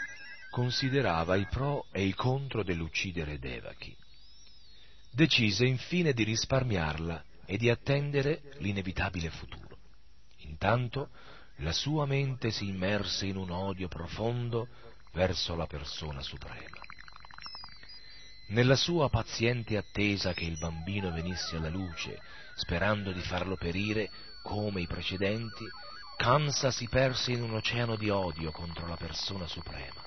considerava i pro e i contro dell'uccidere Devaki. Decise infine di risparmiarla e di attendere l'inevitabile futuro. Intanto la sua mente si immerse in un odio profondo verso la persona suprema. Nella sua paziente attesa che il bambino venisse alla luce, sperando di farlo perire come i precedenti, Kamsa si perse in un oceano di odio contro la persona suprema.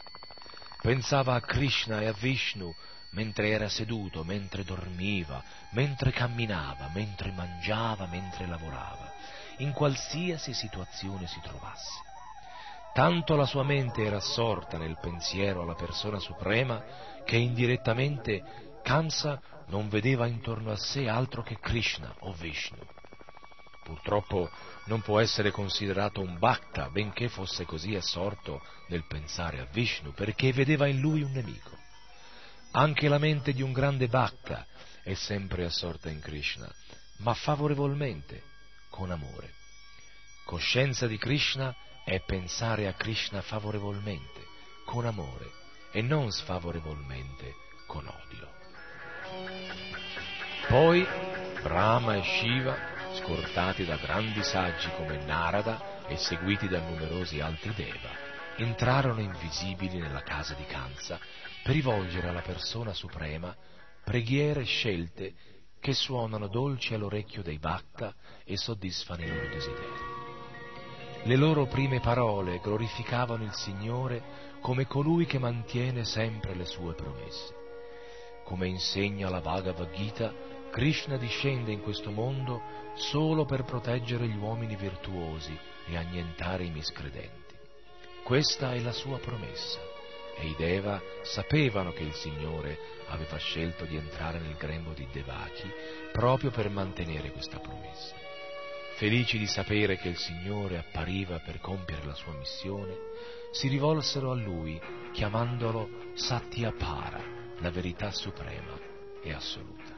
Pensava a Krishna e a Vishnu mentre era seduto, mentre dormiva, mentre camminava, mentre mangiava, mentre lavorava, in qualsiasi situazione si trovasse. Tanto la sua mente era assorta nel pensiero alla persona suprema che indirettamente Kamsa non vedeva intorno a sé altro che Krishna o Vishnu. Purtroppo non può essere considerato un bhakta, benché fosse così assorto nel pensare a Vishnu, perché vedeva in lui un nemico. Anche la mente di un grande bhakta è sempre assorta in Krishna, ma favorevolmente, con amore. Coscienza di Krishna è pensare a Krishna favorevolmente, con amore, e non sfavorevolmente, con odio. Poi Brahma e Shiva, scortati da grandi saggi come Narada e seguiti da numerosi altri Deva, entrarono invisibili nella casa di Kansa per rivolgere alla persona suprema preghiere scelte che suonano dolci all'orecchio dei Bhakta e soddisfano i loro desideri. Le loro prime parole glorificavano il Signore come colui che mantiene sempre le sue promesse. Come insegna la Bhagavad Gita, Krishna discende in questo mondo solo per proteggere gli uomini virtuosi e annientare i miscredenti. Questa è la sua promessa e i Deva sapevano che il Signore aveva scelto di entrare nel grembo di Devaki proprio per mantenere questa promessa. Felici di sapere che il Signore appariva per compiere la sua missione, si rivolsero a Lui chiamandolo Satyapara, la verità suprema e assoluta.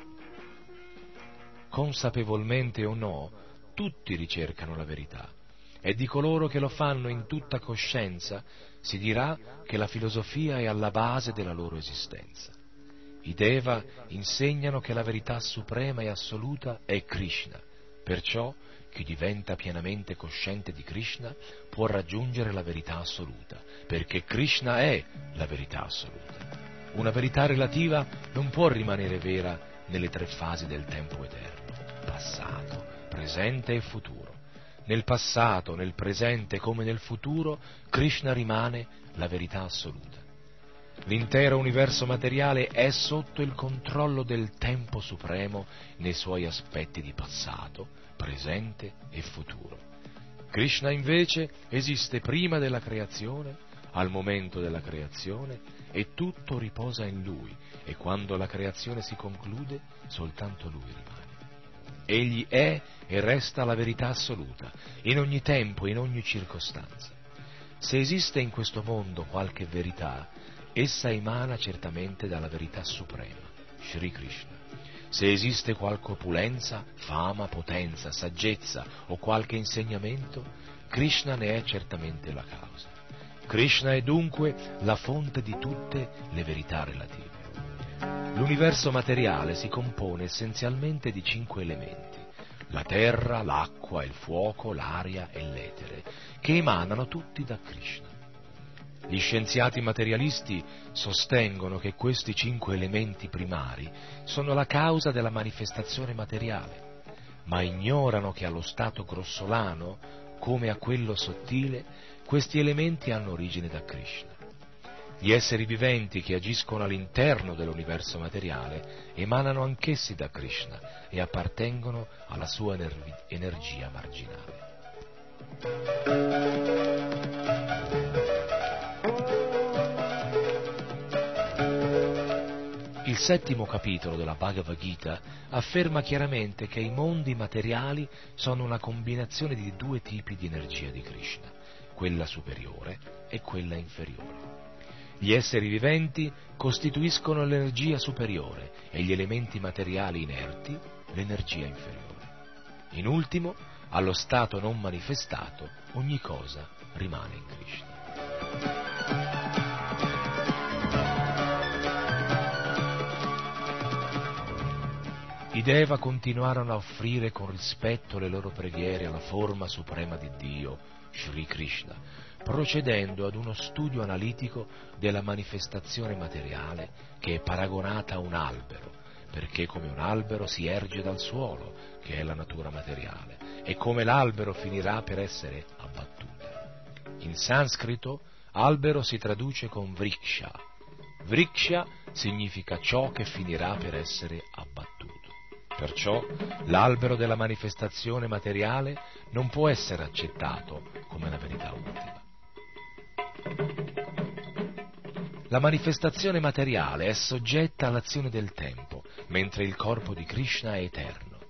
Consapevolmente o no, tutti ricercano la verità e di coloro che lo fanno in tutta coscienza si dirà che la filosofia è alla base della loro esistenza. I Deva insegnano che la verità suprema e assoluta è Krishna, perciò chi diventa pienamente cosciente di Krishna può raggiungere la verità assoluta, perché Krishna è la verità assoluta. Una verità relativa non può rimanere vera nelle tre fasi del tempo eterno, passato, presente e futuro. Nel passato, nel presente come nel futuro, Krishna rimane la verità assoluta. L'intero universo materiale è sotto il controllo del tempo supremo nei suoi aspetti di passato, presente e futuro. Krishna invece esiste prima della creazione, al momento della creazione e tutto riposa in lui e quando la creazione si conclude soltanto lui rimane. Egli è e resta la verità assoluta, in ogni tempo, in ogni circostanza. Se esiste in questo mondo qualche verità, essa emana certamente dalla verità suprema, Sri Krishna. Se esiste qualche opulenza, fama, potenza, saggezza o qualche insegnamento, Krishna ne è certamente la causa. Krishna è dunque la fonte di tutte le verità relative. L'universo materiale si compone essenzialmente di cinque elementi, la terra, l'acqua, il fuoco, l'aria e l'etere, che emanano tutti da Krishna. Gli scienziati materialisti sostengono che questi cinque elementi primari sono la causa della manifestazione materiale, ma ignorano che allo stato grossolano, come a quello sottile, questi elementi hanno origine da Krishna. Gli esseri viventi che agiscono all'interno dell'universo materiale emanano anch'essi da Krishna e appartengono alla sua ener- energia marginale. Il settimo capitolo della Bhagavad Gita afferma chiaramente che i mondi materiali sono una combinazione di due tipi di energia di Krishna, quella superiore e quella inferiore. Gli esseri viventi costituiscono l'energia superiore e gli elementi materiali inerti l'energia inferiore. In ultimo, allo stato non manifestato, ogni cosa rimane in Krishna. I Deva continuarono a offrire con rispetto le loro preghiere alla forma suprema di Dio, Sri Krishna, procedendo ad uno studio analitico della manifestazione materiale che è paragonata a un albero, perché come un albero si erge dal suolo, che è la natura materiale, e come l'albero finirà per essere abbattuta. In sanscrito albero si traduce con vriksha. Vriksha significa ciò che finirà per essere abbattuto. Perciò l'albero della manifestazione materiale non può essere accettato come la verità ultima. La manifestazione materiale è soggetta all'azione del tempo, mentre il corpo di Krishna è eterno.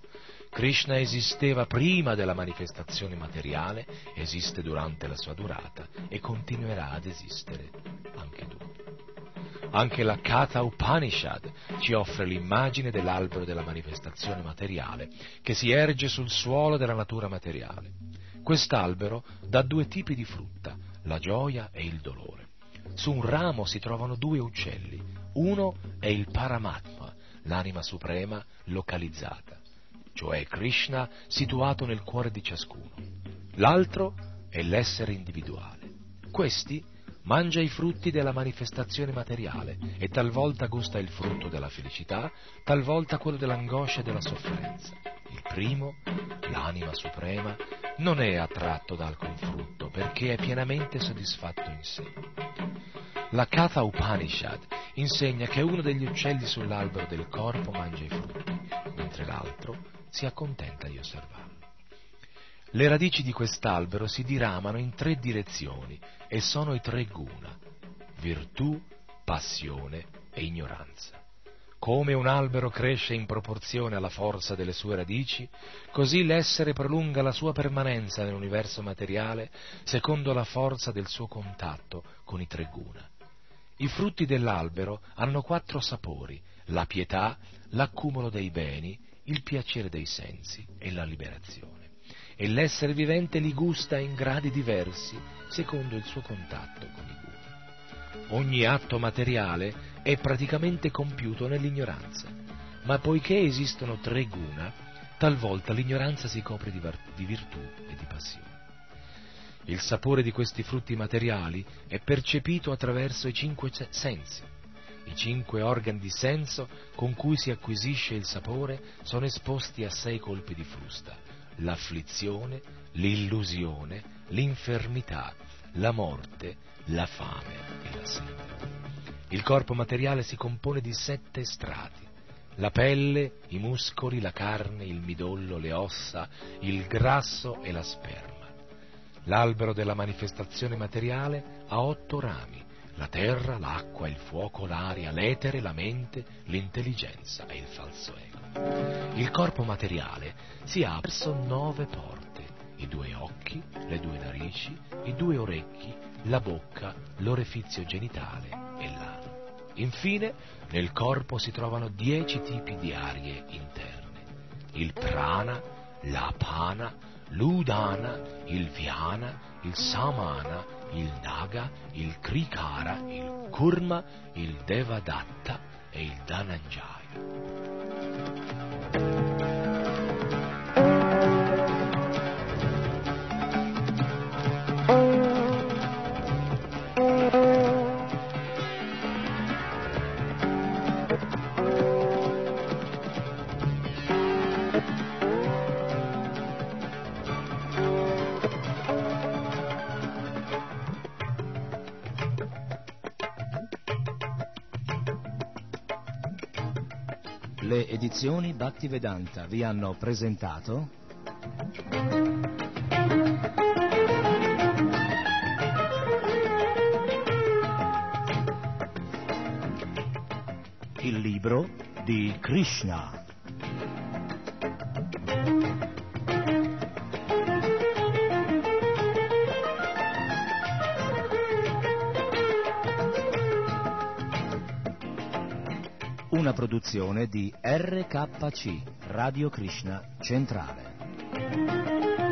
Krishna esisteva prima della manifestazione materiale, esiste durante la sua durata e continuerà ad esistere anche dopo. Anche la Katha Upanishad ci offre l'immagine dell'albero della manifestazione materiale che si erge sul suolo della natura materiale. Quest'albero dà due tipi di frutta, la gioia e il dolore. Su un ramo si trovano due uccelli, uno è il Paramatma, l'anima suprema localizzata, cioè Krishna situato nel cuore di ciascuno. L'altro è l'essere individuale. Questi mangia i frutti della manifestazione materiale e talvolta gusta il frutto della felicità, talvolta quello dell'angoscia e della sofferenza. Il primo, l'anima suprema, non è attratto da alcun frutto perché è pienamente soddisfatto in sé. La Katha Upanishad insegna che uno degli uccelli sull'albero del corpo mangia i frutti, mentre l'altro si accontenta di osservarlo. Le radici di quest'albero si diramano in tre direzioni e sono i tre guna, virtù, passione e ignoranza. Come un albero cresce in proporzione alla forza delle sue radici, così l'essere prolunga la sua permanenza nell'universo materiale secondo la forza del suo contatto con i tre guna. I frutti dell'albero hanno quattro sapori, la pietà, l'accumulo dei beni, il piacere dei sensi e la liberazione e l'essere vivente li gusta in gradi diversi secondo il suo contatto con i guna. Ogni atto materiale è praticamente compiuto nell'ignoranza, ma poiché esistono tre guna, talvolta l'ignoranza si copre di, di virtù e di passione. Il sapore di questi frutti materiali è percepito attraverso i cinque sensi. I cinque organi di senso con cui si acquisisce il sapore sono esposti a sei colpi di frusta, l'afflizione, l'illusione, l'infermità, la morte, la fame e la sete. Il corpo materiale si compone di sette strati. La pelle, i muscoli, la carne, il midollo, le ossa, il grasso e la sperma. L'albero della manifestazione materiale ha otto rami, la terra, l'acqua, il fuoco, l'aria, l'etere, la mente, l'intelligenza e il falso ego. Il corpo materiale si apre verso nove porte, i due occhi, le due narici, i due orecchi, la bocca, l'orefizio genitale e l'ano. Infine, nel corpo si trovano dieci tipi di arie interne. Il prana, l'apana, l'udana, il viana, il samana, il naga, il krikara, il kurma, il devadatta e il dhananjaya. うん。Le edizioni Bhaktivedanta vi hanno presentato il libro di Krishna. Una produzione di RKC, Radio Krishna Centrale.